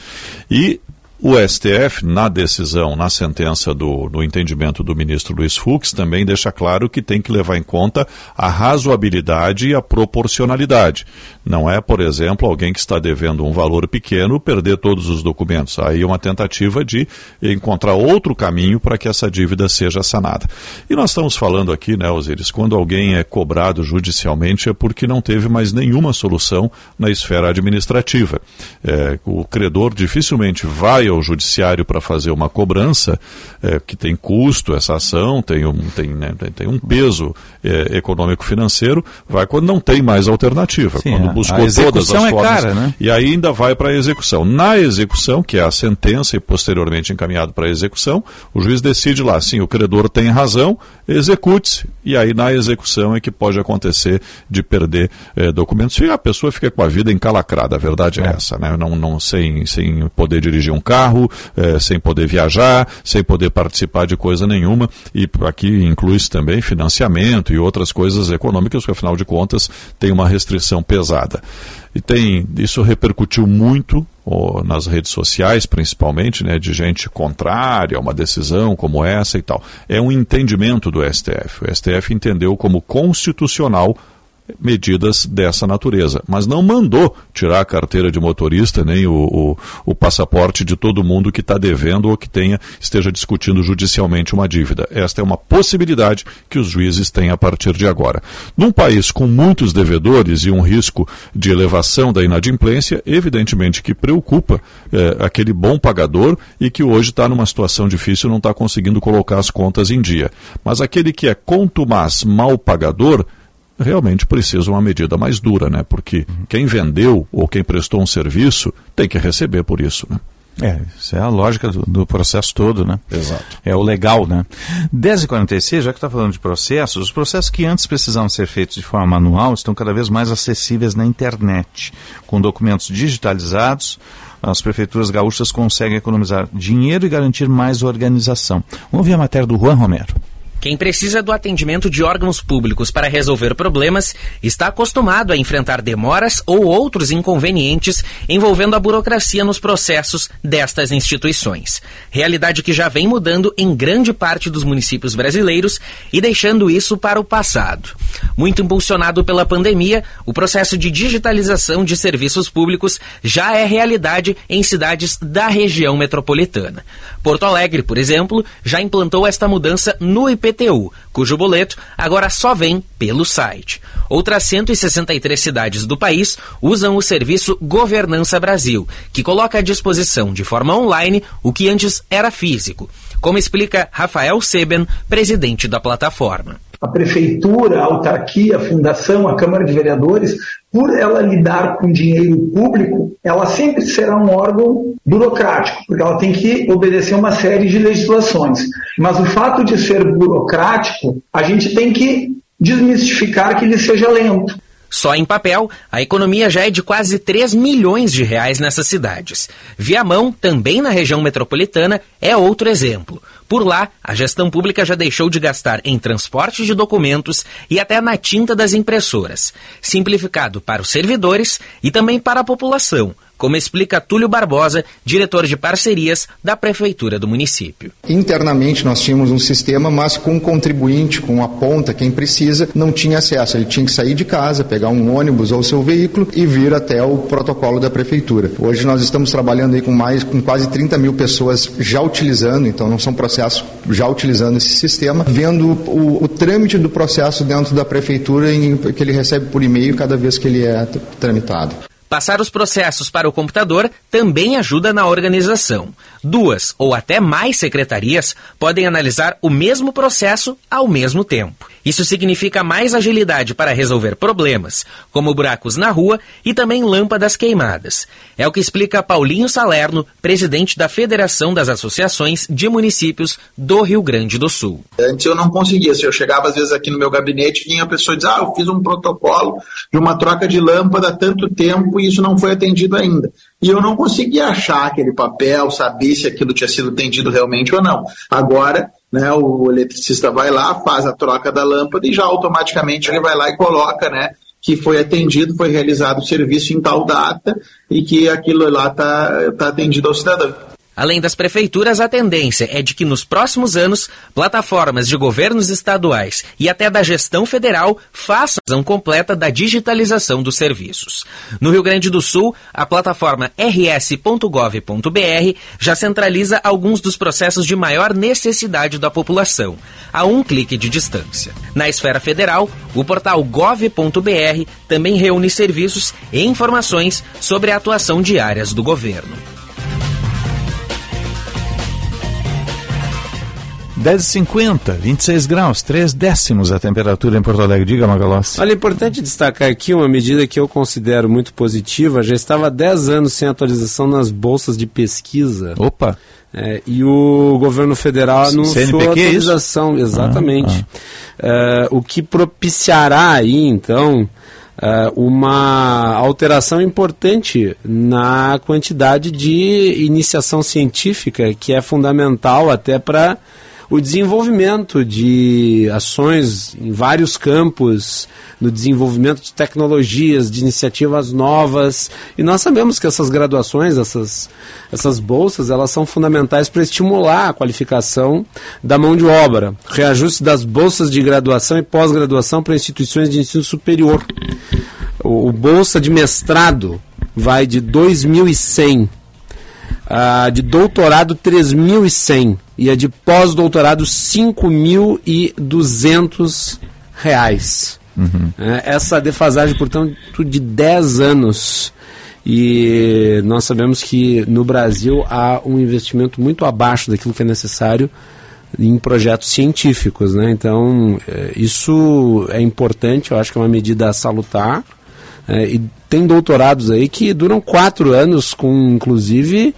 E o STF, na decisão, na sentença do, entendimento do ministro Luiz Fux, também deixa claro que tem que levar em conta a razoabilidade e a proporcionalidade. Não é, por exemplo, alguém que está devendo um valor pequeno perder todos os documentos. Aí é uma tentativa de encontrar outro caminho para que essa dívida seja sanada. E nós estamos falando aqui, né, Osiris, quando alguém é cobrado judicialmente é porque não teve mais nenhuma solução na esfera administrativa. É, o credor dificilmente vai vai ao judiciário para fazer uma cobrança, é, que tem custo essa ação, tem um, tem, né, tem um peso é, econômico-financeiro, vai quando não tem mais alternativa, Sim, quando buscou todas as é formas. Cara, né? E aí ainda vai para a execução. Na execução, que é a sentença e posteriormente encaminhado para a execução, o juiz decide lá, sim, o credor tem razão, execute-se. E aí na execução é que pode acontecer de perder é, documentos e a pessoa fica com a vida encalacrada, a verdade é, é essa, né? Não, não sem, sem poder dirigir um carro carro, é, sem poder viajar, sem poder participar de coisa nenhuma. E aqui inclui-se também financiamento e outras coisas econômicas, que afinal de contas tem uma restrição pesada. E tem, isso repercutiu muito nas redes sociais, principalmente, né, de gente contrária a uma decisão como essa e tal. É um entendimento do STF. O STF entendeu como constitucional medidas dessa natureza, mas não mandou tirar a carteira de motorista nem o, o, o passaporte de todo mundo que está devendo ou que tenha esteja discutindo judicialmente uma dívida. Esta é uma possibilidade que os juízes têm a partir de agora. Num país com muitos devedores e um risco de elevação da inadimplência, evidentemente que preocupa é, aquele bom pagador e que hoje está numa situação difícil não está conseguindo colocar as contas em dia. Mas aquele que é contumaz mal pagador realmente precisa uma medida mais dura, né? Porque quem vendeu ou quem prestou um serviço tem que receber por isso, né? É, isso é a lógica do, do, processo todo, né? Exato. É o legal, né? 10h46, já que está falando de processos, os processos que antes precisavam ser feitos de forma manual estão cada vez mais acessíveis na internet. Com documentos digitalizados, as prefeituras gaúchas conseguem economizar dinheiro e garantir mais organização. Vamos ver a matéria do Juan Romero. Quem precisa do atendimento de órgãos públicos para resolver problemas está acostumado a enfrentar demoras ou outros inconvenientes envolvendo a burocracia nos processos destas instituições. Realidade que já vem mudando em grande parte dos municípios brasileiros e deixando isso para o passado. Muito impulsionado pela pandemia, o processo de digitalização de serviços públicos já é realidade em cidades da região metropolitana. Porto Alegre, por exemplo, já implantou esta mudança no IPTU, cujo boleto agora só vem pelo site. Outras 163 cidades do país usam o serviço Governança Brasil, que coloca à disposição de forma online o que antes era físico, como explica Rafael Seben, presidente da plataforma a prefeitura, a autarquia, a fundação, a Câmara de Vereadores, por ela lidar com dinheiro público, ela sempre será um órgão burocrático, porque ela tem que obedecer uma série de legislações. Mas o fato de ser burocrático, a gente tem que desmistificar que ele seja lento. Só em papel, a economia já é de quase 3 milhões de reais nessas cidades. Viamão, também na região metropolitana, é outro exemplo. Por lá, a gestão pública já deixou de gastar em transporte de documentos e até na tinta das impressoras, simplificado para os servidores e também para a população, como explica Túlio Barbosa, diretor de parcerias da Prefeitura do município. Internamente nós tínhamos um sistema, mas com o contribuinte, com a ponta, quem precisa, não tinha acesso. Ele tinha que sair de casa, pegar um ônibus ou seu veículo e vir até o protocolo da Prefeitura. Hoje nós estamos trabalhando aí com mais, com quase 30 mil pessoas já utilizando, então não são processos processo já utilizando esse sistema, vendo o, o trâmite do processo dentro da prefeitura em, que ele recebe por e-mail cada vez que ele é tramitado. Passar os processos para o computador também ajuda na organização. Duas ou até mais secretarias podem analisar o mesmo processo ao mesmo tempo. Isso significa mais agilidade para resolver problemas, como buracos na rua e também lâmpadas queimadas. É o que explica Paulinho Salerno, presidente da Federação das Associações de Municípios do Rio Grande do Sul. Antes eu não conseguia. Se eu chegava às vezes aqui no meu gabinete, vinha a pessoa e dizia: Ah, eu fiz um protocolo de uma troca de lâmpada há tanto tempo e isso não foi atendido ainda. E eu não conseguia achar aquele papel, saber se aquilo tinha sido atendido realmente ou não. Agora, né, o eletricista vai lá, faz a troca da lâmpada e já automaticamente ele vai lá e coloca, né, que foi atendido, foi realizado o serviço em tal data e que aquilo lá está tá atendido ao cidadão. Além das prefeituras, a tendência é de que nos próximos anos, plataformas de governos estaduais e até da gestão federal façam a completa da digitalização dos serviços. No Rio Grande do Sul, a plataforma rs.gov.br já centraliza alguns dos processos de maior necessidade da população, a um clique de distância. Na esfera federal, o portal gov.br também reúne serviços e informações sobre a atuação diárias do governo. 10h50, 26 graus, 3 décimos a temperatura em Porto Alegre. Diga, Magalhães. Olha, é importante destacar aqui uma medida que eu considero muito positiva. Já estava há 10 anos sem atualização nas bolsas de pesquisa. Opa! É, e o governo federal anunciou CNPq, a atualização, é exatamente. É, o que propiciará aí, então, é, uma alteração importante na quantidade de iniciação científica, que é fundamental até para o desenvolvimento de ações em vários campos, no desenvolvimento de tecnologias, de iniciativas novas. E nós sabemos que essas graduações, essas, essas bolsas, elas são fundamentais para estimular a qualificação da mão de obra. Reajuste das bolsas de graduação e pós-graduação para instituições de ensino superior. O, o bolsa de mestrado vai de 2.100 a de doutorado 3.100 e a de pós-doutorado 5.200 reais. Uhum. É, essa defasagem, portanto, de 10 anos. E nós sabemos que no Brasil há um investimento muito abaixo daquilo que é necessário em projetos científicos. Né? Então, é, isso é importante, eu acho que é uma medida salutar. É, e tem doutorados aí que duram quatro anos, com inclusive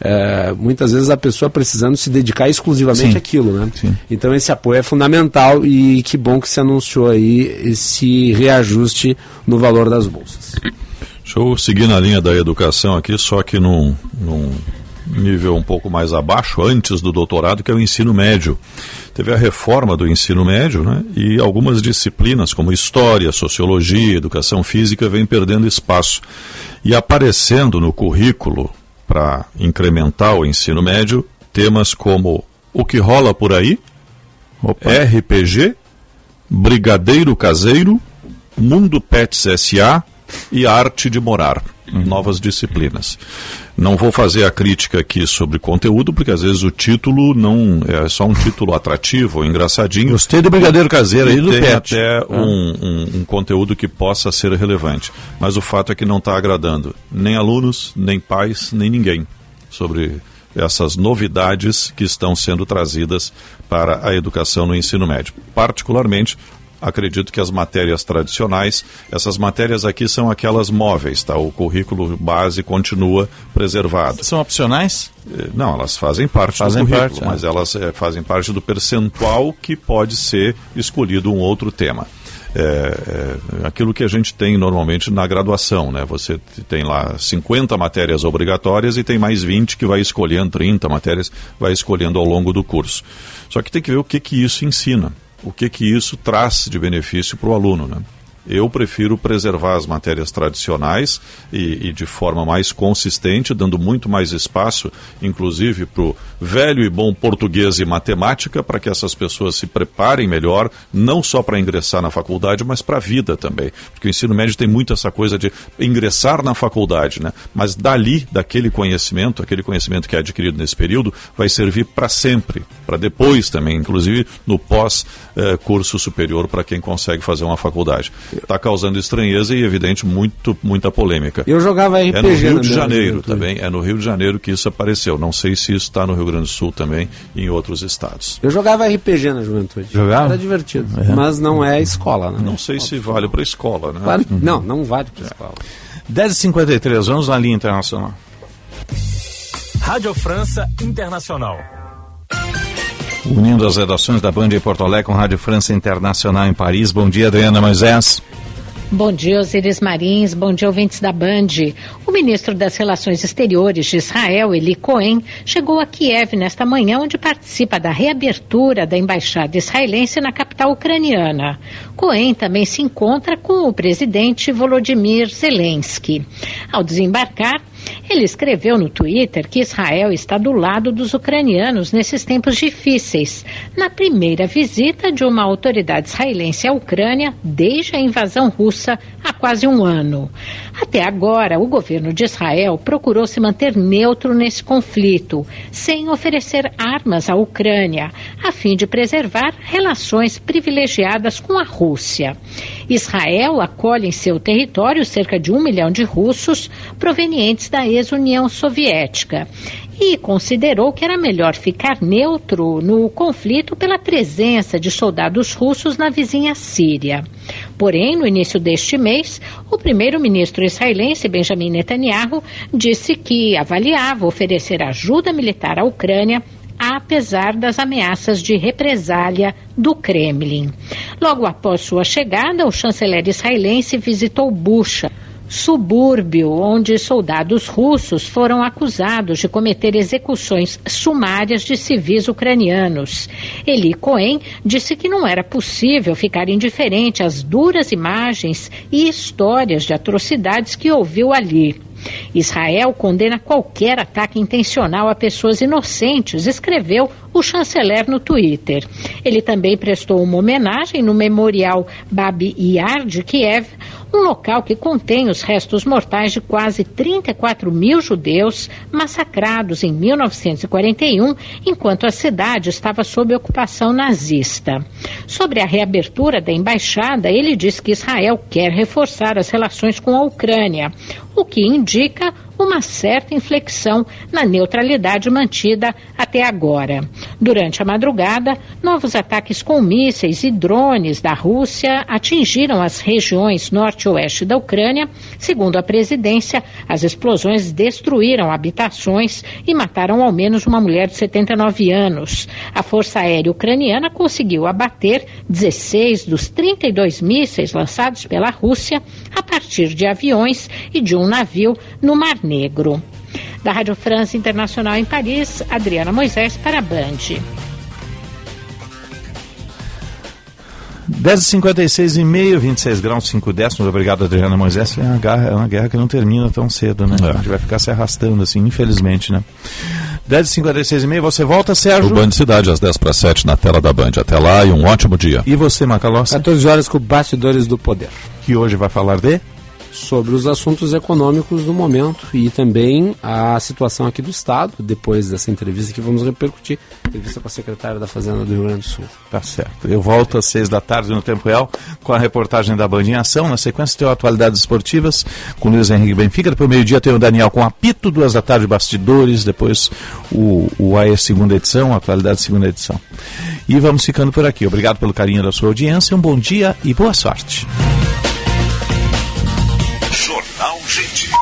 é, muitas vezes a pessoa precisando se dedicar exclusivamente Sim. àquilo, né? Sim. Então esse apoio é fundamental e que bom que se anunciou aí esse reajuste no valor das bolsas. Deixa eu seguir na linha da educação aqui, só que num, num nível um pouco mais abaixo, antes do doutorado, que é o ensino médio. Teve a reforma do ensino médio, né? E algumas disciplinas, como história, sociologia, educação física, vêm perdendo espaço. E aparecendo no currículo, para incrementar o ensino médio, temas como o que rola por aí, RPG, Brigadeiro Caseiro, Mundo Pets SA e Arte de Morar. Novas disciplinas. Não vou fazer a crítica aqui sobre conteúdo, porque às vezes o título não é só um título atrativo engraçadinho. Gostei do Brigadeiro Caseiro aí do tem Pet. até Ah. um, um- um conteúdo que possa ser relevante. Mas o fato é que não está agradando nem alunos, nem pais, nem ninguém sobre essas novidades que estão sendo trazidas para a educação no ensino médio. Particularmente, acredito que as matérias tradicionais, essas matérias aqui são aquelas móveis, tá? O currículo base continua preservado. São opcionais? Eh, Não, elas fazem parte Fazem do currículo, parte, ah. mas elas eh, fazem parte do percentual que pode ser escolhido um outro tema. É, é, aquilo que a gente tem normalmente na graduação, né? Você tem lá 50 matérias obrigatórias e tem mais 20 que vai escolhendo, 30 matérias, vai escolhendo ao longo do curso. Só que tem que ver o que, que isso ensina, o que, que isso traz de benefício para o aluno, né? Eu prefiro preservar as matérias tradicionais e, e de forma mais consistente, dando muito mais espaço, inclusive, para o velho e bom português e matemática, para que essas pessoas se preparem melhor, não só para ingressar na faculdade, mas para a vida também. Porque o ensino médio tem muito essa coisa de ingressar na faculdade, né? mas dali, daquele conhecimento, aquele conhecimento que é adquirido nesse período, vai servir para sempre, para depois também, inclusive no pós-curso superior, para quem consegue fazer uma faculdade está causando estranheza e, evidente, muito, muita polêmica. Eu jogava RPG. É no Rio de Janeiro também, é no Rio de Janeiro que isso apareceu. Não sei se isso está no Rio Grande do Sul também e em outros estados. Eu jogava RPG na juventude. Jogava? Era divertido. É. Mas não é escola, né? Não sei se vale para escola, né? Claro, não, não vale para escola. 10h53, vamos na linha internacional. Rádio França Internacional. Unindo as redações da Band em Porto Alegre com Rádio França Internacional em Paris. Bom dia, Adriana Moisés. Bom dia, Osiris Marins. Bom dia, ouvintes da Band. O ministro das Relações Exteriores de Israel, Eli Cohen, chegou a Kiev nesta manhã, onde participa da reabertura da embaixada israelense na capital ucraniana. Cohen também se encontra com o presidente Volodymyr Zelensky. Ao desembarcar, ele escreveu no Twitter que Israel está do lado dos ucranianos nesses tempos difíceis, na primeira visita de uma autoridade israelense à Ucrânia desde a invasão russa há quase um ano. Até agora, o governo de Israel procurou se manter neutro nesse conflito, sem oferecer armas à Ucrânia, a fim de preservar relações privilegiadas com a Rússia. Israel acolhe em seu território cerca de um milhão de russos provenientes da ex-União Soviética e considerou que era melhor ficar neutro no conflito pela presença de soldados russos na vizinha Síria. Porém, no início deste mês, o primeiro-ministro israelense Benjamin Netanyahu disse que avaliava oferecer ajuda militar à Ucrânia apesar das ameaças de represália do Kremlin. Logo após sua chegada, o chanceler israelense visitou Bucha, subúrbio onde soldados russos foram acusados de cometer execuções sumárias de civis ucranianos. Eli Cohen disse que não era possível ficar indiferente às duras imagens e histórias de atrocidades que ouviu ali. Israel condena qualquer ataque intencional a pessoas inocentes, escreveu o chanceler no Twitter. Ele também prestou uma homenagem no memorial Babi Yar de Kiev, um local que contém os restos mortais de quase 34 mil judeus massacrados em 1941, enquanto a cidade estava sob ocupação nazista. Sobre a reabertura da embaixada, ele disse que Israel quer reforçar as relações com a Ucrânia, o que indica uma certa inflexão na neutralidade mantida até agora. Durante a madrugada, novos ataques com mísseis e drones da Rússia atingiram as regiões norte e oeste da Ucrânia. Segundo a presidência, as explosões destruíram habitações e mataram ao menos uma mulher de 79 anos. A Força Aérea Ucraniana conseguiu abater 16 dos 32 mísseis lançados pela Rússia a partir de aviões e de um navio no Mar Negro. Da Rádio França Internacional em Paris, Adriana Moisés para a Band. 10h56 e meio, 26 graus, 5 décimos. Obrigado, Adriana Moisés. É uma, guerra, é uma guerra que não termina tão cedo, né? É. A gente vai ficar se arrastando assim, infelizmente, né? 10h56 e meio, você volta, Sérgio? O Band Cidade, às 10 para 7, na tela da Band. Até lá e um ótimo dia. E você, Macalossi? 14 horas com Bastidores do Poder. Que hoje vai falar de? Sobre os assuntos econômicos do momento e também a situação aqui do Estado, depois dessa entrevista que vamos repercutir, entrevista com a secretária da Fazenda do Rio Grande do Sul. Tá certo. Eu volto às seis da tarde no Tempo Real com a reportagem da Band em Ação. Na sequência tem atualidades esportivas com Luiz Henrique Benfica. Depois meio-dia tem o Daniel com apito, duas da tarde bastidores, depois o, o AE segunda edição, atualidade segunda edição. E vamos ficando por aqui. Obrigado pelo carinho da sua audiência, um bom dia e boa sorte. Gente.